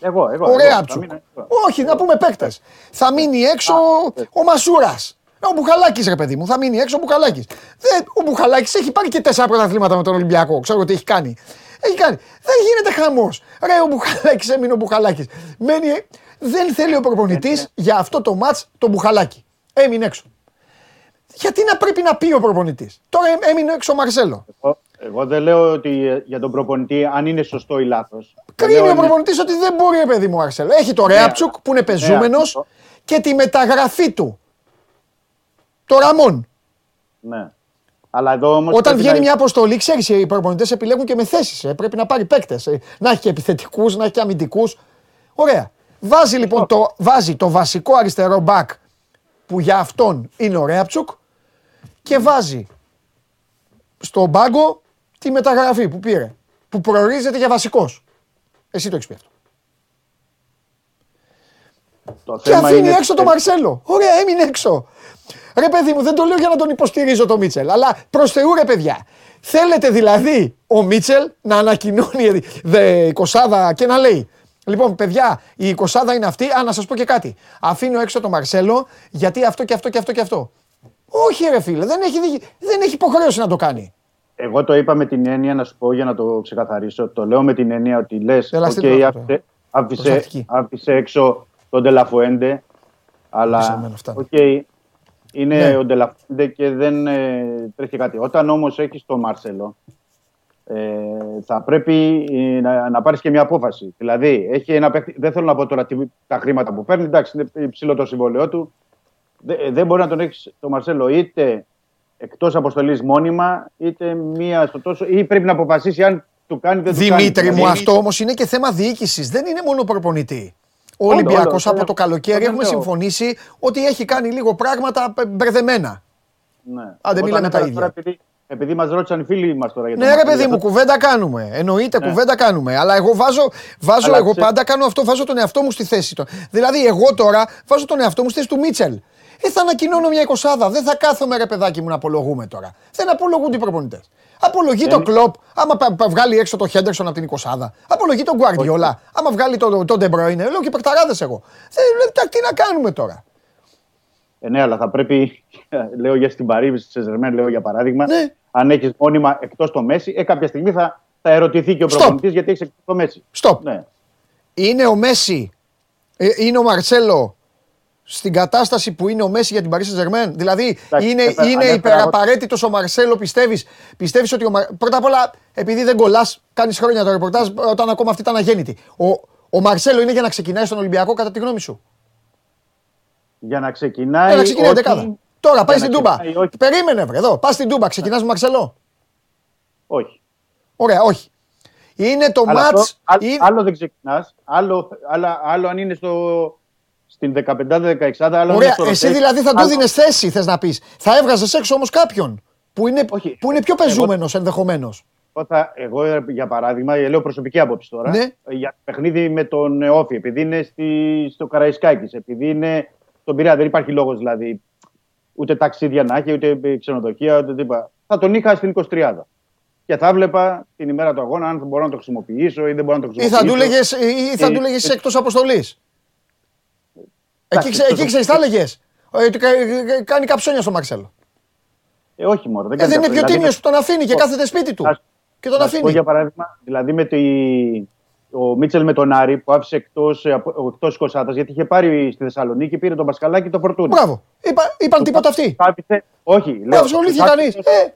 Εγώ, εγώ. Ωραία εγώ, θα Τσουκ. μείνω εγώ. Όχι, να πούμε παίκτες. Θα μείνει έξω ο Μασούρας. Ο Μπουχαλάκης, ρε παιδί μου, θα μείνει έξω ο Μπουχαλάκης. Ο Μπουχαλάκης έχει πάρει και τέσσερα πρωταθλήματα με τον Ολυμπιακό. Ξέρω τι έχει κάνει. Έχει κάνει. Δεν γίνεται χαμός. Ρε, ο Μπουχαλάκης έμεινε ο Μπουχαλάκης. Μένει. Δεν θέλει ο προπονητής για αυτό το ματ τον Μπουχαλάκη. Έμεινε έξω. Γιατί να πρέπει να πει ο προπονητής; Τώρα έμεινε έξω ο Μαρσέλο. Εγώ, εγώ δεν λέω ότι ε, για τον προπονητή αν είναι σωστό ή λάθος. Κρίνει ο προπονητής ότι δεν μπορεί, ρε παιδί μου, Αρσέλο. Έχει το Ρέαψουκ που είναι πεζούμενος αυτό. και τη μεταγραφή του. Το Ραμόν. Ναι. Αλλά εδώ όμως Όταν πρέπει βγαίνει να- μια αποστολή, ξέρεις, οι προπονητές επιλέγουν και με θέσεις. Πρέπει να πάρει παίκτες. Να έχει και επιθετικούς, να έχει και αμυντικούς. Ωραία. Βάζει λοιπόν το, βάζει το βασικό αριστερό μπακ που για αυτόν είναι ο Ρέαψουκ και βάζει στον πάγκο τη μεταγραφή που πήρε. Που προορίζεται για βασικός. Εσύ το έχεις πει αυτό. το Και θέμα αφήνει είναι- έξω τον Μαρσέλο. Ωραία, έμεινε έξω. Ρε παιδί μου, δεν το λέω για να τον υποστηρίζω το Μίτσελ, αλλά προς Θεού ρε παιδιά. Θέλετε δηλαδή ο Μίτσελ να ανακοινώνει δε, η κοσάδα και να λέει. Λοιπόν, παιδιά, η κοσάδα είναι αυτή. Α, να σας πω και κάτι. Αφήνω έξω τον Μαρσέλο γιατί αυτό και αυτό και αυτό και αυτό. Όχι, ρε φίλε, δεν έχει, δι- δεν έχει υποχρέωση να το κάνει. Εγώ το είπα με την έννοια, να σου πω για να το ξεκαθαρίσω. Το λέω με την έννοια ότι λες: Έλα, στην OK, πρώτη άφησε, τώρα. άφησε, Προσεκτική. άφησε έξω τον Ντε Λα Φουέντε. Αλλά Πέσαμε αυτά. οκ, είναι Ναι. ο Ντε Λα Φουέντε και δεν ε, τρέχει κάτι. Όταν όμως έχεις τον Μαρσέλο, ε, θα πρέπει ε, να, να πάρεις και μια απόφαση. Δηλαδή, έχει ένα παίκτη, δεν θέλω να πω τώρα τι, τα χρήματα που παίρνει, εντάξει, είναι υψηλό το συμβόλαιό του. Δε- δεν μπορεί να τον έχεις τον Μαρσέλο είτε εκτός αποστολής μόνιμα, είτε μία στο τόσο. ή πρέπει να αποφασίσει αν του κάνει δεν του κάνει. Δημήτρη μου, Δηλαδή, αυτό όμως είναι και θέμα διοίκησης. Δεν είναι μόνο προπονητή. Ο Όλο, Ολυμπιακός όλο. από το καλοκαίρι Δεν έχουμε λέω. συμφωνήσει ότι έχει κάνει λίγο πράγματα ε, μπερδεμένα. Ναι. δεν Εγώ μιλάμε το τα ανέφερα ίδια. τώρα Επειδή, επειδή μας ρώτησαν οι φίλοι μας τώρα για το Ναι, ρε Μαρσέλο, παιδί μου, για το- κουβέντα κάνουμε. Εννοείται, Ναι. κουβέντα κάνουμε. Αλλά εγώ βάζω, βάζω Αλλά εγώ ξέ- πάντα κάνω αυτό, βάζω τον εαυτό μου στη θέση του. Δηλαδή, εγώ τώρα βάζω τον εαυτό μου στη θέση του Μίτσελ. Ε, θα ανακοινώνω μια εικοσάδα. Δεν θα κάθομαι, ρε παιδάκι μου, να απολογούμε τώρα. Δεν απολογούνται οι προπονητές. Απολογεί τον Κλοπ, άμα πα- πα- βγάλει έξω το Χέντερσον από την εικοσάδα. Απολογεί τον Γκουαρδιόλα, άμα βγάλει τον το Ντεμπρόινε. Λέω και πεκταράδε εγώ. Δεν, λέω, τι να κάνουμε τώρα. Ε, ναι, αλλά θα πρέπει, (laughs) λέω για στην παρήβηση τη Σεζερμέν, λέω για παράδειγμα, Ναι. αν έχεις μόνιμα εκτός το Μέση, ε, κάποια στιγμή θα, θα ερωτηθεί και ο Stop. προπονητής γιατί έχει εκτός το Μέση. Στοπ. Ναι. είναι ο Μέση, ε, είναι ο Μαρσέλο στην κατάσταση που είναι ο Μέση για την Paris Saint-Germain. Δηλαδή Εντάξει, είναι, έφερα- είναι ανέφερα υπεραπαραίτητος ο Μαρσέλο, πιστεύεις; Πιστεύεις ότι ο Μαρ... Πρώτα απ' όλα, επειδή δεν κολλάς, κάνεις χρόνια το ρεπορτάζ όταν ακόμα αυτή ήταν αγέννητη. Ο, ο Μαρσέλο είναι για να ξεκινάει στον Ολυμπιακό, κατά τη γνώμη σου; Για να ξεκινάει. Για να ξεκινάει όχι- δεκάδα. Τώρα για πάει να στην Τούμπα. ξεκινάει, Όχι. Περίμενε, βρε, εδώ. Πας στην Τούμπα, ξεκινάς με Μαρσέλο; όχι. Ωραία, όχι. Είναι το Αλλά μάτς. αυτό, α- είναι- άλλο δεν ξεκινάς, άλλο, άλλο, άλλο αν είναι στο, στην 15-16, άλλο αν είναι Ωραία, στο εσύ rotation, δηλαδή θα του άλλο- δίνεις θέση, θες να πεις. Θα έβγαζε έξω όμως κάποιον. Που είναι, Όχι. που είναι πιο Εγώ- πεζούμενος ενδεχομένως. Εγώ, θα- εγώ, ε, για παράδειγμα, ε, λέω προσωπική άποψη τώρα. Ναι. ε, Για το παιχνίδι με τον ε, Όφη, επειδή είναι στη, στο Καραϊσκάκης, επειδή είναι στον Πειραιά, δεν υπάρχει λόγος δηλαδή ούτε ταξίδια να έχει, ούτε ε, ξενοδοχεία, ούτε τίποτα. Θα τον είχα στην 23. Και θα βλέπα την ημέρα του αγώνα αν μπορώ να το χρησιμοποιήσω ή δεν μπορώ να το Ή χρησιμοποιήσω. θα του λέγες, ή θα Ε, του λέγες ε, εκτός αποστολής. Εκεί, εντάξει, ξε, το- εκεί ξέρεις, θα έλεγες. Ότι κα- κα- κάνει καψόνια στο Μαρσέλο. Ε, όχι μόνο. Δεν, Ε, δεν είναι πιο δηλαδή, τίμιος που τον αφήνει και Ω, κάθεται σπίτι του. ας- Και τον Να σου πω αφήνει. για παράδειγμα, δηλαδή με τη, ο Μίτσελ με τον Άρη που άφησε εκτός εκτός Κοσάτα γιατί είχε πάρει στη Θεσσαλονίκη πήρε τον Πασκαλάκη το φορτούνι. Μπράβο. Είπα, είπαν τίποτα αυτοί. Τους άφησε, όχι, Δεν λέω. ασχολήθηκε τους κανείς. άφησε- Ε,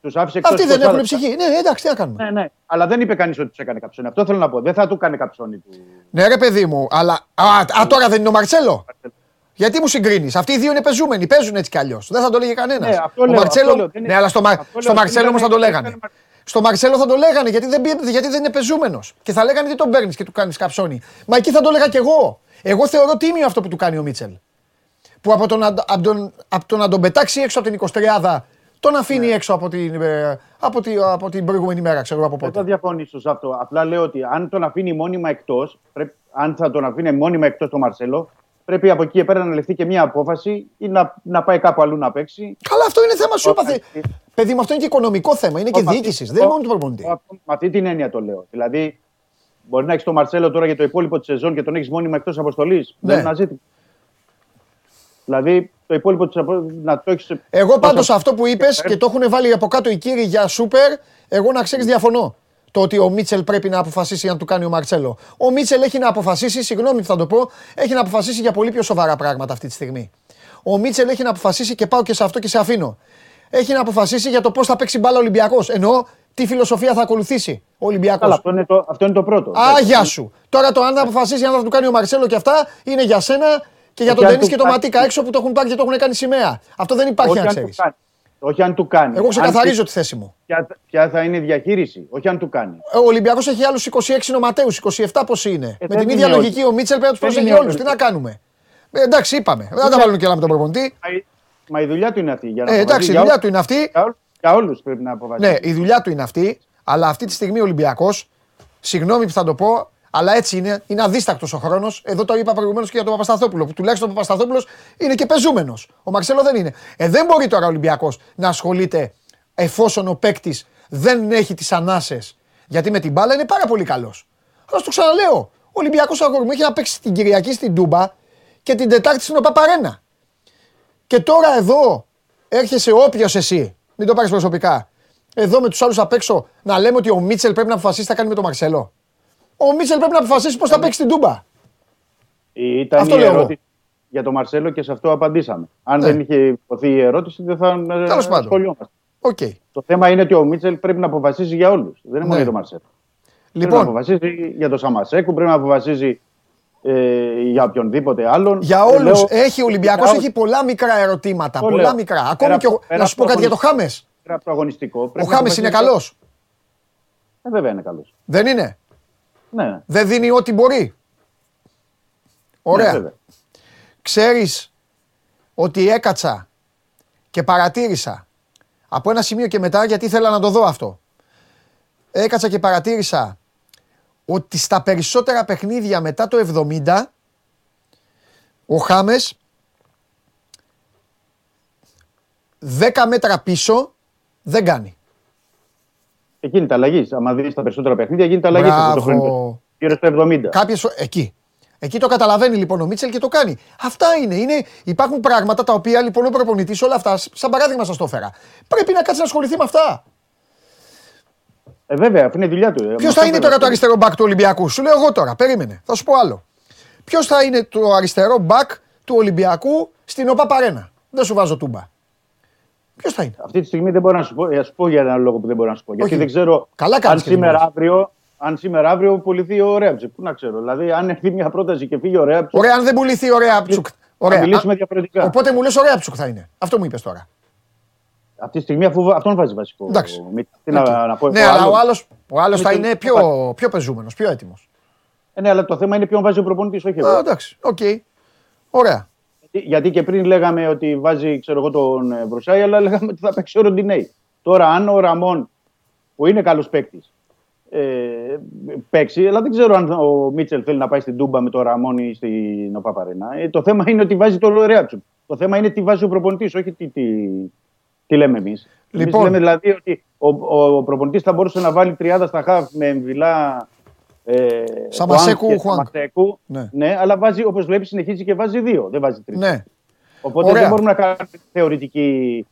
Τους άφησε εκτός αυτοί δεν έχουν Κοσάτας. ψυχή. Ναι, εντάξει, τι να κάνουμε. Ναι, ναι. Αλλά δεν είπε κανείς ότι τους έκανε καψόνι. Αυτό θέλω να πω. Δεν θα του έκανε καψόνι του. Ναι, ρε παιδί μου, αλλά. Α, α, τώρα δεν είναι ο Μαρτσέλο. Γιατί μου συγκρίνεις; Αυτοί οι δύο είναι πεζούμενοι. Παίζουν έτσι κι αλλιώς. Δεν θα το λέγε κανένας. Ναι, αυτό ο λέω, Μαρτσέλο. αυτό λέω, δεν είναι- Ναι, αλλά στο, Μα- αυτό λέω, στο δεν Μαρτσέλο όμως ήταν- θα το δεν λέγανε. ήταν- Στο Μαρτσέλο θα το λέγανε γιατί δεν, πει- γιατί δεν είναι πεζούμενος. Και θα λέγανε τι τον παίρνεις και του κάνεις καψόνι. Μα εκεί θα το έλεγα κι εγώ. Εγώ θεωρώ τίμιο αυτό που του κάνει ο Μίτσελ. Που από τον, να- από τον, από το να τον πετάξει έξω από την 23 τον αφήνει Ναι. έξω από την, ε, από, τη, από την προηγούμενη μέρα, ξέρω εγώ από Δεν θα πότε. διαφωνήσω σε αυτό. Απλά λέω ότι αν τον αφήνει μόνιμα εκτός, αν θα τον αφήνει μόνιμα εκτός το Μαρσέλο, πρέπει από εκεί και πέρα να ληφθεί και μια απόφαση ή να, να πάει κάπου αλλού να παίξει. Καλά, αυτό είναι θέμα σου, είπα. θε- Όχι. Παιδί μου, αυτό είναι και οικονομικό θέμα, είναι και Εγώ, διοίκησης. αυτό- Δεν είναι μόνο του προπονητή. εγώ αυτό- Με αυτή την έννοια το λέω. Δηλαδή, μπορεί να έχεις τον Μαρσέλο τώρα για το υπόλοιπο της σεζόν και τον έχεις μόνιμα εκτός αποστολής. Ναι. Δεν είναι ένα ζήτημα. Δηλαδή, το υπόλοιπο της να το έχει. Εγώ πάντως αυτό που είπες και το έχουν βάλει από κάτω οι κύριοι για σούπερ, εγώ να ξέρεις διαφωνώ. Το ότι ο Μίτσελ πρέπει να αποφασίσει αν του κάνει ο Μαρτσέλο. Ο Μίτσελ έχει να αποφασίσει, συγγνώμη που θα το πω, έχει να αποφασίσει για πολύ πιο σοβαρά πράγματα αυτή τη στιγμή. Ο Μίτσελ έχει να αποφασίσει και πάω και σε αυτό και σε αφήνω. Έχει να αποφασίσει για το πώς θα παίξει μπάλα ο Ολυμπιακός. Εννοώ τι φιλοσοφία θα ακολουθήσει ο Ολυμπιακός. Καλά, αυτό είναι το, αυτό είναι το πρώτο. Α, γεια σου. Τώρα το αν αποφασίσει αν θα του κάνει ο Μαρσέλο και αυτά είναι για σένα και για Όχι τον αν Ντενή του και τον κάνει. Ματίκα έξω που το έχουν πάρει και το έχουν κάνει σημαία. Αυτό δεν υπάρχει όχι, να αν του ξέρει. κάνει. όχι αν του κάνει. Εγώ Αν ξεκαθαρίζω τι- τη θέση μου. Ποια, ποια θα είναι η διαχείριση, όχι αν του κάνει. Ο Ολυμπιακός έχει άλλους 26 νοματέους, 27 πόσοι είναι. Με δεν την είναι ίδια όλοι. λογική ο Μίτσελ πρέπει να τους Δεν προσέχει είναι όλους. όλοι. Τι να κάνουμε. Ε, εντάξει, είπαμε. Δεν θα τα βάλουν και άλλα με τον προπονητή. Μα η- Μα η δουλειά του είναι αυτή. Για να Ε, εντάξει, η αποφασίσει. δουλειά Για του είναι αυτή. Για, όλους- για όλους πρέπει να αποφασίσει. Ναι, η δουλειά του είναι αυτή. Αλλά αυτή τη στιγμή ο Ολυμπιακός, συγγνώμη που θα το πω, αλλά έτσι είναι. Είναι αδίστακτος ο χρόνος. Εδώ το είπα προηγουμένως και για τον Παπασταθόπουλο. Που τουλάχιστον ο Παπασταθόπουλος είναι και πεζούμενος. Ο Μαρσέλο δεν είναι. Ε, δεν μπορεί τώρα ο Ολυμπιακός να ασχολείται εφόσον ο παίκτης δεν έχει τις ανάσες. Γιατί με την μπάλα είναι πάρα πολύ καλός. Αλλά το ξαναλέω. Ο Ολυμπιακός αγόρι μου έχει να παίξει την Κυριακή στην Τούμπα και την Τετάρτη στην OPAP Arena. Και τώρα εδώ έρχεσαι όποιος εσύ, μην το πάρεις προσωπικά. Εδώ με τους άλλους απ' έξω να λέμε ότι ο Μίτσελ πρέπει να αποφασίσει τι θα κάνει με τον Μαρσέλο. Ο Μίτσελ πρέπει να αποφασίσει πώς θα παίξει την Τούμπα. Ήταν Αυτό η λέω εγώ. ερώτηση για τον Μαρσέλο και σε αυτό απαντήσαμε. Αν Ναι. δεν είχε ειπωθεί η ερώτηση, δεν θα ε, Τέλος πάντων. ασχολιόμαστε. Οκ. Το θέμα είναι ότι ο Μίτσελ πρέπει να αποφασίζει για όλους. Δεν είναι μόνο Ναι. για τον Μαρσέλο. Πρέπει να Λοιπόν, αποφασίζει για τον Σαμασέκου, πρέπει να αποφασίζει ε, για οποιονδήποτε άλλον. για Ε, όλους λέω- έχει ο Ολυμπιακός για έχει πολλά μικρά ερωτήματα. Το Πολλά λέω. μικρά. Ακόμη Πέρα και ο- από- πέρα να σου πω από κάτι για το Χάμες. Πέρα από το αγωνιστικό. Ο πρέπει να Χάμες είναι αποφασίσει- καλός. Ε, βέβαια είναι καλός. Δεν είναι; Ναι, ναι. Δεν δίνει ό,τι μπορεί. Ναι, Ωραία. βέβαια. ξέρεις ότι έκατσα και παρατήρησα από ένα σημείο και μετά γιατί ήθελα να το δω αυτό. Έκατσα και παρατήρησα ότι στα περισσότερα παιχνίδια μετά το 70 ο Χάμες 10 μέτρα πίσω δεν κάνει. Ε, γίνεται αλλαγή. Αν δεις τα περισσότερα παιχνίδια, γίνεται αλλαγή. Μπράβο. αυτό το χρόνο. Γύρω στο 70. Κάποιες, φο- εκεί. Εκεί το καταλαβαίνει λοιπόν ο Μίτσελ και το κάνει. Αυτά είναι. είναι υπάρχουν πράγματα τα οποία λοιπόν ο προπονητής όλα αυτά, σαν παράδειγμα σας το έφερα. Πρέπει να κάτσει να ασχοληθεί με αυτά. Ε, βέβαια, αυτή είναι η δουλειά του. Ε, Ποιος με θα αυτό είναι βέβαια. τώρα το αριστερό μπακ του Ολυμπιακού; Σου λέω εγώ τώρα. Περίμενε. Θα σου πω άλλο. Ποιος θα είναι το αριστερό μπακ του Ολυμπιακού στην OPAP Arena; Δεν σου βάζω τούμπα. Ποιος θα είναι; Αυτή τη στιγμή δεν μπορώ να σου πω, ε, ας πω για έναν λόγο που δεν μπορώ να σου πω. Γιατί Όχι. δεν ξέρω Καλά αν κάνεις και δεν σήμερα, μπορείς. αύριο, αν σήμερα αύριο πουληθεί ο Ρέαμπτσιουκ. Πού να ξέρω. Δηλαδή, αν έρθει μια πρόταση και φύγει ο Ρέαμπτσιουκ, Ωραία, αν δεν πουληθεί ο Ρέαμπτσιουκ. Ωραία. θα μιλήσουμε Α, διαφορετικά. Οπότε μου λες ο Ρέαμπτσιουκ θα είναι. Αυτό μου είπες τώρα. Αυτή τη στιγμή αφού αυτόν βάζει βασικό. Εντάξει. ο Μίτσελ. Τι να, να πω. Ναι, εγώ αλλά άλλο. ο άλλο ο άλλος θα Μίτσελ, είναι το πιο, πιο πεζούμενος, πιο έτοιμος. Ε, ναι, αλλά το θέμα είναι ποιον βάζει ο προπονητής, όχι εγώ. εντάξει, οκ. Ωραία. Γιατί, γιατί και πριν λέγαμε ότι βάζει ξέρω εγώ, τον ε, Βρουσάη, αλλά λέγαμε ότι θα παίξει ο Ροντινέι. Τώρα, αν ο Ραμόν, που είναι καλός παίκτης, ε, παίξει, αλλά δεν ξέρω αν ο Μίτσελ θέλει να πάει στην Τούμπα με τον Ραμόν ή στην OPAP Arena. Ε, το θέμα είναι ότι βάζει το Ρέαμπτσιουκ. Το θέμα είναι τι βάζει ο προπονητής, όχι τι, τι, τι λέμε εμείς. Λοιπόν. λέμε δηλαδή ότι ο, ο, ο προπονητής θα μπορούσε να βάλει 30 στα χαφ με εμβυλά. Ε, Σαμασέκου, Χουάνκ και Χουάνκ. Σαμασέκου. Ναι. Ναι. αλλά βάζει, όπως βλέπεις, συνεχίζει και βάζει δύο. Δεν βάζει τρία. Ναι. Οπότε Ωραία. δεν μπορούμε να κάνουμε θεωρητική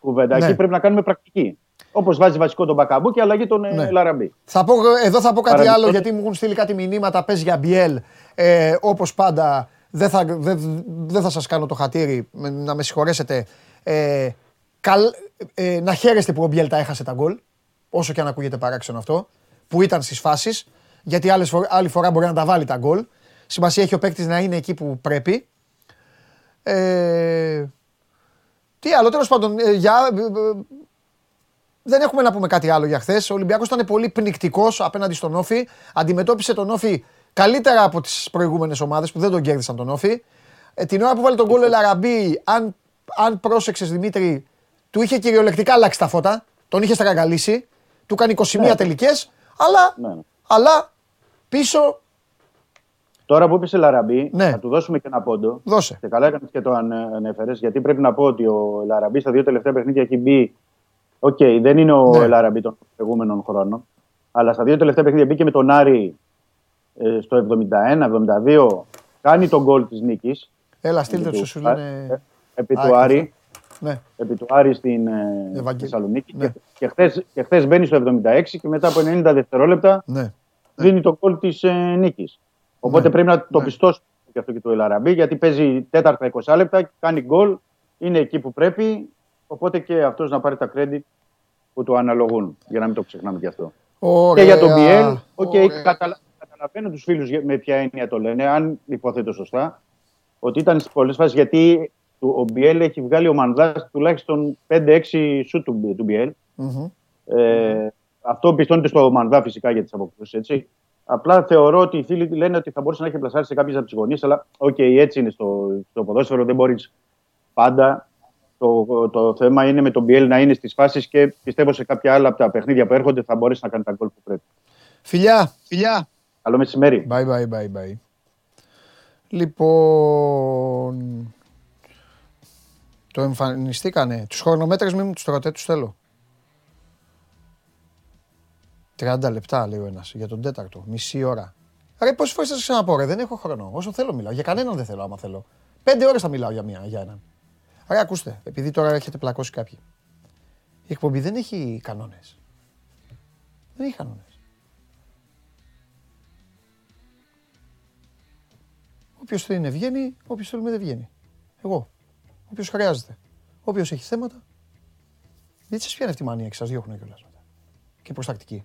κουβέντα. Ναι. Εκεί πρέπει να κάνουμε πρακτική. Όπως βάζει βασικό τον Μπακαμπού και αλλαγή τον Ναι. ναι. Λαραμπή. Θα πω, εδώ θα πω κάτι Παραδείγματος- άλλο γιατί μου έχουν στείλει κάτι μηνύματα. Πες για Μπιέλ. Ε, Όπως πάντα, δεν θα, δεν, δεν θα σας κάνω το χατήρι, με- να με συγχωρέσετε. Ε, καλ, ε, να χαίρεστε που ο Μπιέλ τα έχασε τα γκολ. Όσο και αν ακούγεται παράξενο αυτό. Που ήταν στις φάσεις. Γιατί άλλες φορ- άλλη φορά μπορεί να τα βάλει τα γκολ. Σημασία έχει ο παίκτης να είναι εκεί που πρέπει. Ε, τι άλλο, τέλος πάντων, ε, για, ε, ε, δεν έχουμε να πούμε κάτι άλλο για χθες. Ο Ολυμπιακός ήταν πολύ πνικτικός απέναντι στον Όφη. Αντιμετώπισε τον Όφη καλύτερα από τις προηγούμενες ομάδες που δεν τον κέρδισαν τον Όφη. Ε, την ώρα που έβαλε το γκολ ο Ελ Αραμπί, αν, αν πρόσεξες Δημήτρη, του είχε κυριολεκτικά αλλάξει τα φώτα. Τον είχε στραγγαλίσει. Του κάνει 21 Ναι. τελικές. Αλλά, Ναι, ναι. αλλά πίσω Τώρα που είπες Ελ Αραμπί, Ναι. θα του δώσουμε και ένα πόντο. δώσε. Και καλά έκανες και το ανέφερες, γιατί πρέπει να πω ότι ο Ελ Αραμπί στα δύο τελευταία παιχνίδια έχει μπει. Οκ, δεν είναι ο Ναι. Ελ Αραμπί των προηγούμενων χρόνων. Αλλά στα δύο τελευταία παιχνίδια μπήκε με τον Άρη ε, στο 71-72. Κάνει τον γκολ της νίκης. Έλα, στείλτε του, σου λένε. Επί Α, του Άρη. Ναι. Επί του Άρη στην ε, Ευαγγέλη. Θεσσαλονίκη. Ναι. Και, και, χθες, και χθες μπαίνει στο 76 και μετά από 90 δευτερόλεπτα Ναι. Δίνει το γκολ της ε, νίκης. Οπότε Ναι. πρέπει να το Ναι. πιστώσουμε και αυτό και το Ελαραμπή, γιατί παίζει τέταρτα 20 λεπτά, κάνει γκολ, είναι εκεί που πρέπει. Οπότε και αυτός να πάρει τα credit που του αναλογούν, για να μην το ξεχνάμε και αυτό. Ωραία. Και για τον Μπιέλ, οκ, Ωραία. καταλα... καταλαβαίνω τους φίλους με ποια έννοια το λένε, αν υποθέτω σωστά, ότι ήταν στις πολλές φάσεις γιατί του- ο Μπιέλ έχει βγάλει ο Μανδά τουλάχιστον 5-6 σουτ του, του Μπιέλ. Μμμ. Ε, αυτό πιστώνεται στο Μανδά φυσικά για τις αποκρούσεις, έτσι. Απλά θεωρώ ότι οι φίλοι λένε ότι θα μπορούσε να έχει πλασάρει σε κάποιες από τις γωνίες, αλλά οκ, έτσι είναι στο, στο ποδόσφαιρο, δεν μπορείς πάντα. Το, το θέμα είναι με τον Μπιέλ να είναι στις φάσεις και πιστεύω σε κάποια άλλα από τα παιχνίδια που έρχονται θα μπορέσει να κάνει τα γκολ που πρέπει. Φιλιά. Φιλιά. Καλό μεσημέρι. Bye bye bye bye. Λοιπόν. Το εμφανιστήκανε. Τους χρονομέτρες μην μου τους τρώτε, τους θέλω. 30 λεπτά λέει ο ένας για τον τέταρτο. Μισή ώρα. Ρε πόσες φορές θα σας ξαναπώ ρε, δεν έχω χρόνο. Όσο θέλω μιλάω. Για κανέναν δεν θέλω άμα θέλω. Πέντε ώρες θα μιλάω για, μία, για έναν. Άρα ακούστε, επειδή τώρα έχετε πλακώσει κάποιοι. Η εκπομπή δεν έχει κανόνες. Δεν έχει κανόνες. Όποιος θέλει βγαίνει, όποιος θέλουμε δεν βγαίνει. Εγώ. Όποιος χρειάζεται. Όποιος έχει θέματα. Γιατί σας πιάνει αυτή η μανία και σας διώχνουν κιόλας μετά. Και προστακτική.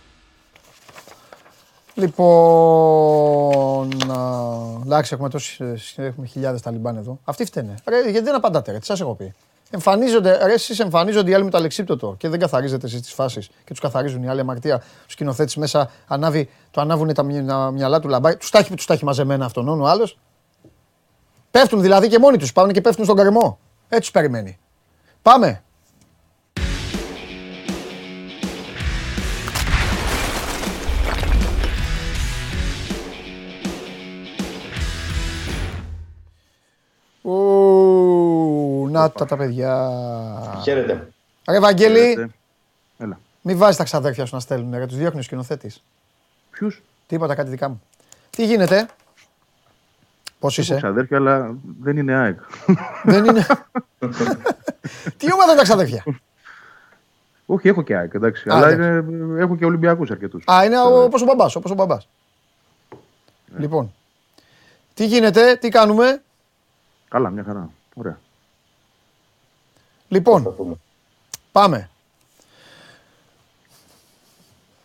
Λοιπόν. α, Εντάξει, έχουμε, τόσες, έχουμε χιλιάδες Ταλιμπάν εδώ. Αυτοί φταίνε. Ρε, γιατί δεν απαντάτε, ρε, τι σας έχω πει. Εμφανίζονται, ρε, εσείς εμφανίζονται οι άλλοι με το αλεξίπτωτο και δεν καθαρίζετε εσείς τις φάσεις και τους καθαρίζουν οι άλλοι αμαρτία. Τους σκηνοθέτη μέσα ανάβει, το ανάβουν τα μυ- τα μυαλά του λαμπάει. Τους τα έχει, τους τα έχει μαζεμένα αυτόν ο άλλος. Πέφτουν δηλαδή και μόνοι τους. Πάνε και πέφτουν στον καρμό. Έτσι τους περιμένει. Πάμε. Να τα τα παιδιά. Χαίρετε. Ρε Βαγγέλη, Έλα. μην βάζεις τα ξαδέρφια σου να στέλνουν, ρε, τους διώχνεις ο σκηνοθέτης. Ποιους; Τίποτα, κάτι δικά μου. Τι γίνεται, πώς Έχω είσαι, ξαδέρφια, αλλά δεν είναι ΑΕΚ. δεν είναι... (laughs) Τι ομάδα είναι τα ξαδέρφια; Όχι, έχω και ΑΕΚ, εντάξει. Α, αλλά εντάξει. είναι, έχω και Ολυμπιακούς αρκετούς. Α, είναι ο- όπως ο μπαμπάς, όπως ο μπαμπάς. Λοιπόν, τι γίνεται, τι κάνουμε, Καλά, μια χαρά. Ωραία. Λοιπόν, πάμε.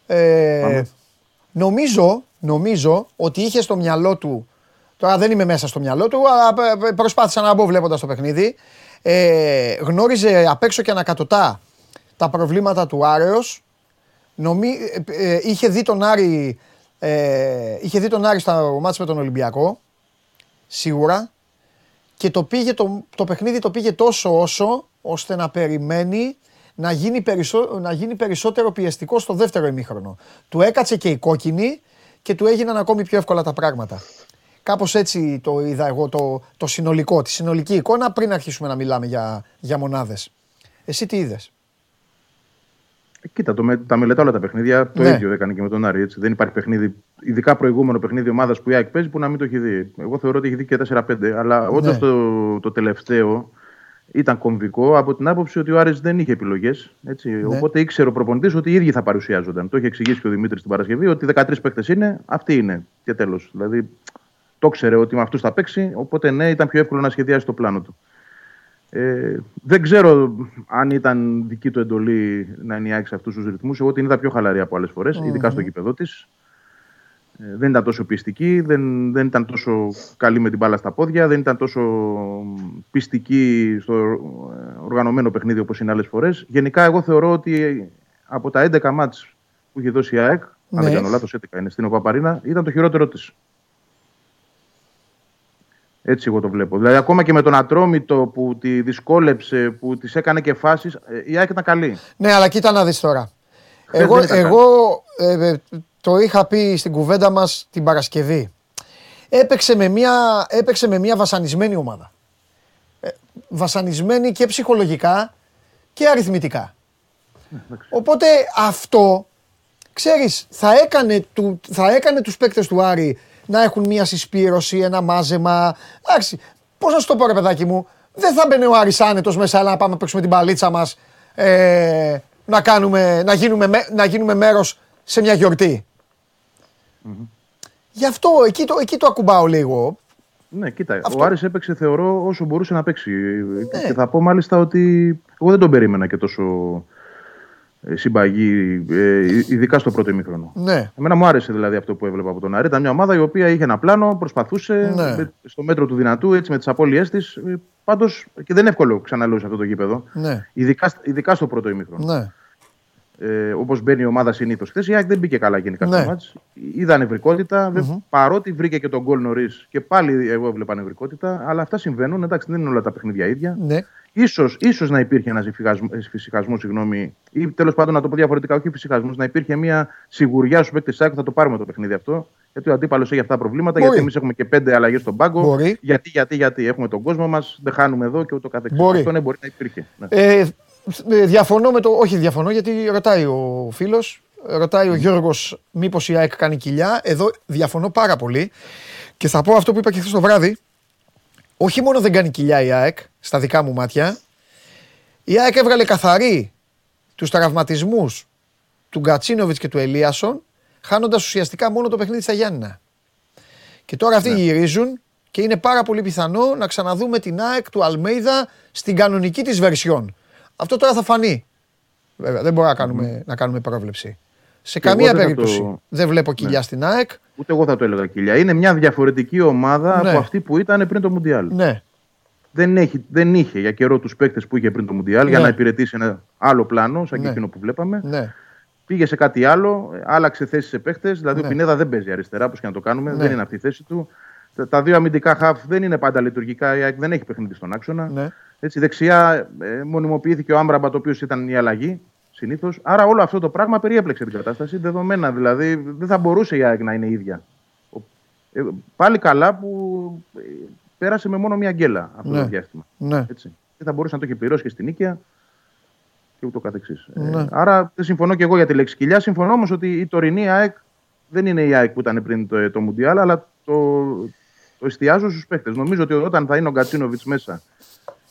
Ε, νομίζω, νομίζω ότι είχε στο μυαλό του, τώρα δεν είμαι μέσα στο μυαλό του, αλλά π- π- προσπάθησα να μπω βλέποντας το παιχνίδι, ε, γνώριζε απ' έξω και ανακατοτά τα προβλήματα του Άρεος, Νομί, ε, ε, είχε δει τον Άρη, ε, είχε δει τον Άρη στα μάτς με τον Ολυμπιακό, σίγουρα, και το, πήγε, το, το παιχνίδι το πήγε τόσο όσο ώστε να περιμένει να γίνει, περισσό, να γίνει περισσότερο πιεστικό στο δεύτερο ημίχρονο. Του έκατσε και η κόκκινη και του έγιναν ακόμη πιο εύκολα τα πράγματα. Κάπως έτσι το είδα εγώ το, το συνολικό, τη συνολική εικόνα πριν αρχίσουμε να μιλάμε για, για μονάδες. Εσύ τι είδες; Ε, Κοίτα, το, με- τα μελετά όλα τα παιχνίδια. Το Ναι. ίδιο έκανε και με τον Άρη. Έτσι. Δεν υπάρχει παιχνίδι, ειδικά προηγούμενο παιχνίδι ομάδας που η ΑΕΚ παίζει, που να μην το έχει δει. Εγώ θεωρώ ότι έχει δει και 4-5. Αλλά όντως Ναι. το, το τελευταίο ήταν κομβικό από την άποψη ότι ο Άρης δεν είχε επιλογές. Ναι. Οπότε ήξερε ο προπονητής ότι οι ίδιοι θα παρουσιάζονταν. Το είχε εξηγήσει και ο Δημήτρης την Παρασκευή ότι 13 παίκτες είναι, αυτοί είναι. Και τέλος. Δηλαδή το ξέρε ότι με αυτούς θα παίξει. Οπότε ναι, ήταν πιο εύκολο να σχεδιάσει το πλάνο του. Ε, δεν ξέρω αν ήταν δική του εντολή να ενιάξει αυτούς τους ρυθμούς. Εγώ την είδα πιο χαλαρή από άλλες φορές, ειδικά στο γήπεδο της. Ε, δεν ήταν τόσο πιστική, δεν, δεν ήταν τόσο καλή με την μπάλα στα πόδια, δεν ήταν τόσο πιστική στο ε, οργανωμένο παιχνίδι όπως είναι άλλες φορές. Γενικά εγώ θεωρώ ότι από τα 11 μάτς που είχε δώσει η ΑΕΚ, Ναι. αν δεν κάνω λάθος 11 είναι στην Οπαπαρίνα, ήταν το χειρότερο της. Έτσι εγώ το βλέπω. Δηλαδή ακόμα και με τον Ατρόμητο που τη δυσκόλεψε, που της έκανε και φάσεις, ε, η ΑΕΚ ήταν καλή. Ναι, αλλά κοίτα να δεις τώρα. Χθες Εγώ, δεν ήταν εγώ ε, ε, το είχα πει στην κουβέντα μας την Παρασκευή. Έπαιξε με μια, έπαιξε με μια βασανισμένη ομάδα. Ε, βασανισμένη και ψυχολογικά και αριθμητικά. Οπότε αυτό, ξέρεις, θα έκανε, του, θα έκανε τους παίκτες του Άρη να έχουν μια συσπήρωση, ένα μάζεμα. Εντάξει, πώς να σου το πω ρε παιδάκι μου, δεν θα μπαινε ο Άρης άνετος μέσα, αλλά να πάμε να παίξουμε την παλίτσα μας, ε, να, κάνουμε, να, γίνουμε, με- να γίνουμε μέρος σε μια γιορτη Γι' αυτό εκεί το, εκεί το ακουμπάω λίγο. Ναι, κοίτα, Αυτό. ο Άρης έπαιξε θεωρώ όσο μπορούσε να παίξει. Και θα πω μάλιστα ότι εγώ δεν τον περίμενα και τόσο ε, συμπαγή, ε, ειδικά στο πρώτο ημίχρονο. Ναι. Εμένα μου άρεσε δηλαδή αυτό που έβλεπα από τον Άρη. Ήταν μια ομάδα η οποία είχε ένα πλάνο, προσπαθούσε Ναι. με- στο μέτρο του δυνατού, έτσι με τις απώλειές της. Πάντως και δεν είναι εύκολο, ξαναλέω, σε αυτό το γήπεδο. Ναι, Ειδικά, ειδικά στο πρώτο ημίχρονο. ναι, Ε, Όπως μπαίνει η ομάδα συνήθως. Χθες η ΑΕΚ δεν μπήκε καλά γενικά Ναι. στο μάτς. Είδα νευρικότητα. δε- Παρότι βρήκε και τον γκολ νωρίς και πάλι εγώ έβλεπα νευρικότητα. Αλλά αυτά συμβαίνουν. Εντάξει, δεν είναι όλα τα παιχνίδια ίδια. ναι. Ίσως, ίσως να υπήρχε ένας φυσικασμός, συγγνώμη, ή τέλος πάντων να το πω διαφορετικά, όχι φυσικασμός, να υπήρχε μια σιγουριά στους παίκτες ΣΑΚ. Θα το πάρουμε το παιχνίδι αυτό. Γιατί ο αντίπαλος έχει αυτά τα προβλήματα. Μπορεί. Γιατί εμείς έχουμε και πέντε αλλαγές στον πάγκο. Μπορεί. Γιατί, γιατί, γιατί έχουμε τον κόσμο μας, δεν χάνουμε εδώ και ούτω καθεξής. Μπορεί. Αυτό ναι, μπορεί να υπήρχε. Ναι. Ε, ε, διαφωνώ με το. Όχι, διαφωνώ γιατί ρωτάει ο φίλος. Ρωτάει ο Γιώργος μήπως η ΑΕΚ κάνει κοιλιά. Εδώ διαφωνώ πάρα πολύ. Και θα πω αυτό που είπα και χθες το βράδυ. Όχι μόνο δεν κάνει κοιλιά η ΑΕΚ, στα δικά μου μάτια. Η ΑΕΚ έβγαλε καθαρή τους τραυματισμούς του Γκατσίνοβιτς και του Ελίασον, χάνοντας ουσιαστικά μόνο το παιχνίδι στα Γιάννηνα. Και τώρα αυτοί γυρίζουν και είναι πάρα πολύ πιθανό να ξαναδούμε την ΑΕΚ του Αλμέιδα στην κανονική της βερσιόν. Αυτό τώρα θα φανεί. Βέβαια, δεν μπορούμε να κάνουμε, να κάνουμε πρόβλεψη. Σε Και εγώ καμία δεν θα περίπτωση το- δεν βλέπω κοιλιά στην ΑΕΚ. Ούτε εγώ θα το έλεγα κοιλιά. Είναι μια διαφορετική ομάδα Ναι. από αυτή που ήταν πριν το Μουντιάλ. Ναι, Δεν, έχει, δεν είχε για καιρό τους παίκτες που είχε πριν το Μουντιάλ για Ναι. να υπηρετήσει ένα άλλο πλάνο, σαν και Ναι. εκείνο που βλέπαμε. ναι, Πήγε σε κάτι άλλο, ε, άλλαξε θέση σε παίχτε. Δηλαδή Ναι. ο Πινέδα δεν παίζει αριστερά, όπως και να το κάνουμε. Ναι. Δεν είναι αυτή η θέση του. Τα, τα δύο αμυντικά χαφ δεν είναι πάντα λειτουργικά. Η ΑΕΚ δεν έχει παιχνίδι στον άξονα. ναι. Έτσι, δεξιά ε, μονιμοποιήθηκε ο Άμπραμπατ, ο οποίος ήταν η αλλαγή συνήθως. Άρα όλο αυτό το πράγμα περιέπλεξε την κατάσταση. Δεδομένα δηλαδή δεν θα μπορούσε η ΑΕΚ να είναι ίδια. Ο- ε, πάλι καλά που ε, πέρασε με μόνο μία γκέλα αυτό Ναι. το διάστημα. ναι. Έτσι. Δεν θα μπορούσε να το έχει πληρώσει και στην νίκαια και ούτω καθεξής. Ε, Ναι. άρα δεν συμφωνώ και εγώ για τη λέξη κοιλιά. Συμφωνώ όμως ότι η τωρινή ΑΕΚ δεν είναι η ΑΕΚ που ήταν πριν το, το Μουντιάλ, αλλά το, το εστιάζω στους παίχτε. Νομίζω ότι όταν θα είναι ο Γκατσίνοβιτς μέσα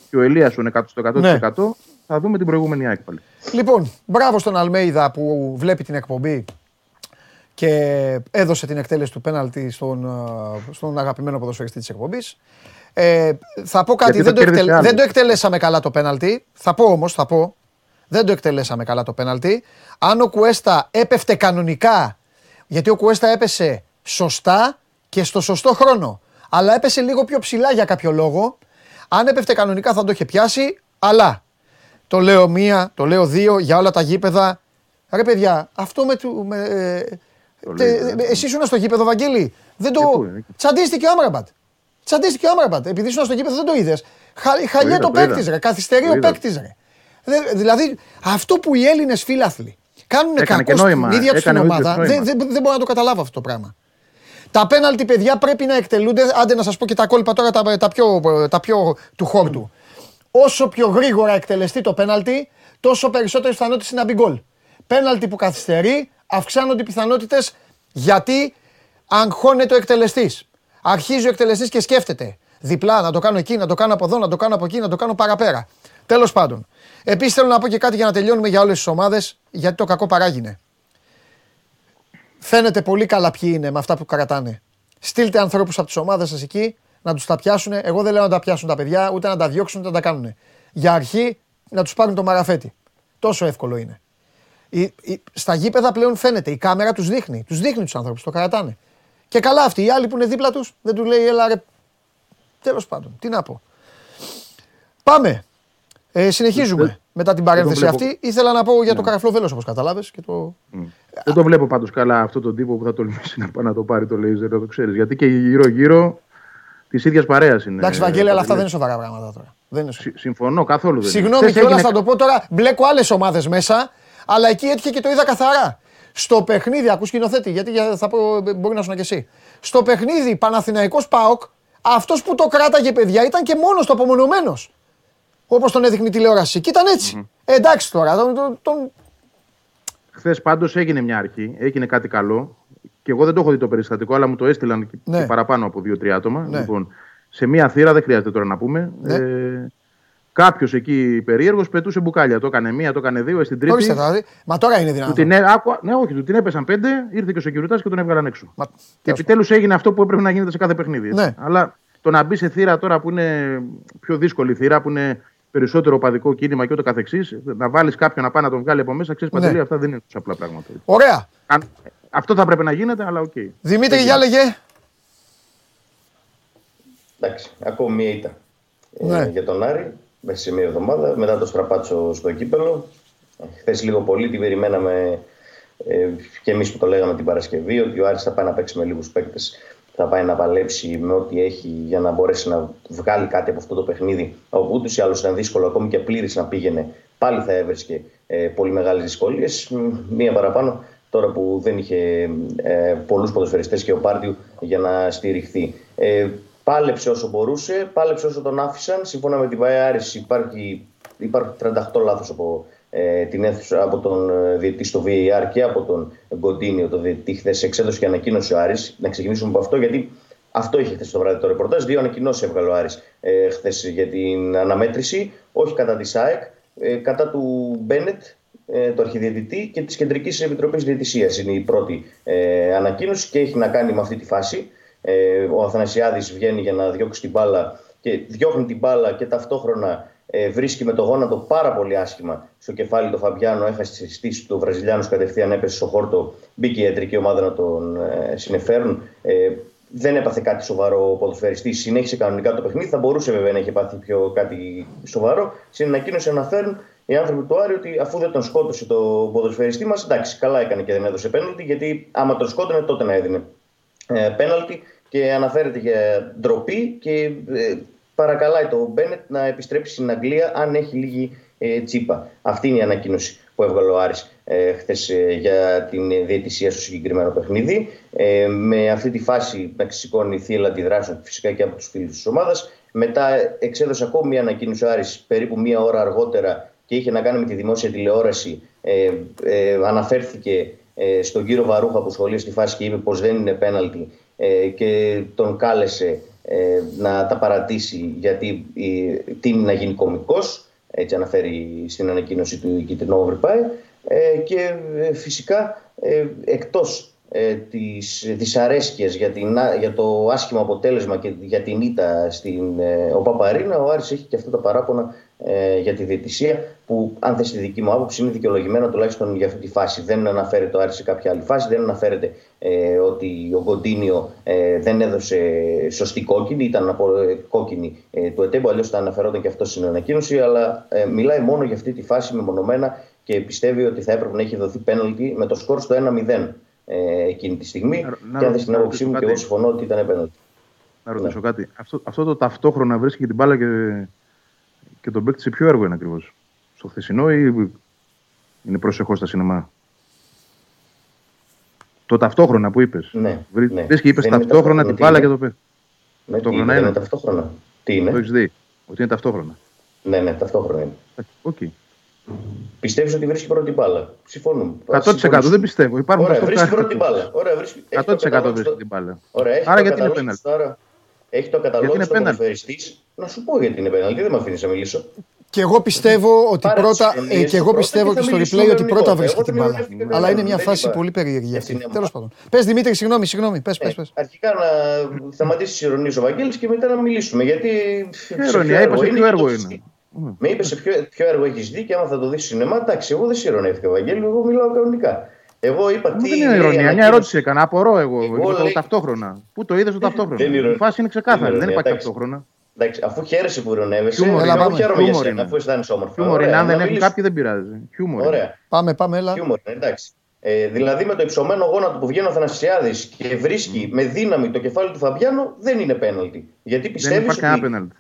και ο Ελίασον 100% στο 100% Ναι. Θα δούμε την προηγούμενη ΑΕΚ πάλι. Λοιπόν, μπράβο στον Αλμέιδα που βλέπει την εκπομπή και έδωσε την εκτέλεση του πέναλτι στον, ε, στον αγαπημένο ποδοσφαιριστή της εκπομπής. Ε, θα πω κάτι, Γιατί δεν το το, κέρδισε εκτελ- άλλος. δεν το εκτελέσαμε καλά το πέναλτι. Θα πω όμως, θα πω, δεν το εκτελέσαμε καλά το πέναλτι. Αν ο Κουέστα έπεφτε κανονικά, γιατί ο Κουέστα έπεσε σωστά και στο σωστό χρόνο, αλλά έπεσε λίγο πιο ψηλά για κάποιο λόγο, αν έπεφτε κανονικά θα το είχε πιάσει, αλλά το λέω μία, το λέω δύο για όλα τα γήπεδα. Ρε παιδιά, αυτό με του. Με, ε, τε- λέει, ε, εσύ ήσουν στο γήπεδο, Βαγγέλη; Δεν το. Και πού είναι, εκεί; Τσαντίστηκε ο Άμραμπατ. Τσαντίστηκε ο Άμραμπατ. Επειδή ήσουν στο γήπεδο δεν το είδες. Χαλιέ είδα, το το παίκτης, είδα. ρε. Καθυστερεί Το ο είδα. παίκτης, ρε. Δε- Δηλαδή, αυτό που οι Έλληνες φίλαθλοι κάνουν Έκανε κακό και νόημα. στην ίδια τους την Έκανε ο ίδιος ομάδα, δεν, νόημα. δεν, δεν μπορώ να το καταλάβω αυτό το πράγμα. Τα πέναλτι, παιδιά, πρέπει να εκτελούνται. Άντε να σας πω και τα κόλπα τώρα τα, τα, πιο, τα πιο του χόρτου. Όσο πιο γρήγορα εκτελεστεί το πέναλτι, τόσο περισσότερε πιθανότητες είναι να μπει γκολ. Πέναλτι που καθυστερεί, αυξάνονται οι πιθανότητες γιατί αγχώνεται ο εκτελεστής. Αρχίζει ο εκτελεστής και σκέφτεται. Διπλά, να το κάνω εκεί, να το κάνω από εδώ, να το κάνω από εκεί, να το κάνω παραπέρα. Τέλος πάντων. Επίσης θέλω να πω και κάτι για να τελειώνουμε για όλες τις ομάδες, γιατί το κακό παράγινε. Φαίνεται πολύ καλά ποιοι είναι με αυτά που κρατάνε. Στείλτε ανθρώπους από τις ομάδες σας εκεί να τους τα πιάσουν. Εγώ δεν λέω να τα πιάσουν τα παιδιά, ούτε να τα διώξουν, ούτε να τα κάνουν. Για αρχή να τους πάρουν το μαραφέτη. Τόσο εύκολο είναι. Η- η- στα γήπεδα πλέον φαίνεται. Η κάμερα τους δείχνει. Τους δείχνει τους ανθρώπους, το κρατάνε. Και καλά αυτοί οι άλλοι που είναι δίπλα τους δεν τους λέει έλα ρε. Τέλος πάντων, τι να πω. Πάμε. Ε, συνεχίζουμε μετά την παρένθεση βλέπω. αυτή. Ήθελα να πω για το καραφλό βέλος όπως καταλάβες και το... Δεν το βλέπω πάντως καλά αυτόν τον τύπο που θα τολμήσει να πάει να το πάρει το λέιζερ, να το ξέρεις. Γιατί και γύρω-γύρω της ίδιας παρέας είναι. Εντάξει, Βαγγέλη, αλλά αυτά δεν είναι Παντελή. σοβαρά πράγματα τώρα. Δεν είναι σοβαρά. Συ- Συμφωνώ, καθόλου δεν είναι. Συγγνώμη Χθες κιόλας, έγινε θα το πω τώρα. Μπλέκω άλλες ομάδες μέσα, αλλά εκεί έτυχε και το είδα καθαρά. Στο παιχνίδι, ακούς σκηνοθέτη, γιατί για- θα πω, μπορεί να σου και εσύ. Στο παιχνίδι Παναθηναϊκός ΠΑΟΚ, αυτός που το κράταγε, παιδιά, ήταν και μόνος του απομονωμένος. Όπως τον έδειχνε η τηλεόραση. Και ήταν έτσι. Ε, εντάξει τώρα, τον, τον, τον- Χθες πάντως έγινε μια αρχή, έγινε κάτι καλό. Και εγώ δεν το έχω δει το περιστατικό, αλλά μου το έστειλαν και, Ναι. και παραπάνω από δύο-τρία άτομα. Ναι. Λοιπόν, σε μία θύρα, δεν χρειάζεται τώρα να πούμε. Ναι. Ε, Κάποιος εκεί περίεργος πετούσε μπουκάλια. Το έκανε μία, το έκανε δύο, ε, στην τρίτη. Ορίστε τώρα, δει. Μα τώρα είναι Του δυνατόν. την, έ- άκουα- ναι, όχι, του την έπεσαν πέντε, ήρθε και ο σεκιουριτάς και τον έβγαλαν έξω. Μα- Και τέλος επιτέλους έγινε αυτό που έπρεπε να γίνεται σε κάθε παιχνίδι. έτσι. Ναι. Αλλά το να μπει σε θύρα τώρα που είναι πιο δύσκολη θύρα, που είναι περισσότερο οπαδικό κίνημα και ούτω καθεξής, να βάλεις κάποιον να πάει να τον βγάλει από μέσα, ξέρεις Ναι. Παντελή, αυτά δεν είναι τόσο απλά πράγματα. Ωραία. Αν- Αυτό θα πρέπει να γίνεται, αλλά οκ. Δημήτρη, για λέγε. Εντάξει, ακόμη μία ήττα Ναι. ε, για τον Άρη μέσα σε μία εβδομάδα μετά το στραπάτσο στο κύπελο. Χθες λίγο πολύ την περιμέναμε ε, και εμείς που το λέγαμε την Παρασκευή ότι ο Άρης θα πάει να παίξει με λίγους παίκτες. Θα πάει να παλέψει με ό,τι έχει για να μπορέσει να βγάλει κάτι από αυτό το παιχνίδι. Όπου ούτως ή άλλως ήταν δύσκολο, ακόμη και πλήρης να πήγαινε, πάλι θα έβρισκε ε, πολύ μεγάλες δυσκολίες. Μία παραπάνω τώρα που δεν είχε ε, πολλούς ποδοσφαιριστές και ο Πάρτιου για να στηριχθεί. Ε, πάλεψε όσο μπορούσε, πάλεψε όσο τον άφησαν. Σύμφωνα με την ΒΑΕ Άρης υπάρχει, υπάρχουν 38 λάθος από, ε, την αίθουσα, από τον ε, διαιτητή στο VAR και από τον Γκοντίνιο, το διαιτητή χθες εξέδωσε και ανακοίνωσε ο Άρης. Να ξεκινήσουμε από αυτό γιατί αυτό είχε χθες το βράδυ το ρεπορτάζ. Δύο ανακοινώσεις έβγαλε ο Άρης ε, χθες για την αναμέτρηση, όχι κατά της ΑΕΚ, ε, κατά του Μπένετ, ε, του αρχιδιαιτητή και της Κεντρικής Επιτροπής Διαιτησίας. Είναι η πρώτη ε, ανακοίνωση και έχει να κάνει με αυτή τη φάση. Ε, ο Αθανασιάδης βγαίνει για να διώξει την μπάλα και διώχνει την μπάλα και ταυτόχρονα ε, βρίσκει με το γόνατο πάρα πολύ άσχημα στο κεφάλι του Φαμπιάνο. Έχασε τη στήση του Βραζιλιάνου κατευθείαν, έπεσε στο χόρτο. Μπήκε η ιατρική ομάδα να τον ε, συνεφέρουν. Ε, δεν έπαθε κάτι σοβαρό ο ποδοσφαιριστής. Συνέχισε κανονικά το παιχνίδι. Θα μπορούσε βέβαια να έχει πάθει πιο κάτι σοβαρό. Στην ανακοίνωση αναφέρουν οι άνθρωποι του Άρη ότι αφού δεν τον σκότωσε το ποδοσφαιριστή μας, εντάξει, καλά έκανε και δεν έδωσε πέναλτι. Γιατί άμα τον σκότωνε, τότε να έδινε ε, πέναλτι και αναφέρεται για ντροπή και ε, παρακαλάει το Μπένετ να επιστρέψει στην Αγγλία αν έχει λίγη ε, τσίπα. Αυτή είναι η ανακοίνωση που έβγαλε ο Άρης ε, χθες ε, για την διαιτησία στο συγκεκριμένο παιχνίδι. Ε, με αυτή τη φάση να σηκώνει θύελα αντιδράσεων φυσικά και από τους φίλους της ομάδας. Μετά εξέδωσε ακόμη μια ανακοίνωση ο Άρης περίπου μία ώρα αργότερα και είχε να κάνει με τη δημόσια τηλεόραση. Ε, ε, αναφέρθηκε ε, στον κύριο Βαρούχα που σχολεί στη φάση και είπε πως δεν είναι πέναλτι ε, και τον κάλεσε ε, να τα παρατήσει γιατί ε, τίνει να γίνει κωμικός έτσι αναφέρει στην ανακοίνωση του η Κιτρινό Βρυπάη ε, και ε, φυσικά ε, εκτός ε, της δυσαρέσκειας για, την, α- για το άσχημο αποτέλεσμα και για την ήττα στην ε, ο Παπαρίνα, ο Άρης έχει και αυτά τα παράπονα ε, για τη διαιτησία που αν θες τη δική μου άποψη είναι δικαιολογημένο τουλάχιστον για αυτή τη φάση. Δεν αναφέρεται ο Άρης σε κάποια άλλη φάση, δεν αναφέρεται ε, ότι ο Κοντίνιο ε, δεν έδωσε σωστή κόκκινη, ήταν από ε, κόκκινη ε, του ΕΤΕΜΠΟ, αλλιώς θα αναφερόταν και αυτός στην ανακοίνωση, αλλά ε, μιλάει μόνο για αυτή τη φάση μεμονωμένα και πιστεύει ότι θα έπρεπε να έχει δοθεί πέναλτι με το σκορ στο 1-0 ε, εκείνη τη στιγμή. Να- να και αν ρω- θες την να άποψή ρωτήσω μου, και κάτι. εγώ συμφωνώ ότι ήταν πέναλτι. Να ρωτήσω κάτι. Αυτό, αυτό το ταυτόχρονα βρίσκει και την μπάλα και, και τον παίκτη σε ποιο έργο είναι ακριβώς. Στο χθεσινό ή είναι προσεχώς στα σινεμά; Το ταυτόχρονα που είπες. Ναι, Βρει, ναι. Βρίσκει, είπες Δεν είναι ταυτόχρονα την τι μπάλα είναι. και το παίκτη. Ναι, τι Ταυτόχρονα είναι, είναι. είναι ταυτόχρονα. Τι είναι; Το έχεις δει. Ότι είναι ταυτόχρονα. Ναι, ναι, ταυτόχρονα είναι. Εντάξει, Οκ. Πιστεύεις ότι βρίσκει πρώτη μπάλα; Συμφωνούμε. 100% δεν πιστεύω. Υπάρχουν Ωραία, τα βρίσκει στόχα. πρώτη μπάλα. Ωραία, βρίσκει. έχει 100% το καταλόγιστο- βρίσκει την μπάλα. Ωραία, έχει Άρα το γιατί είναι καταλόγιστο τώρα. Έχει το είναι καταλόγιστο πέναλτι; ποδοσφαιριστής. Να σου πω γιατί είναι πέναλτι, δεν με αφήνεις να μιλήσω. Και εγώ πιστεύω ότι Πάρε πρώτα. τις ηρωνίες ε, και εγώ πρώτα πιστεύω και και θα στο μιλήσουμε replay ότι κανονικότερα. πρώτα βρίσκει Εγώ την δεν μπάλα. ηρωνεύτηκα Αλλά είναι κανέναν, μια δεν φάση είπα. πολύ περίεργη αυτή. Έτσι είναι. Τέλος πάντων. Πες Δημήτρη, συγγνώμη, συγγνώμη. Πες, πες. Ε, αρχικά να σταματήσει τι ηρωνίε ο Βαγγέλης και μετά να μιλήσουμε. Γιατί. σε ποιο ηρωνία, έργο είπα σε είναι ποιο και έργο το είναι. έχεις δει. Με είπες σε ποιο, ποιο έργο έχεις δει και άμα θα το δεις σινεμά, εντάξει, εγώ δεν σε ηρωνεύτηκα, Βαγγέλη, εγώ μιλάω κανονικά. Εγώ είπα Μα τι. δεν είναι λέει η ειρωνεία. Μια ανακοίνωση. ερώτηση έκανα. Απορώ εγώ. Εγώ Εγώ το λέει- ταυτόχρονα. Πού το είδες το ταυτόχρονα. δεν είναι Η ειρωνεία. φάση είναι ξεκάθαρη. Δεν είναι Δεν ειρωνεία, υπάρχει εντάξει. ταυτόχρονα. Εντάξει, αφού χαίρεσαι που ειρωνεύεσαι, Χιούμορ εγώ είναι. Έλα, χαίρομαι για Χιούμορ σένα, είναι. αφού αισθάνεσαι όμορφα. Χιούμορ είναι. Ωραία, Αν να δεν έχουν μιλήσουμε. κάποιοι δεν πειράζει. Χιούμορ. είναι. Ωραία. Πάμε, πάμε, έλα. Χιούμορ, είναι, εντάξει. Ε, δηλαδή με το υψωμένο γόνατο που βγαίνει ο Θανασιάδης και βρίσκει με δύναμη το κεφάλι του Φαμπιάνο δεν είναι πέναλτι. Γιατί Δεν πιστεύεις υπάρχει ότι κανένα πέναλτι.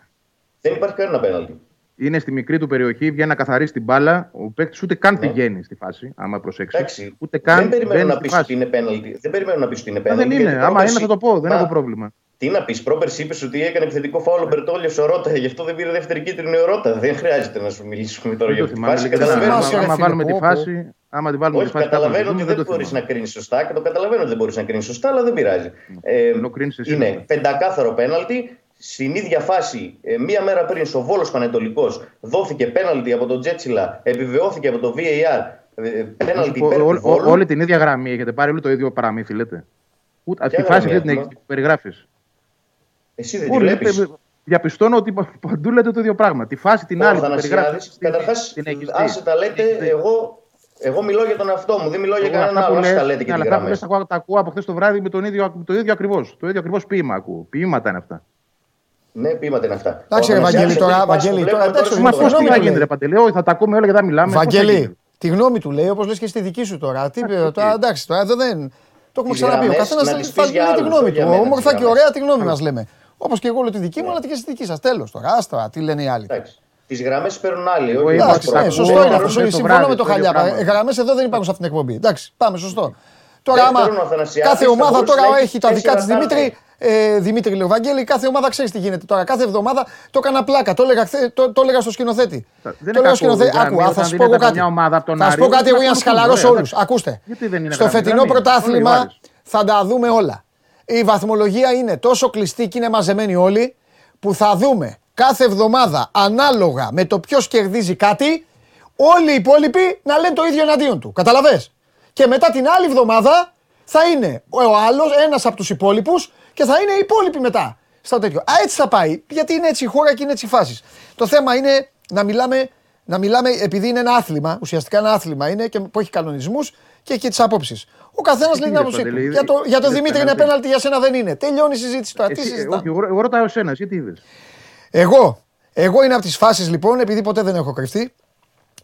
δεν υπάρχει κανένα πέναλτι. Είναι στη μικρή του περιοχή, βγαίνει να καθαρίσει την μπάλα. Ο παίκτης ούτε καν Ναι. πηγαίνει στη φάση, άμα προσέξεις. Εντάξει. Ούτε καν δεν περιμένω μπαίνει να στη πεις φάση. ότι είναι πέναλτι. Δεν περιμένω να πεις ότι είναι Μα πέναλτι. δεν είναι. γιατί Άμα είναι πρόπερση- θα το πω, δεν Μα, έχω πρόβλημα. Τι να πεις, πρόπερση είπες ότι έκανε επιθετικό φάουλ ο Μπερτόλιο ο Ρότα, γι' αυτό δεν πήρε δεύτερη κίτρινη ο Ρότα. Δεν χρειάζεται να σου μιλήσουμε τώρα Δεν για το αυτή τη θυμάμαι. φάση. και δεν Καταλαβαίνω. θυμάσαι, θυμάμαι. ρε Άμα φίλε, βάλουμε τη πω, πω. φάση, άμα τη βάλουμε τη Όχι, φάση. κάπου καταλαβαίνω να ότι δούμε, δεν το μπορείς θυμάμαι. να κρίνεις σωστά και το καταλαβαίνω ότι δεν μπορείς να κρίνεις σωστά, αλλά δεν πειράζει. Ε, Ενώ κρίνεις εσύ είναι σωστά. πεντακάθαρο πέναλτι. Στην ίδια φάση, ε, μία μέρα πριν στο Βόλος Πανετολικός, δόθηκε πέναλτι από τον Τζέτσιλα, επιβεβαιώθηκε από το VAR. ε, Πέναλτι Ο- υπέρ ο- του ο- Βόλου. Όλη την ίδια γραμμή έχετε πάρει, όλο το ίδιο παραμύθι λέτε. Ούτε, αυτή τη Ποια φάση γραμμή δεν την έχουμε; έχει περιγράφεις. Εσύ δεν τη βλέπεις; Διαπιστώνω ότι πα- παντού λέτε το ίδιο πράγμα. Τη φάση την Ο άλλη που περιγράφει. Αθανασιάδης, καταρχάς, την έχεις δει. άσε τα λέτε, Την έχεις δει. εγώ, εγώ μιλώ για τον εαυτό μου, δεν μιλώ για Εγώ κανέναν αυτά που άλλο. Άσε λες, τα λέτε και ναι, τι αλλά αυτά που γραμμές. λες τα ακούω- τα ακούω από χθες το βράδυ με τον ίδιο, το ίδιο ακριβώ. Το ίδιο ακριβώς ποίημα ακούω. Ποίηματα είναι αυτά. Ναι, ποίηματα είναι αυτά. Εντάξει, Ο ρε, Αθανασιάδης, Βαγγέλη, τώρα, αυτή τη φάση Βαγγέλη, που τώρα, βλέπουμε εντάξει, στο Μα συγγνώμη, πώς γήπεδο, τι θα λέει. γίνει, ρε Παντελή, Όχι, θα τα ακούμε όλα και θα μιλάμε. πώς θα γίνει; Βαγγέλη, τη γνώμη του λέει, όπως λες και στη δική σου τώρα. Τι, τώρα εντάξει, τώρα εδώ δεν. Το έχουμε Τις ξαναπεί. Ο γραμμές καθένας να τις θα πεις για λέει τη άλλους, γνώμη όχι για του. μένα τις Όμορφα και γραμμές. ωραία τη γνώμη μας λέμε. Όπως και εγώ λέω τη δική μου, αλλά και στη δική σας. Τέλος τώρα. Άστρα, τι λένε οι άλλοι. Εντάξει. Τις γραμμές παίρνουν άλλοι. Εγώ όχι είπα Εντάξει, ότι τα ναι, ακούω σωστό είναι από αυτό. χθες το Συμφωνώ βράδυ, με το το ίδιο Χαλιάπα. πράγμα. Γραμμές εδώ δεν υπάρχουν σε αυτήν την εκπομπή. Εντάξει, πάμε, σωστό. Τώρα, άμα Δεύτερον, ο Αθανασιάδης κάθε θα ομάδα μπορούσε τώρα να έχει έχεις τα δικά της τέσσερα Δημήτρη. Ε, Δημήτρη λέω, Βαγγέλη, κάθε ομάδα ξέρει τι γίνεται τώρα. Κάθε εβδομάδα το έκανα πλάκα. Το έλεγα, χθε- το, το έλεγα στο σκηνοθέτη. Δεν το είναι έλεγα στο κακό, σκηνοθέτη. δηλαδή, Άκου, α, θα όταν σου πω εγώ δίνεται κάτι. καμιά ομάδα από τον Θα σου Άρη, πω κάτι δεν εγώ για να θα σχαλαρώσω ακολουθούν, όλους. ωραία, Ακούστε. Γιατί δεν είναι Στο γραμμή, φετινό γραμμή είναι. Όλοι οι πρωτάθλημα ομάδες. θα τα δούμε όλα. Η βαθμολογία είναι τόσο κλειστή και είναι μαζεμένοι όλοι που θα δούμε κάθε εβδομάδα ανάλογα με το ποιος κερδίζει κάτι, όλοι οι υπόλοιποι να λένε το ίδιο εναντίον του. Καταλαβες; Και μετά την άλλη εβδομάδα θα είναι ο άλλος, ένας από τους υπόλοιπους και θα είναι οι υπόλοιποι μετά. Στο τέτοιο. Α, έτσι θα πάει. Γιατί είναι έτσι η χώρα και είναι έτσι οι φάσεις. Το θέμα είναι να μιλάμε, να μιλάμε επειδή είναι ένα άθλημα, ουσιαστικά ένα άθλημα είναι και που έχει κανονισμούς και έχει και τις απόψεις. Ο καθένας λέει την είδες, άποψή του. Παντελή, Για το, για το είδες Δημήτρη είναι πέναλτι. πέναλτι, για σένα δεν είναι. Τελειώνει η συζήτηση τώρα. Τι Εσύ, συζητάμε. όχι, εγώ, εγώ ρωτάω εσένα, εσύ τι είδε. Εγώ, εγώ είναι από τις φάσεις λοιπόν, επειδή ποτέ δεν έχω κρυφτεί.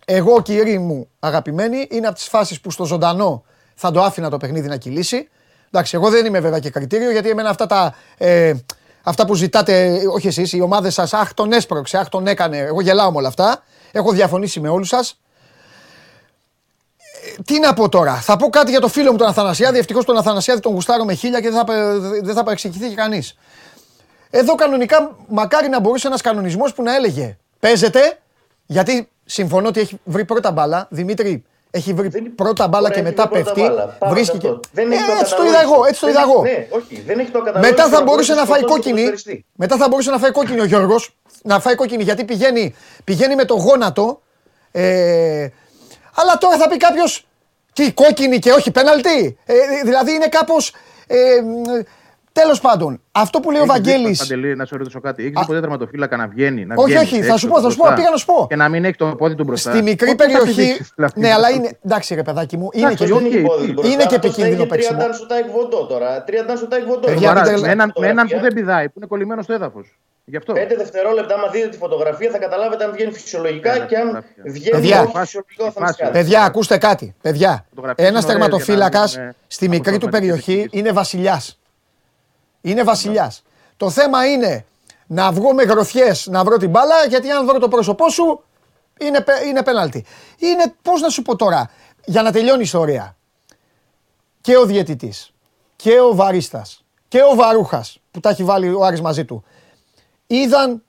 Εγώ, κύριοι μου αγαπημένοι, είναι από τις φάσεις που στο ζωντανό θα το άφηνα το παιχνίδι να κυλήσει. Εντάξει, εγώ δεν είμαι βέβαια και κριτήριο, γιατί εμένα αυτά τα. Ε, αυτά που ζητάτε, όχι εσείς, οι ομάδες σας, αχ τον έσπρωξε, αχ τον έκανε. Εγώ γελάω με όλα αυτά. Έχω διαφωνήσει με όλους σας. Ε, Τι να πω τώρα, θα πω κάτι για το φίλο μου τον Αθανασιάδη. Ευτυχώς τον Αθανασιάδη τον γουστάρω με χίλια και δεν θα, πε- δεν θα παρεξηγηθεί και κανείς. Εδώ κανονικά μακάρι να μπορούσε ένας κανονισμός που να έλεγε Παίζεται, γιατί συμφωνώ ότι έχει βρει πρώτα μπάλα. Δημήτρη, έχει βρει Δεν- πρώτα μπάλα Ωραία, και έχει μετά βρει πρώτα πέφτει. μπάλα. Πάμε Βρίσκει σε και. αυτό. Δεν έχει Ε, το έτσι το καταλόγιστο. είδα εγώ. Έτσι το Δεν είδα έχει- εγώ. Ναι, όχι, δεν έχει το καταλόγιστο. Μετά θα να μπορούσε να φάει σκοτώσει τον κόκκινη. ποδοσφαιριστή. Μετά θα μπορούσε να φάει κόκκινη ο Γιώργος. Να φάει κόκκινη γιατί πηγαίνει, πηγαίνει με το γόνατο. Ε, αλλά τώρα θα πει κάποιος. Τι, κόκκινη και όχι πέναλτι; Ε, δηλαδή είναι κάπως. Ε, Τέλος πάντων, αυτό που λέει ο Έχεις δει, Βαγγέλης... Παντελή, να σε ρωτήσω κάτι. Έχεις ποτέ τερματοφύλακα να βγαίνει. Να Όχι, βγαίνει όχι, θα έξω σου πω, θα σου πω, μπροστά πήγα να σου πω. Και να μην έχει το πόδι του μπροστά. Στη μικρή Πότε θα περιοχή. πηδήξεις, δηλαδή. Ναι, αλλά είναι. Εντάξει, ρε παιδάκι μου, είναι και, Εντάξει, οκ. είναι και επικίνδυνο παίξιμο. Τρία σου τάικ βοντό τώρα. Τρία σου τάικ βοντό. Παιδιά, Σοβαρά, δείτε- με, έναν, με έναν που Φωτογραφία. δεν πηδάει, που είναι κολλημένο στο έδαφος. Γι' αυτό. Πέντε δευτερόλεπτα, άμα δείτε τη φωτογραφία, θα καταλάβετε αν βγαίνει φυσιολογικά Ναι, και αν φωτογραφία. βγαίνει Παιδιά. όχι φυσιολογικό θα μας Φάση. κάνει. Παιδιά, ακούστε κάτι. Παιδιά, Φωτογραφίες ένας είναι ωραίες τερματοφύλακα για να μην, ε, στη μικρή του αποτροπές περιοχή της είναι βασιλιάς. Είναι βασιλιάς. Το θέμα είναι να βγω με γροθιές να βρω την μπάλα, γιατί αν βρω το πρόσωπό σου είναι, πε- είναι πέναλτι. Είναι, πώς να σου πω τώρα, για να τελειώνει η ιστορία. Και ο διαιτητής και ο βαρίστας και ο βαρούχας που τα έχει βάλει ο Άρης μαζί του είδαν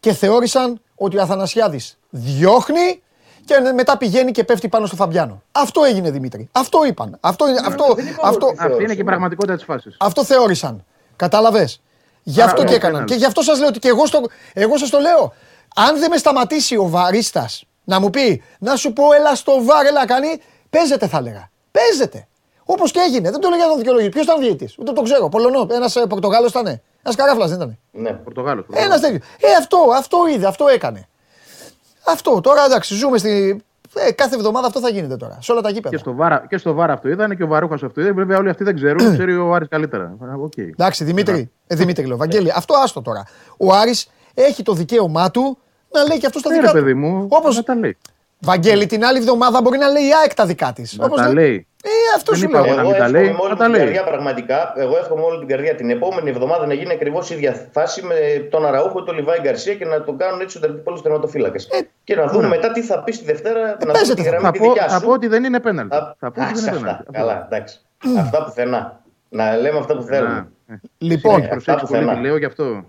και θεώρησαν ότι ο Αθανασιάδης διώχνει και μετά πηγαίνει και πέφτει πάνω στο Φαμπιάνο. Αυτό έγινε Δημήτρη. Αυτό είπαν. Αυτό, είναι- αυτό, δεν είπαμε αυτό, ότι Αυτή είναι και η πραγματικότητα της φάσης. αυτό θεώρησαν. Κατάλαβες; Γι' Άρα, αυτό ναι, και έκαναν. πέναλτι. Και γι' αυτό σας λέω ότι και εγώ, στο, εγώ σας το λέω. Αν δεν με σταματήσει ο βαρίστας να μου πει να σου πω, έλα στο βάρ, έλα κάνει, παίζετε θα έλεγα. Παίζετε. Όπως και έγινε. Δεν το λέω για να δικαιολογήσω. Ποιος ήταν διαιτητής; Ούτε το ξέρω. Πολωνό. Ένας Πορτογάλος ήταν. Ένας καράφλας δεν ήταν. Ναι. Πορτογάλος. Ένας τέτοιος. Ε, αυτό, αυτό είδε, αυτό έκανε. Αυτό. Τώρα εντάξει, ζούμε στη. Ε, κάθε εβδομάδα αυτό θα γίνεται τώρα. Σε όλα τα γήπεδα. Και στο, βάρα, και στο βάρα αυτό είδανε και ο Βαρούχας αυτό είδε. Βέβαια όλοι αυτοί δεν ξέρουν. το (clears throat) ξέρει ο Άρης καλύτερα. Α, οκ. Εντάξει, Δημήτρη, ε, Δημήτρη λέω, Βαγγέλη, αυτό άστο τώρα. Ο Άρης έχει το δικαίωμά του να λέει και αυτός τα Ναι, δικά ρε του. παιδί μου, Όπως, να τα λέει. Βαγγέλη, την άλλη εβδομάδα μπορεί να λέει η ΑΕΚ τα δικά της. Να τα λέει. Ε, αυτό Δεν σου είπα λέω. εγώ να Εγώ μην τα εύχομαι λέει, με όλη να την τα λέει. καρδιά πραγματικά. Εγώ εύχομαι με όλη την καρδιά την επόμενη εβδομάδα να γίνει ακριβώς η ίδια φάση με τον Αραούχο, τον Λιβάι Γκαρσία και να τον κάνουν έτσι ο τερματοφύλακα τερματοφύλακας. Ε, και να δούμε ωραία. μετά τι θα πει τη Δευτέρα, να δούμε παίζετε, τη θα- γραμμή Θα τη πω, δικιά θα σου. πω ότι δεν είναι πέναλτι. Α, Θα πω ότι ας, δεν είναι αυτά. πέναλτι. Καλά, εντάξει. Αυτά πουθενά. Να λέμε αυτά που θέλουμε. Λοιπόν, Ναι. Προσέξτε αυτά πολύ πουθενά. τι λέω γι' αυτό.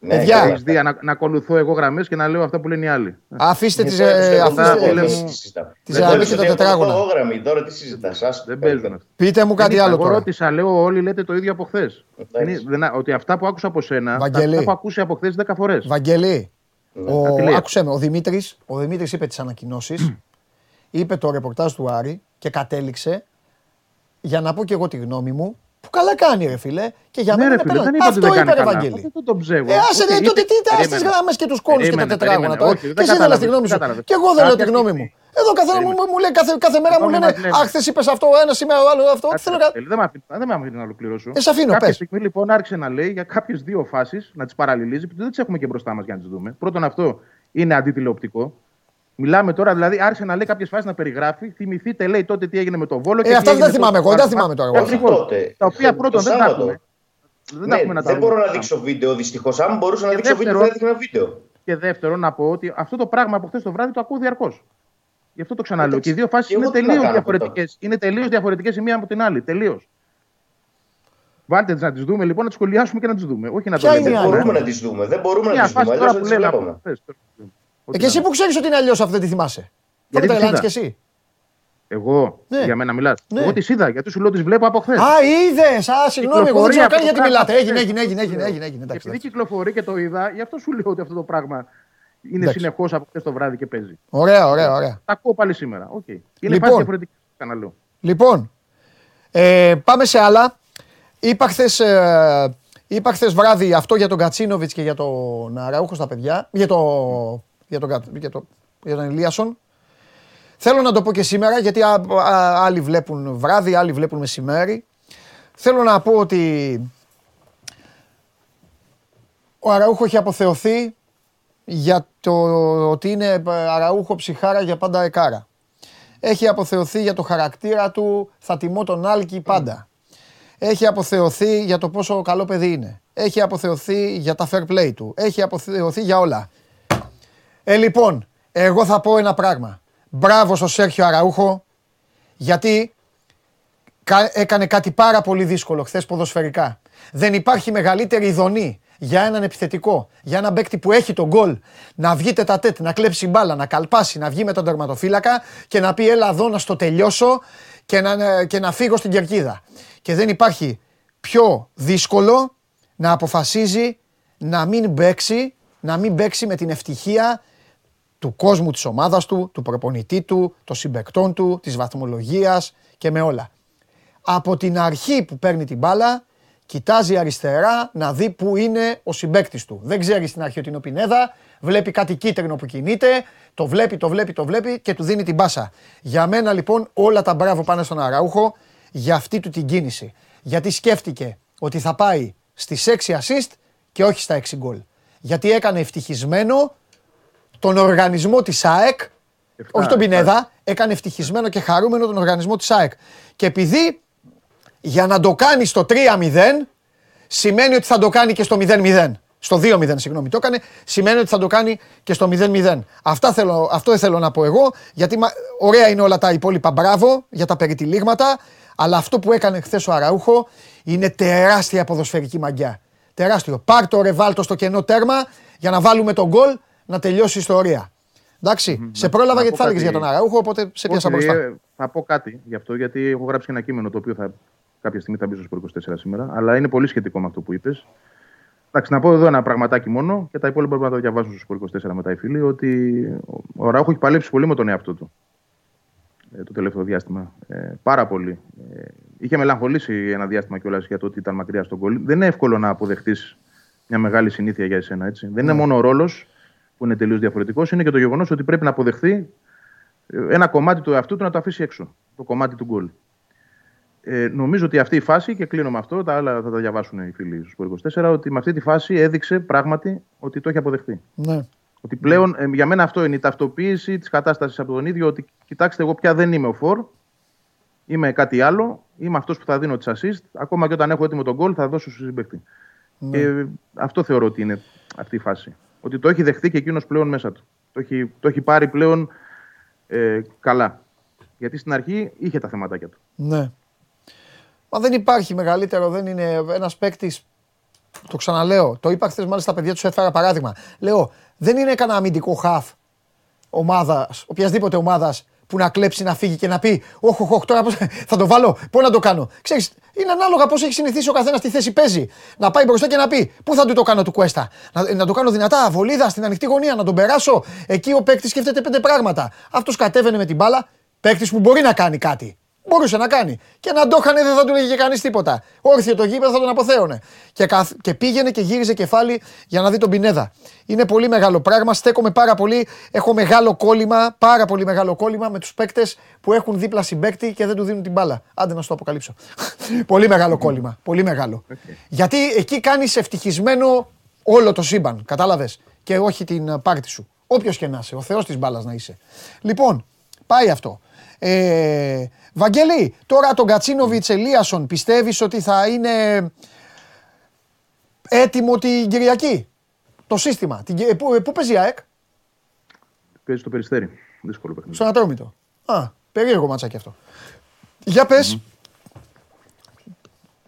Ε, Ναι, Παιδιά. και Έχεις δει να, να ακολουθώ εγώ γραμμές και να λέω αυτά που λένε οι άλλοι. Ε, αφήστε τις, Τώρα τους ε, λέω, αφήστε- τώρα φίλε τι μου, συζητάμε. τις Δεν γραμμές το και τα λέω, τετράγωνα. εγώ γραμμή, Τώρα τι συζητάς, ας Δεν το παίζουν αυτά. Πείτε μου κάτι Δεν άλλο είπα, Εγώ τώρα. ρώτησα, λέω, όλοι λέτε το ίδιο από χθες. Εντάξει. Ότι αυτά που άκουσα από σένα, Βαγγέλη. αυτά που ακούσει από χθες 10 φορές. Βαγγέλη, ο, Κάτι λέει. άκουσέ με, ο Δημήτρης, ο Δημήτρης είπε τις ανακοινώσεις, (clears throat) είπε το ρεπορτάζ του Άρη και κατέληξε για να πω και εγώ τη γνώμη μου, που καλά κάνει ρε φίλε, και για Ναι, μένα ρε είναι φίλε, δεν πέναλτι. είπα ότι Αυτό δεν είπε κάνει ρε καλά. Βαγγέλη. Αυτό το ψεύω. Ε, άσε Οκ, ρε, είπε- τότε τι τα στις περίμενε. γραμμές και τους κύκλους και τα Περίμενε, τετράγωνα περίμενε. τώρα. Όχι, δεν Και εσύ δεν λες τη κατάλαβες, γνώμη δεν σου. κατάλαβες. Και εγώ δεν λέω τη Κάποια γνώμη μου. στιγμή- Εδώ καθένα μου, μου λέει κάθε, κάθε μέρα μου Πάμε λένε να βλέπουμε. Αχ, χθες είπες αυτό, ένα σήμερα ο άλλο αυτό. Τι θέλω να Κάτσε, Δεν με αφήνει- δεν με αφήνει να ολοκληρώσω. Ε, σ' αφήνω, Κάποια πες. στιγμή λοιπόν άρχισε να λέει για κάποιες δύο φάσεις, να τις παραλληλίζει, που δεν τις έχουμε και μπροστά μας για να τις δούμε. Πρώτον, αυτό είναι αντιτηλεοπτικό. Μιλάμε τώρα, δηλαδή άρχισε να λέει κάποιες φάσεις να περιγράφει. Θυμηθείτε, λέει τότε τι έγινε με τον Βόλο. Ε, και τι αυτά δεν έγινε θυμάμαι τότε εγώ, στο δεν Βάρβαρο. θυμάμαι τώρα εγώ. Ακριβώς. Τότε. Τα οποία Το πρώτον δεν τα Σάββατο. έχουμε. Δεν τα Ναι, έχουμε να τα δεν δούμε. μπορώ να δείξω βίντεο δυστυχώς. Αν μπορούσα να Και δείξω βίντεο, θα δεύτερον- έδειχνα βίντεο. Και δεύτερον, να πω ότι αυτό το πράγμα από χθες το βράδυ το ακούω διαρκώς. Γι' αυτό το ξαναλέω. Εντάξει. Και οι δύο φάσεις Και είναι εγώ τι να τελείως κάνω από διαφορετικές. Είναι τελείως διαφορετικές η μία από την άλλη. Τελείως. Βάλτε τις να τις δούμε λοιπόν, να τις σχολιάσουμε και να τις δούμε. Όχι να Ποια το είναι η λέμε. άλλη; Μπορούμε να τις δούμε. Δεν μπορούμε Μια να τις φάση δούμε. Τώρα Αλλιώ που δεν τι λέμε. βλέπουμε. Πες, πες. Ε, Ό,τι Και εσύ να- που ξέρεις ότι είναι αλλιώς αυτό δεν τη θυμάσαι. Θα Γιατί το τις τρελάνεις είδα. κι εσύ. Εγώ, Ναι. για μένα μιλάς. Ναι. Εγώ τις είδα, γιατί σου λέω τις βλέπω από χθες. Α, είδες! Α, συγγνώμη, εγώ δεν Κυκλοφορεί ξέρω καν αυτό γιατί το μιλάτε. πράγμα. Έγινε, έγινε, Ναι. έγινε, έγινε, έγινε, έγινε. Εντάξει, Επειδή εντάξει. κυκλοφορεί και το είδα, γι' αυτό σου λέω ότι αυτό το πράγμα είναι Εντάξει. συνεχώς από χθες το βράδυ και παίζει. Ωραία, ωραία, ωραία. Τα ακούω πάλι σήμερα. Okay. Είναι Λοιπόν. φάση διαφορετική. Ξαναλέω. Λοιπόν, ε, πάμε σε άλλα. Είπα χθες, ε, είπα χθες βράδυ αυτό για τον Κατσίνοβιτς και για τον Αραούχο στα παιδιά, για, το, για, τον, Κα- για, το, για τον Ελίασον. Θέλω να το πω και σήμερα γιατί α- α- άλλοι βλέπουν βράδυ, άλλοι βλέπουν μεσημέρι. Θέλω να πω ότι ο Αραούχο έχει αποθεωθεί για το ότι είναι ε, Αραούχο ψυχάρα για πάντα εκάρα. Έχει αποθεωθεί για το χαρακτήρα του, θα τιμώ τον Άλκη πάντα. Έχει αποθεωθεί για το πόσο καλό παιδί είναι. Έχει αποθεωθεί για τα fair play του. Έχει αποθεωθεί για όλα. Ε, λοιπόν, εγώ θα πω ένα πράγμα. Μπράβο στο Σέρχιο Αραούχο, γιατί κα- έκανε κάτι πάρα πολύ δύσκολο χθες ποδοσφαιρικά. Δεν υπάρχει μεγαλύτερη ειδονή για έναν επιθετικό, για έναν παίκτη που έχει τον γκολ, να βγει τα τέτ, να κλέψει μπάλα, να καλπάσει, να βγει με τον τερματοφύλακα και να πει έλα εδώ να στο τελειώσω και να, και να φύγω στην κερκίδα. Και δεν υπάρχει πιο δύσκολο να αποφασίζει να μην παίξει, να μην παίξει με την ευτυχία του κόσμου της ομάδας του, του προπονητή του, των συμπεκτών του, της βαθμολογίας και με όλα. Από την αρχή που παίρνει την μπάλα, κοιτάζει αριστερά να δει που είναι ο συμπέκτης του. Δεν ξέρει στην αρχή ότι είναι ο Πινέδα, βλέπει κάτι κίτρινο που κινείται, το βλέπει, το βλέπει, το βλέπει και του δίνει την μπάσα. Για μένα λοιπόν όλα τα μπράβο πάνε στον Αραούχο για αυτή του την κίνηση. Γιατί σκέφτηκε ότι θα πάει στις 6 assist και όχι στα 6 γκολ. Γιατί έκανε ευτυχισμένο τον οργανισμό της ΑΕΚ, όχι τον Πινέδα, έκανε ευτυχισμένο και χαρούμενο τον οργανισμό της ΑΕΚ. Και επειδή για να το κάνει στο 3-0, σημαίνει ότι θα το κάνει και στο 0-0. Στο 2-0, συγγνώμη, το έκανε. Σημαίνει ότι θα το κάνει και στο 0-0. Αυτά θέλω, αυτό θέλω να πω εγώ, γιατί μα, ωραία είναι όλα τα υπόλοιπα. Μπράβο για τα περιτυλίγματα. Αλλά αυτό που έκανε χθες ο Αραούχο είναι τεράστια ποδοσφαιρική μαγιά. Τεράστιο. Πάρ το ρεβάλτο στο κενό τέρμα για να βάλουμε τον γκολ να τελειώσει η ιστορία. Εντάξει, σε πρόλαβα γιατί θα έλεγες για τον Αραούχο, οπότε σε πιάσα μπροστά. Ε, θα πω κάτι γι' αυτό, γιατί έχω γράψει ένα κείμενο το οποίο θα, κάποια στιγμή θα μπει στο 24 σήμερα, αλλά είναι πολύ σχετικό με αυτό που είπες. Εντάξει, να πω εδώ ένα πραγματάκι μόνο και τα υπόλοιπα πρέπει να τα διαβάσουν στο 24 μετά οι φίλοι. Ότι ο Ραούχο έχει παλέψει πολύ με τον εαυτό του ε, το τελευταίο διάστημα. Ε, πάρα πολύ. Ε, είχε μελαγχολήσει ένα διάστημα κιόλας για το ότι ήταν μακριά στον κολλή. Δεν είναι εύκολο να αποδεχτείς μια μεγάλη συνήθεια για εσένα. Έτσι. Δεν είναι Ναι. μόνο ο ρόλος που είναι τελείως διαφορετικός, είναι και το γεγονός ότι πρέπει να αποδεχθεί ε, ένα κομμάτι του εαυτού του να το αφήσει έξω. Το κομμάτι του γκολ. Ε, νομίζω ότι αυτή η φάση, και κλείνω με αυτό, τα άλλα θα τα διαβάσουν οι φίλοι του 24, ότι με αυτή τη φάση έδειξε πράγματι ότι το έχει αποδεχτεί. Ναι. Ότι πλέον ε, για μένα αυτό είναι η ταυτοποίηση της κατάστασης από τον ίδιο. Ότι κοιτάξτε, εγώ πια δεν είμαι ο Φορ. Είμαι κάτι άλλο. Είμαι αυτός που θα δίνω τις assist. Ακόμα και όταν έχω έτοιμο τον γκολ, θα δώσω στο συμπαίκτη. Ναι. Και ε, αυτό θεωρώ ότι είναι αυτή η φάση. Ότι το έχει δεχτεί και εκείνος πλέον μέσα του. Το έχει, το έχει πάρει πλέον ε, καλά. Γιατί στην αρχή είχε τα θεματάκια του. Ναι. Μα δεν υπάρχει μεγαλύτερο, δεν είναι ένας παίκτης. Το ξαναλέω. Το είπα χθες μάλιστα στα παιδιά του, έφερα παράδειγμα. Λέω, δεν είναι κανένα αμυντικό χαφ ομάδας, οποιασδήποτε ομάδας που να κλέψει, να φύγει και να πει: Όχι, όχι, τώρα πώς, θα το βάλω, πώς να το κάνω. Ξέρεις, είναι ανάλογα πώς έχει συνηθίσει ο καθένας τη θέση παίζει. Να πάει μπροστά και να πει: Πού θα του το κάνω του Κουέστα. Να, να το κάνω δυνατά, βολίδα στην ανοιχτή γωνία, να τον περάσω. Εκεί ο παίκτης σκέφτεται πέντε πράγματα. Αυτός κατέβαινε με την μπάλα, παίκτης που μπορεί να κάνει κάτι. Μπορούσε να κάνει. Και να το είχανε δεν θα του λέγε και κανείς τίποτα. Όρθιο το γήπεδο θα τον αποθέωνε. Και, καθ- και πήγαινε και γύριζε κεφάλι για να δει τον Πινέδα. Είναι πολύ μεγάλο πράγμα. Στέκομαι πάρα πολύ. Έχω μεγάλο κόλλημα, πάρα πολύ μεγάλο κόλλημα με τους παίκτες που έχουν δίπλα συμπέκτη και δεν του δίνουν την μπάλα. Άντε να σου το αποκαλύψω. (laughs) πολύ μεγάλο κόλλημα. Πολύ μεγάλο. Γιατί εκεί κάνεις ευτυχισμένο όλο το σύμπαν. Κατάλαβες; Και όχι την ε, πάρτη σου. Όποιος και να είσαι. Ο Θεός της μπάλας να είσαι. Λοιπόν, πάει αυτό. Ε, Βαγγέλη, τώρα τον Κατσίνοβιτς Ελίασον πιστεύεις ότι θα είναι έτοιμο την Κυριακή; Το σύστημα. Την, Κυ- ε, πού, ε, πού παίζει η ΑΕΚ, Παίζει στο περιστέρι. Δύσκολο παιχνίδι. στον Ατρόμητο. Α, περίεργο ματσάκι αυτό. Για πες.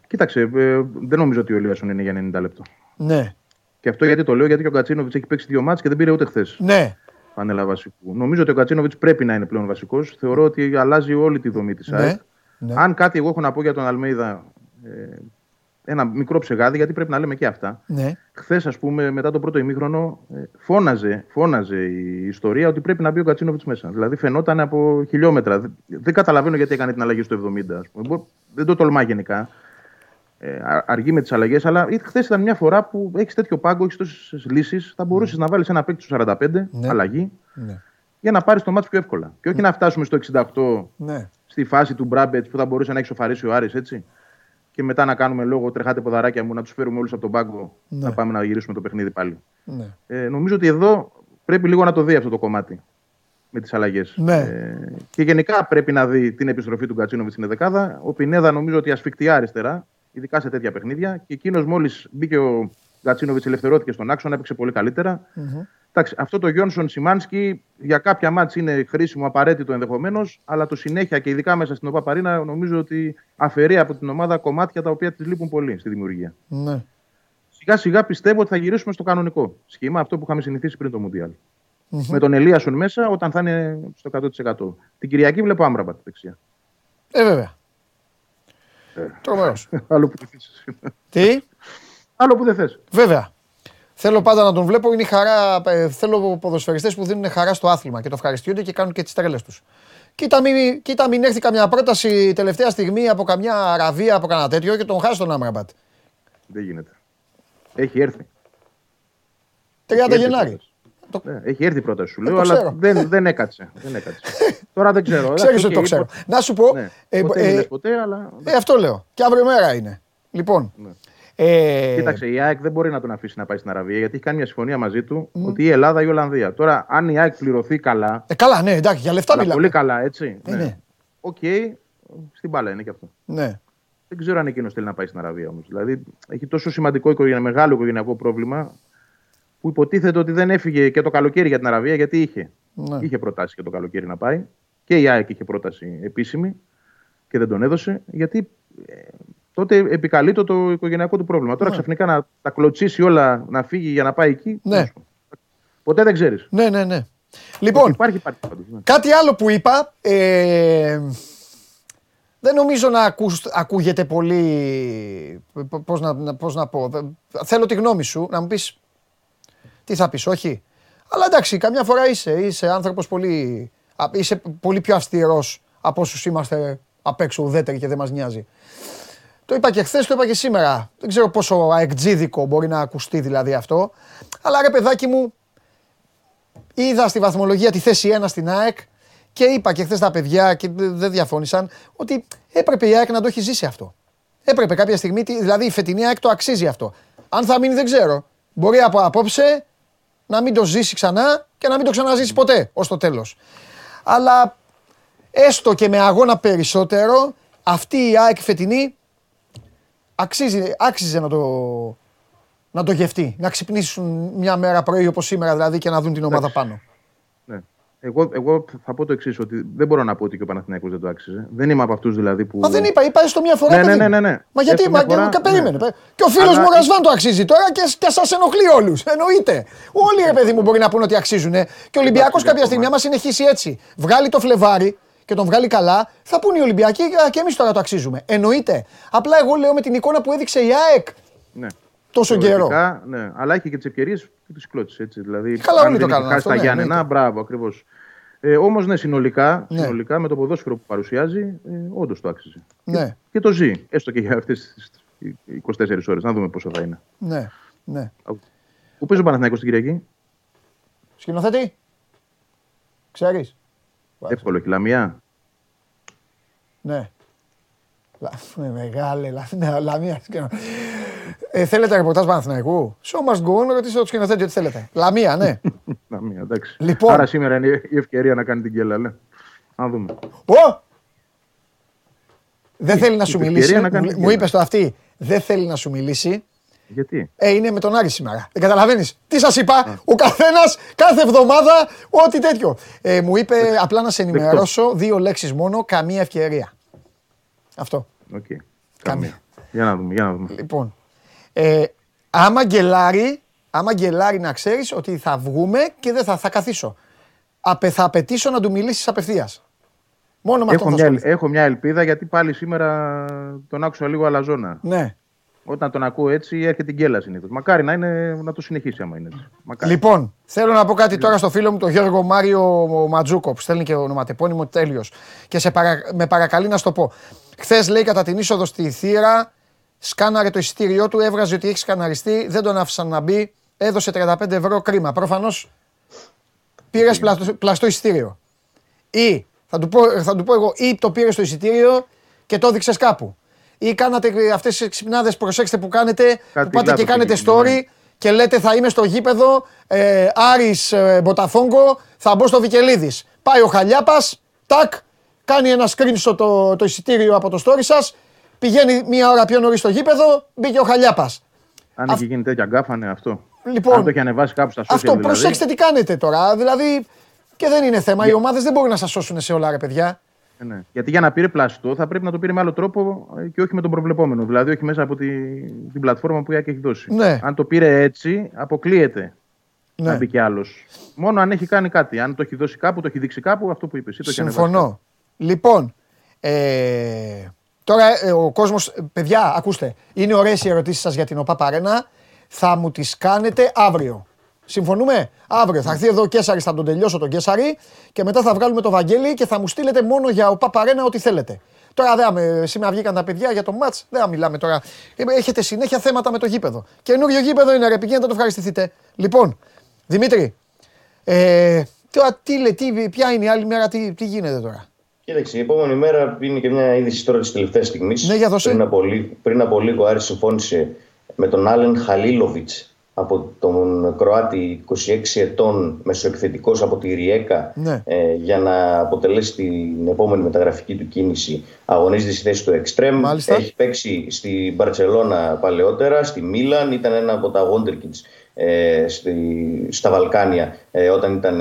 Κοίταξε, ε, δεν νομίζω ότι ο Λίασον είναι για 90 λεπτό. Ναι, Και αυτό γιατί το λέω, γιατί και ο Κατσίνοβιτς έχει παίξει δύο μάτς και δεν πήρε ούτε χθες. ναι, Πανέλα βασικού. Νομίζω ότι ο Κατσίνοβιτς πρέπει να είναι πλέον βασικός. Θεωρώ ότι αλλάζει όλη τη δομή της Ναι, ΑΕΚ. ναι. Αν κάτι εγώ έχω να πω για τον Αλμέιδα, ε, ένα μικρό ψεγάδι, γιατί πρέπει να λέμε και αυτά. ναι. Χθες, ας πούμε, μετά το πρώτο ημίχρονο, ε, φώναζε, φώναζε η ιστορία ότι πρέπει να μπει ο Κατσίνοβιτς μέσα. Δηλαδή φαινόταν από χιλιόμετρα. Δεν, δεν καταλαβαίνω γιατί έκανε την αλλαγή στο 70. Ας πούμε. Μπο- Δεν το τολμά γενικά. Ε, α- αργεί με τις αλλαγές, αλλά χθες ήταν μια φορά που έχεις τέτοιο πάγκο, έχεις τόσες λύσεις. Θα μπορούσες να βάλεις ένα παίκτη στο 45, Ναι. αλλαγή, Ναι. για να πάρεις το μάτι πιο εύκολα. Και όχι να φτάσουμε στο 68 ναι. στη φάση του Μπράμπετ που θα μπορούσε να έχει σοφαρίσει ο Άρης, έτσι. Και μετά να κάνουμε λόγο, τρεχάτε ποδαράκια μου, να τους φέρουμε όλους από τον πάγκο, Ναι. να πάμε να γυρίσουμε το παιχνίδι πάλι. ναι. Ε, νομίζω ότι εδώ πρέπει λίγο να το δει αυτό το κομμάτι με τις αλλαγές. Ναι. Ε, και γενικά πρέπει να δει την επιστροφή του Κατσίνοβιτ στην δεκάδα. Ο Πινέδα νομίζω ότι ασφικτιά αριστερά, ειδικά σε τέτοια παιχνίδια. Και εκείνος μόλις μπήκε ο Κατσίνοβιτ, ελευθερώθηκε στον άξονα, έπαιξε πολύ καλύτερα. Εντάξει, αυτό το Γιόνσον Σιμάνσκι για κάποια μάτς είναι χρήσιμο, απαραίτητο ενδεχομένως, αλλά το συνέχεια και ειδικά μέσα στην ΟΠΑ Παρίνα νομίζω ότι αφαιρεί από την ομάδα κομμάτια τα οποία της λείπουν πολύ στη δημιουργία. ναι. Σιγά σιγά πιστεύω ότι θα γυρίσουμε στο κανονικό σχήμα, αυτό που είχαμε συνηθίσει πριν το Μουντιάλ. Με τον Ελίασον μέσα όταν θα είναι στο 100%. Την Κυριακή βλέπω Άμραμπατ δεξιά. Ε, βέβαια. Τρομερός. (laughs) Άλλο που δεν θες. Τι, Άλλο που δεν θες. βέβαια. Θέλω πάντα να τον βλέπω. Είναι η χαρά, ε, θέλω ποδοσφαιριστές που δίνουν χαρά στο άθλημα και το ευχαριστούνται και κάνουν και τις τρέλες τους. Κοίτα μην, κοίτα μην έρθει καμιά πρόταση τελευταία στιγμή από καμιά Αραβία, από κανένα τέτοιο και τον χάσει τον Άμραμπατ. Δεν γίνεται. Έχει έρθει. 30 Έχει έρθει Γενάρη. Πρόταση. Ναι, έχει έρθει η πρόταση σου Ε, λέω, το αλλά ξέρω. δεν, δεν έκατσε. δεν έκατσε. (laughs) Τώρα δεν ξέρω. Ξέρεις Εντάξει, ότι το οκ, ξέρω. ποτέ- Να σου πω. Ναι. ε, ποτέ ε, δεν λες ποτέ, αλλά. ε, αυτό λέω. Και αύριο μέρα είναι. Λοιπόν. Ναι. Ε, Κοίταξε, η ΑΕΚ δεν μπορεί να τον αφήσει να πάει στην Αραβία γιατί έχει κάνει μια συμφωνία μαζί του ότι η Ελλάδα ή η Ολλανδία. Τώρα, αν η ΑΕΚ πληρωθεί καλά, ε, καλά, ναι, εντάξει, για λεφτά αλλά μιλάμε. πολύ καλά, έτσι. Ε, ναι. Οκ, στην μπάλα είναι και αυτό. Ναι. Δεν ξέρω αν εκείνος θέλει να πάει στην Αραβία όμως. Δηλαδή, έχει τόσο σημαντικό οικογενειακό, μεγάλο οικογενειακό πρόβλημα που υποτίθεται ότι δεν έφυγε και το καλοκαίρι για την Αραβία γιατί είχε. Ναι. Είχε προτάσει και το καλοκαίρι να πάει. Και η ΑΕΚ είχε πρόταση επίσημη και δεν τον έδωσε γιατί ε, τότε επικαλείται το οικογενειακό του πρόβλημα. Τώρα ξαφνικά να τα κλωτσίσει όλα, να φύγει για να πάει εκεί. Ναι. Ποτέ δεν ξέρεις. Ναι, ναι, ναι. Λοιπόν, Υπάρχει, υπάρχει πάντως, ναι. κάτι άλλο που είπα. Ε, δεν νομίζω να ακούς, ακούγεται πολύ. π- Πώς να, να- πώς να πω. Θέλω τη γνώμη σου να μου πεις τι θα πεις, όχι. Αλλά εντάξει, καμιά φορά είσαι, είσαι άνθρωπος πολύ, α, είσαι πολύ πιο αυστηρός από όσους είμαστε απ' έξω ουδέτεροι και δεν μας νοιάζει. Το είπα και χθες, το είπα και σήμερα. Δεν ξέρω πόσο αεκτζίδικο μπορεί να ακουστεί δηλαδή αυτό. Αλλά ρε παιδάκι μου, είδα στη βαθμολογία τη θέση 1 στην ΑΕΚ και είπα και χθες τα παιδιά και δε- δεν διαφώνησαν ότι έπρεπε η ΑΕΚ να το έχει ζήσει αυτό. Έπρεπε κάποια στιγμή, τι- δηλαδή η φετινή ΑΕΚ το αξίζει αυτό. Αν θα μείνει δεν ξέρω. Μπορεί από απόψε να μην το ζήσει ξανά και να μην το ξαναζήσει ποτέ ως το τέλος. Αλλά έστω και με αγώνα περισσότερο, αυτή η ΑΕΚ φετινή αξίζει, άξιζε να το, να το γευτεί. Να ξυπνήσουν μια μέρα πρωί όπως σήμερα δηλαδή και να δουν την ομάδα πάνω. Ναι. Εγώ, εγώ θα πω το εξής, ότι δεν μπορώ να πω ότι και ο Παναθηναϊκός δεν το άξιζε. Δεν είμαι από αυτούς δηλαδή που. Μα δεν είπα, είπα έστω μια φορά. Ναι, παιδί ναι, μου. ναι, ναι, ναι. Μα γιατί, Έστω μα, μια φορά, και, περίμενε. ναι. Και ο φίλος Αλλά- μου ο Ρασβάν το αξίζει τώρα και, και σας ενοχλεί όλους. Εννοείται. Όλοι ρε παιδί μου μπορεί να πούνε ότι αξίζουν. Και ο Ολυμπιακός Εντάξει, κάποια ακόμα. στιγμή, άμα συνεχίσει έτσι, βγάλει το Φλεβάρι και τον βγάλει καλά, θα πούνε οι Ολυμπιακοί «Α, και εμείς τώρα το αξίζουμε. Εννοείται. Απλά εγώ λέω με την εικόνα που έδειξε η ΑΕΚ Ναι. Τόσο καιρό. Θεωρητικά, Ναι, αλλά έχει και τις ευκαιρίες που τις κλώτσε. Έτσι. Δηλαδή, Καλά, αν όλοι το δεν είχε κάνουν χάσει αυτό, τα ναι, Γιάννενα, εννοείται. μπράβο ακριβώς. Ε, Όμως, ναι, συνολικά, Ναι. συνολικά με το ποδόσφαιρο που παρουσιάζει, ε, όντως το άξιζε. Ναι, Και το ζει, έστω και για αυτές τις 24 ώρες. Να δούμε πόσο θα είναι. ναι, ναι. Πού παίζει ο Παναθηναϊκός την Κυριακή, Σκηνοθέτη, ξέρεις. εύκολο, έχει Λαμία. Ναι. Λα- ε, Μεγάλε, λα- ναι, Λαμία. Σκηνο- Ε, θέλετε ρεπορτάζ Παναθηναϊκού; Show must go on, ρωτήστε το σκηνοθέτη ό,τι θέλετε. Λαμία, ναι. (laughs) Λαμία, εντάξει. Λοιπόν. Άρα σήμερα είναι η ευκαιρία να κάνει την κέλα, ναι. Να δούμε. Ω! Δεν θέλει να σου ευκαιρία μιλήσει. να κάνει Μου- την Μου κέλα. είπες το αυτή. Δεν θέλει να σου μιλήσει. Γιατί; Ε, είναι με τον Άρη σήμερα. Δεν καταλαβαίνεις. Τι σας είπα, ο καθένας κάθε εβδομάδα ό,τι τέτοιο. Ε, μου είπε απλά να σε ενημερώσω δύο λέξεις μόνο, καμία ευκαιρία. Αυτό. Οκ. Καμία. Για να δούμε, για να δούμε. Λοιπόν, ε, άμα γκελάρει, άμα γκελάρει να ξέρεις ότι θα βγούμε και δεν θα, θα καθίσω. Απε-, θα απαιτήσω να του μιλήσεις απευθείας. Μόνο με Έχω αυτό θα μια, ασχοληθώ. έχω μια ελπίδα γιατί πάλι σήμερα τον άκουσα λίγο αλαζόνα. Ναι. Όταν τον ακούω έτσι έρχεται την γκέλα συνήθως. Μακάρι να, είναι, να το συνεχίσει άμα είναι έτσι. Μακάρι. Λοιπόν, θέλω να πω κάτι τώρα στο φίλο μου τον Γιώργο Μάριο Ματζούκο που στέλνει και ονοματεπώνυμο τέλειος. Και σε παρα... με παρακαλεί να σου το πω. Χθες λέει κατά την είσοδο στη θύρα, σκάναρε το εισιτήριό του, έβγαζε ότι έχει σκαναριστεί, δεν τον άφησαν να μπει, έδωσε 35 ευρώ κρίμα. Προφανώς πήρες πλαστό, πλαστό εισιτήριο. Ή θα του, πω, θα του πω εγώ, ή το πήρες το εισιτήριο και το έδειξες κάπου. Ή κάνατε αυτές τις ξυπνάδες, προσέξτε που κάνετε, Κάτι που πάτε και λάθος κάνετε έχει γίνει, story ναι. και λέτε θα είμαι στο γήπεδο ε, Άρης ε, Μποταφόγκο, θα μπω στο Βικελίδης. Πάει ο Χαλιάπας, τάκ, κάνει ένα screenshot το, το εισιτήριο από το story σας, πηγαίνει μία ώρα πιο νωρίς στο γήπεδο, μπήκε ο Χαλιάπας. Αν αυ- είχε γίνει τέτοια γκάφα, ναι, αυτό. Λοιπόν, Αν το έχει ανεβάσει κάπου στα social Αυτό δηλαδή. προσέξτε τι κάνετε τώρα, δηλαδή και δεν είναι θέμα, οι ομάδες δεν μπορούν να σας σώσουν σε όλα ρε παιδιά. Ε, ναι. Γιατί για να πήρε πλαστό θα πρέπει να το πήρε με άλλο τρόπο ε, και όχι με τον προβλεπόμενο. Δηλαδή όχι μέσα από τη, την πλατφόρμα που η ΑΕΚ έχει δώσει. Ναι. Αν το πήρε έτσι, αποκλείεται να Ναι. μπει κι άλλος. Μόνο αν έχει κάνει κάτι. Αν το έχει δώσει κάπου, το έχει δείξει κάπου, αυτό που είπες. Ή το έχει ανεβάσει Συμφωνώ. Λοιπόν, ε, τώρα ε, ο κόσμος, ε, παιδιά, ακούστε, είναι ωραίες οι ερωτήσεις σας για την ΟΠΑ Παρένα. θα μου τις κάνετε αύριο. Συμφωνούμε; Αύριο θα έρθει εδώ ο Κέσσαρη, θα τον τελειώσω τον Κέσσαρη και μετά θα βγάλουμε το Βαγγέλη και θα μου στείλετε μόνο για ο Παπαρένα ό,τι θέλετε. Τώρα δεν με, σήμερα βγήκαν τα παιδιά για το μάτς. Δεν θα μιλάμε τώρα. Ε, Έχετε συνέχεια θέματα με το γήπεδο. Καινούριο γήπεδο είναι ρε, πηγαίνετε να το ευχαριστηθείτε. Λοιπόν, Δημήτρη, ε, τώρα τι, λέει, τι, ποια είναι η άλλη μέρα, τι, τι γίνεται τώρα; Κοίταξε, η επόμενη μέρα είναι και μια είδηση τώρα της τελευταίας στιγμής. Ναι, για δώσε. Πριν από, λίγο, πριν από λίγο, ο Άρης συμφώνησε με τον Άλεν Χαλίλοβιτς από τον Κροάτι 26 ετών μεσοεκθετικός από τη Ριέκα Ναι. ε, για να αποτελέσει την επόμενη μεταγραφική του κίνηση. Αγωνίζεται στη θέση του Εκστρέμ. Μάλιστα. Έχει παίξει στην Μπαρτσελώνα παλαιότερα, στη Μίλαν. Ήταν ένα από τα Wonderkids ε, στη, στα Βαλκάνια ε, όταν ήταν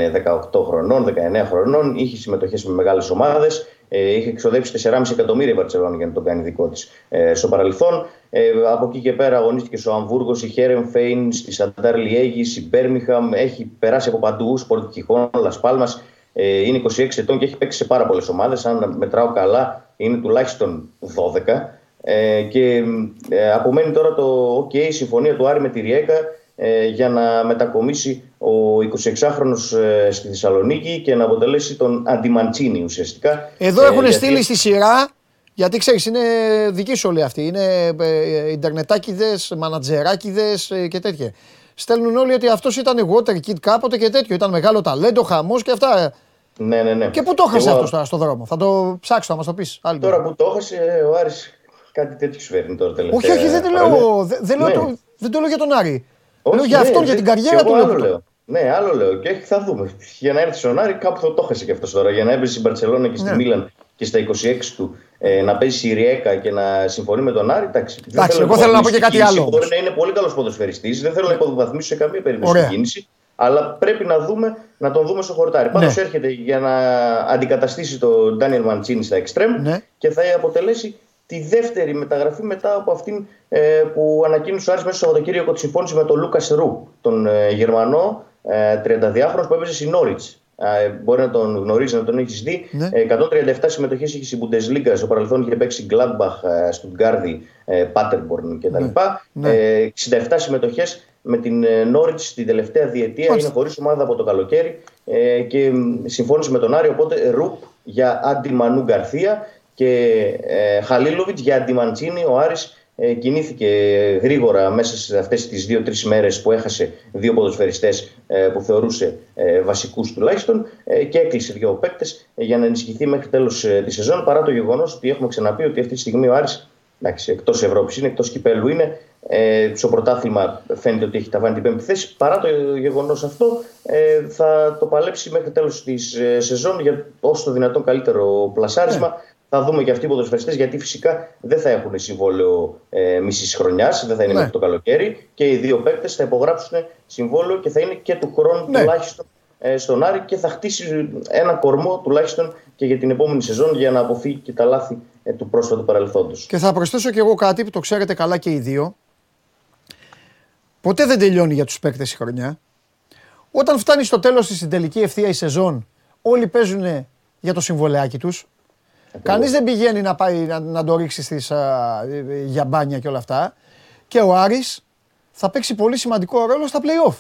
18 χρονών, 19 χρονών. Είχε συμμετοχές με μεγάλες ομάδες. Ε, είχε εξοδέψει 4,5 εκατομμύρια η Βαρκελόνη για να τον κάνει δικό της ε, στο παρελθόν. Ε, από εκεί και πέρα αγωνίστηκε στο Αμβούργο, η Χέρεμ Φέιν, στη Σαντάρ Λιέγη, η Μπέρμιχαμ. Έχει περάσει από παντού, Σπορτ Κιχόν, Λα Πάλμας. Ε, είναι 26 ετών και έχει παίξει σε πάρα πολλές ομάδες. Αν μετράω καλά, είναι τουλάχιστον 12. Ε, και ε, απομένει τώρα το OK, η συμφωνία του Άρη με τη Ριέκα ε, για να μετακομίσει ο 26χρονος ε, στη Θεσσαλονίκη και να αποτελέσει τον Αντιμαντσίνη ουσιαστικά. Εδώ Ε, έχουν γιατί- στείλει στη σειρά, γιατί ξέρεις είναι δική σου όλοι αυτοί, είναι ε, ιντερνετάκιδες, μανατζεράκιδες ε, και τέτοια. Στέλνουν όλοι ότι αυτός ήταν water kid κάποτε και τέτοιο, ήταν μεγάλο ταλέντο, χαμός και αυτά. Ναι, ναι, ναι. Και πού το έχασε Εγώ- αυτός τώρα στον δρόμο, θα το ψάξω, θα μας το πεις. Άλλη Τώρα μέρα. που το έχασε, ο Άρης κάτι τέτοιο σου φέρνει τώρα τελευταία. Όχι, όχι, δεν το χρόνια. λέω, δεν, δεν λέω Ναι. το- δεν το λέω για τον Άρη. Όχι, λέω για ναι, αυτόν, για δεν- την κι καριέρα εγώ του. λέω άλλο που το- λέω. Ναι, άλλο λέω. Και θα δούμε. Για να έρθει στον Άρη, κάπου θα το έχασε και αυτός τώρα. Για να έπαιζε στην Παρσελόνα και στη Ναι. Μίλαν και στα 26 του ε, να παίζει στη Ριέκα και να συμφωνεί με τον Άρη. Εντάξει, δεν Εντάξει, θέλω εγώ θέλω να πω υποβαθμίσω και κάτι την κίνηση. άλλο Μπορεί όμως. να είναι πολύ καλός ποδοσφαιριστής. Δεν θέλω να υποβαθμίσω σε καμία περίπτωση Ωραία. την κίνηση. Αλλά πρέπει να, δούμε, να τον δούμε στο χορτάρι. Πάντως Ναι. έρχεται για να αντικαταστήσει τον Ντάνιελ Μαντσίνη στα εξτρέμ Ναι. και θα αποτελέσει τη δεύτερη μεταγραφή μετά από αυτήν ε, που ανακοίνωσε ο Άρης μέσα στο Σαββατοκύριακο τη συμφώνηση με τον Λούκα Ρου, τον ε, Γερμανό ε, 32χρονο που έπαιζε στη Νόριτ. Ε, μπορεί να τον γνωρίζεις, να τον έχεις δει. Ναι. Ε, 137 συμμετοχές είχε στην Bundesliga. Στο παρελθόν είχε παίξει Gladbach, ε, Stuttgart, ε, Paderborn κτλ. Ναι. Ε, 67 συμμετοχές με την Νόριτ την τελευταία διετία. Μάλιστα. Είναι χωρίς ομάδα από το καλοκαίρι ε, και μ, συμφώνησε με τον Άρη. Οπότε Ρουπ για Άντι Μανού Γκαρθία και ε, Χαλίλοβιτς για Άντι Μαντσίνη. Ο Άρης ε, κινήθηκε γρήγορα μέσα σε αυτές τις δύο-τρεις μέρες που έχασε δύο ποδοσφαιριστές ε, που θεωρούσε ε, βασικούς τουλάχιστον ε, και έκλεισε δύο παίκτες ε, για να ενισχυθεί μέχρι τέλος ε, τη σεζόν παρά το γεγονός ότι έχουμε ξαναπεί ότι αυτή τη στιγμή ο Άρης εντάξει, εκτός Ευρώπης είναι, εκτός Κυπέλου είναι ε, στο πρωτάθλημα φαίνεται ότι έχει ταβάνει την πέμπτη θέση. Παρά το γεγονός αυτό ε, θα το παλέψει μέχρι τέλος της ε, σεζόν για όσο το δυνατόν καλύτερο πλασάρισμα. Θα δούμε και αυτοί οι ποδοσφαιριστές γιατί φυσικά δεν θα έχουν συμβόλαιο ε, μισής χρονιάς, δεν θα είναι Ναι. μέχρι το καλοκαίρι και οι δύο παίκτες θα υπογράψουν συμβόλαιο και θα είναι και του χρόνου Ναι. τουλάχιστον ε, στον Άρη και θα χτίσει ένα κορμό τουλάχιστον και για την επόμενη σεζόν για να αποφύγει και τα λάθη ε, του πρόσφατου παρελθόντος. Και θα προσθέσω και εγώ κάτι που το ξέρετε καλά και οι δύο. Ποτέ δεν τελειώνει για τους παίκτες η χρονιά. Όταν φτάνει στο τέλος της στην τελική ευθεία η σεζόν, όλοι παίζουν για το συμβολεάκι τους. Κανείς δεν πηγαίνει να πάει να, να το ρίξει στις, α, ε, για μπάνια και όλα αυτά. Και ο Άρης θα παίξει πολύ σημαντικό ρόλο στα play-off.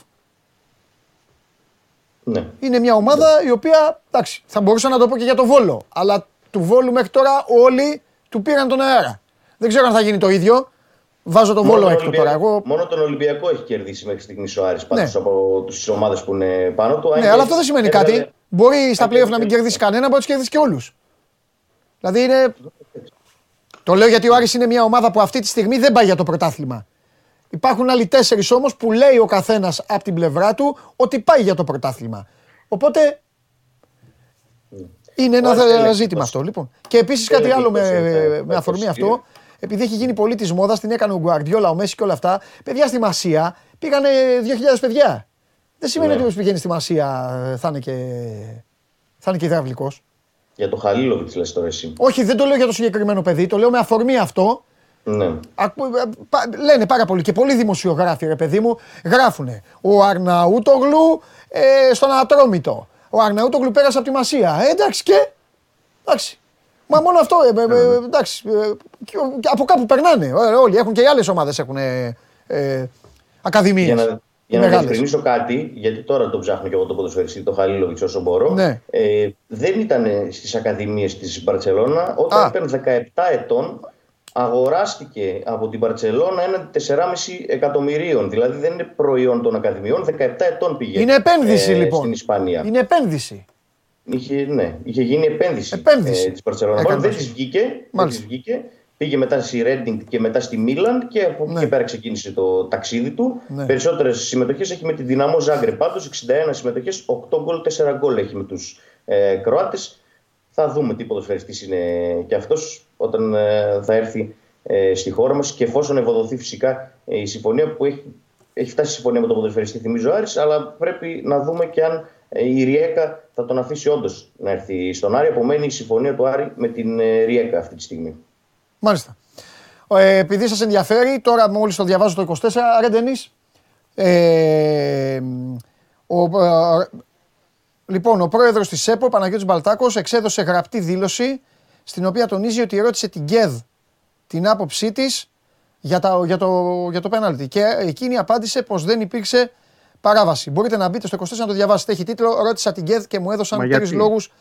Ναι. Είναι μια ομάδα η οποία, εντάξει, θα μπορούσα να το πω και για το Βόλο. Αλλά του Βόλου μέχρι τώρα όλοι του πήραν τον αέρα. Δεν ξέρω αν θα γίνει το ίδιο. Βάζω τον Βόλο τον έκτο Ολυμπιακό- τώρα. Εγώ... Μόνο τον Ολυμπιακό έχει κερδίσει μέχρι στιγμής ο Άρης πάντως Ναι. από τις ομάδες που είναι πάνω του. Αν Ναι, και αλλά αυτό δεν σημαίνει έβγαλε- κάτι. Μπορεί στα αν και playoff να μην έβγαλε- κερδίσει κανένα, μπορεί να τους κερδίσει και όλους. Δηλαδή είναι. Το λέω γιατί ο Άρης είναι μια ομάδα που αυτή τη στιγμή δεν πάει για το πρωτάθλημα. Υπάρχουν άλλοι τέσσερις όμως που λέει ο καθένας από την πλευρά του ότι πάει για το πρωτάθλημα. Οπότε. Είναι ένα Ο Άρης θε- θέλει ζήτημα εκτός. αυτό λοιπόν. Και επίσης Θέλει κάτι άλλο εκτός, με, ε, με αφορμή εκτός, αυτό. Επειδή έχει γίνει πολύ της μόδας, την έκανε ο Γκουαρδιόλα, ο Μέση και όλα αυτά. Παιδιά στη Μασία πήγανε 2.000 παιδιά. Δεν σημαίνει Ναι. ότι όποιο πηγαίνει στη Μασία ε, θα είναι και, θα είναι και υδραυλικός. Για το Χαλίλοβιτ λες τώρα εσύ. Όχι, δεν το λέω για το συγκεκριμένο παιδί, το λέω με αφορμή αυτό. Ναι. Ακού- ε, πα- Λένε πάρα πολύ και πολλοί δημοσιογράφοι, ρε παιδί μου, γράφουνε. Ο Αρναούτογλου ε, στον Ατρόμητο. Ο Αρναούτογλου πέρασε από τη Μασία. Ε, εντάξει και. Εντάξει. Μα μόνο αυτό. Ε, ε, ε, εντάξει. ε, και ο- και από κάπου περνάνε. Ε, όλοι έχουν και οι άλλες ομάδες έχουν. Ε, ε, Ακαδημίες. Για να, για να Μεγάλες. διευκρινίσω κάτι, γιατί τώρα το ψάχνω και εγώ το ποδοσφαιριστή, το Χαλίλοβιτ όσο μπορώ. Ναι. Ε, δεν ήταν στις ακαδημίες της Μπαρσελόνα. Όταν Α. ήταν 17 ετών, αγοράστηκε από την Μπαρσελόνα έναντι 4,5 εκατομμυρίων. Δηλαδή δεν είναι προϊόν των ακαδημιών, 17 ετών πήγε. Είναι επένδυση ε, λοιπόν. Στην Ισπανία. Είναι επένδυση. Είχε, ναι, είχε γίνει επένδυση, Επένδυση. ε, της Μπαρσελόνα. Έκανε δεν το. της βγήκε, δεν Μάλιστα. της βγήκε. Πήγε μετά στη Ρέντινγκ και μετά στη Μίλαν και από εκεί Ναι. και πέρα ξεκίνησε το ταξίδι του. Ναι. Περισσότερες συμμετοχές έχει με τη Δυναμό Ζάγκρε. Πάντως 61 συμμετοχές, 8 γκολ, 4 γκολ έχει με τους ε, Κροάτες. Θα δούμε τι ποδοσφαιριστής είναι και αυτός όταν ε, θα έρθει ε, στη χώρα μας και εφόσον ευοδοθεί φυσικά ε, η συμφωνία που έχει, έχει φτάσει η συμφωνία με τον ποδοσφαιριστή, θυμίζω Άρης, αλλά πρέπει να δούμε και αν ε, η Ριέκα θα τον αφήσει όντως να έρθει στον Άρη. Απομένει η συμφωνία του Άρη με την ε, Ριέκα αυτή τη στιγμή. Μάλιστα. Ε, επειδή σας ενδιαφέρει, τώρα μόλις το διαβάζω το 24, ρε Ντενίς, ε, ο, ε, λοιπόν, ο πρόεδρος της ΕΠΟ, Παναγιώτης Μπαλτάκος, εξέδωσε γραπτή δήλωση στην οποία τονίζει ότι ρώτησε την ΚΕΔ την άποψή της για, τα, για, το, για το πέναλτι και εκείνη απάντησε πως δεν υπήρξε παράβαση. Μπορείτε να μπείτε στο 24 να το διαβάσετε. Έχει τίτλο «Ρώτησα την ΚΕΔ και μου έδωσαν Μα τρεις γιατί; λόγους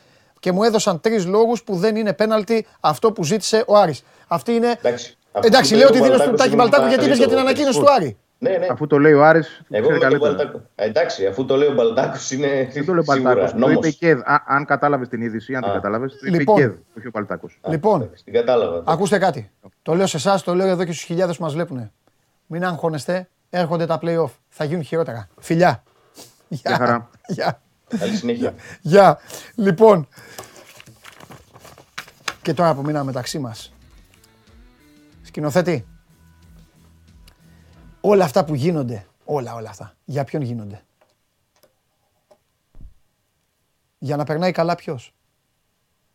και μου έδωσαν τρεις λόγους που δεν είναι πέναλτι αυτό που ζήτησε ο Άρης. Αυτή είναι... Εντάξει, αυτό Εντάξει, που λέω λέει τη ο δήλωση του Μπαλτάκος Τάκη είναι Μπαλτάκου γιατί είπες για την καλύτερο. ανακοίνωση του Άρη; Ναι, ναι. Αφού το λέει ο Άρης, το Εγώ ξέρει με τον καλύτερα. Μπαλτάκο. Ε, εντάξει, αφού το λέει ο Μπαλτάκος είναι. Δεν το λέει ο σίγουρα Παλτάκος. Το νόμος. είπε η ΚΕΔ. Α, αν κατάλαβες την είδηση, αν την Α. κατάλαβες, το είπε Λοιπόν. η ΚΕΔ, όχι ο Παλτάκος. Λοιπόν, Εντάξει, Την κατάλαβα. ακούστε κάτι. Το λέω σε εσάς, το λέω εδώ και στους χιλιάδες που μας βλέπουν. Μην αγχώνεστε, έρχονται τα playoff. Θα γίνουν χειρότερα. Φιλιά. Γεια χαρά. Γεια. Καλή συνέχεια. Γεια. Λοιπόν. Και τώρα που μείναμε μεταξύ μας. Σκηνοθέτη. Όλα αυτά που γίνονται. Όλα, όλα αυτά. Για ποιον γίνονται; Για να περνάει καλά ποιος;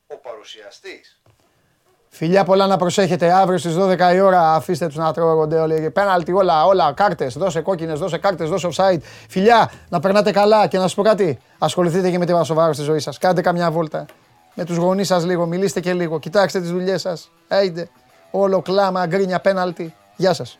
Ο παρουσιαστής. Φιλιά πολλά να προσέχετε. Αύριο στις 12 η ώρα αφήστε τους να τρώγονται όλοι. Πέναλτι όλα, όλα. Κάρτες. Δώσε κόκκινες, δώσε κάρτες, δώσε offside. Φιλιά να περνάτε καλά και να σας πω κάτι. Ασχοληθείτε και με τίποτα σοβαρό στη ζωή σας. Κάντε καμιά βόλτα. Με τους γονείς σας λίγο. Μιλήστε και λίγο. Κοιτάξτε τις δουλειές σας. Έιντε. Όλο κλάμα, γκρίνια, πέναλτι. Γεια σας.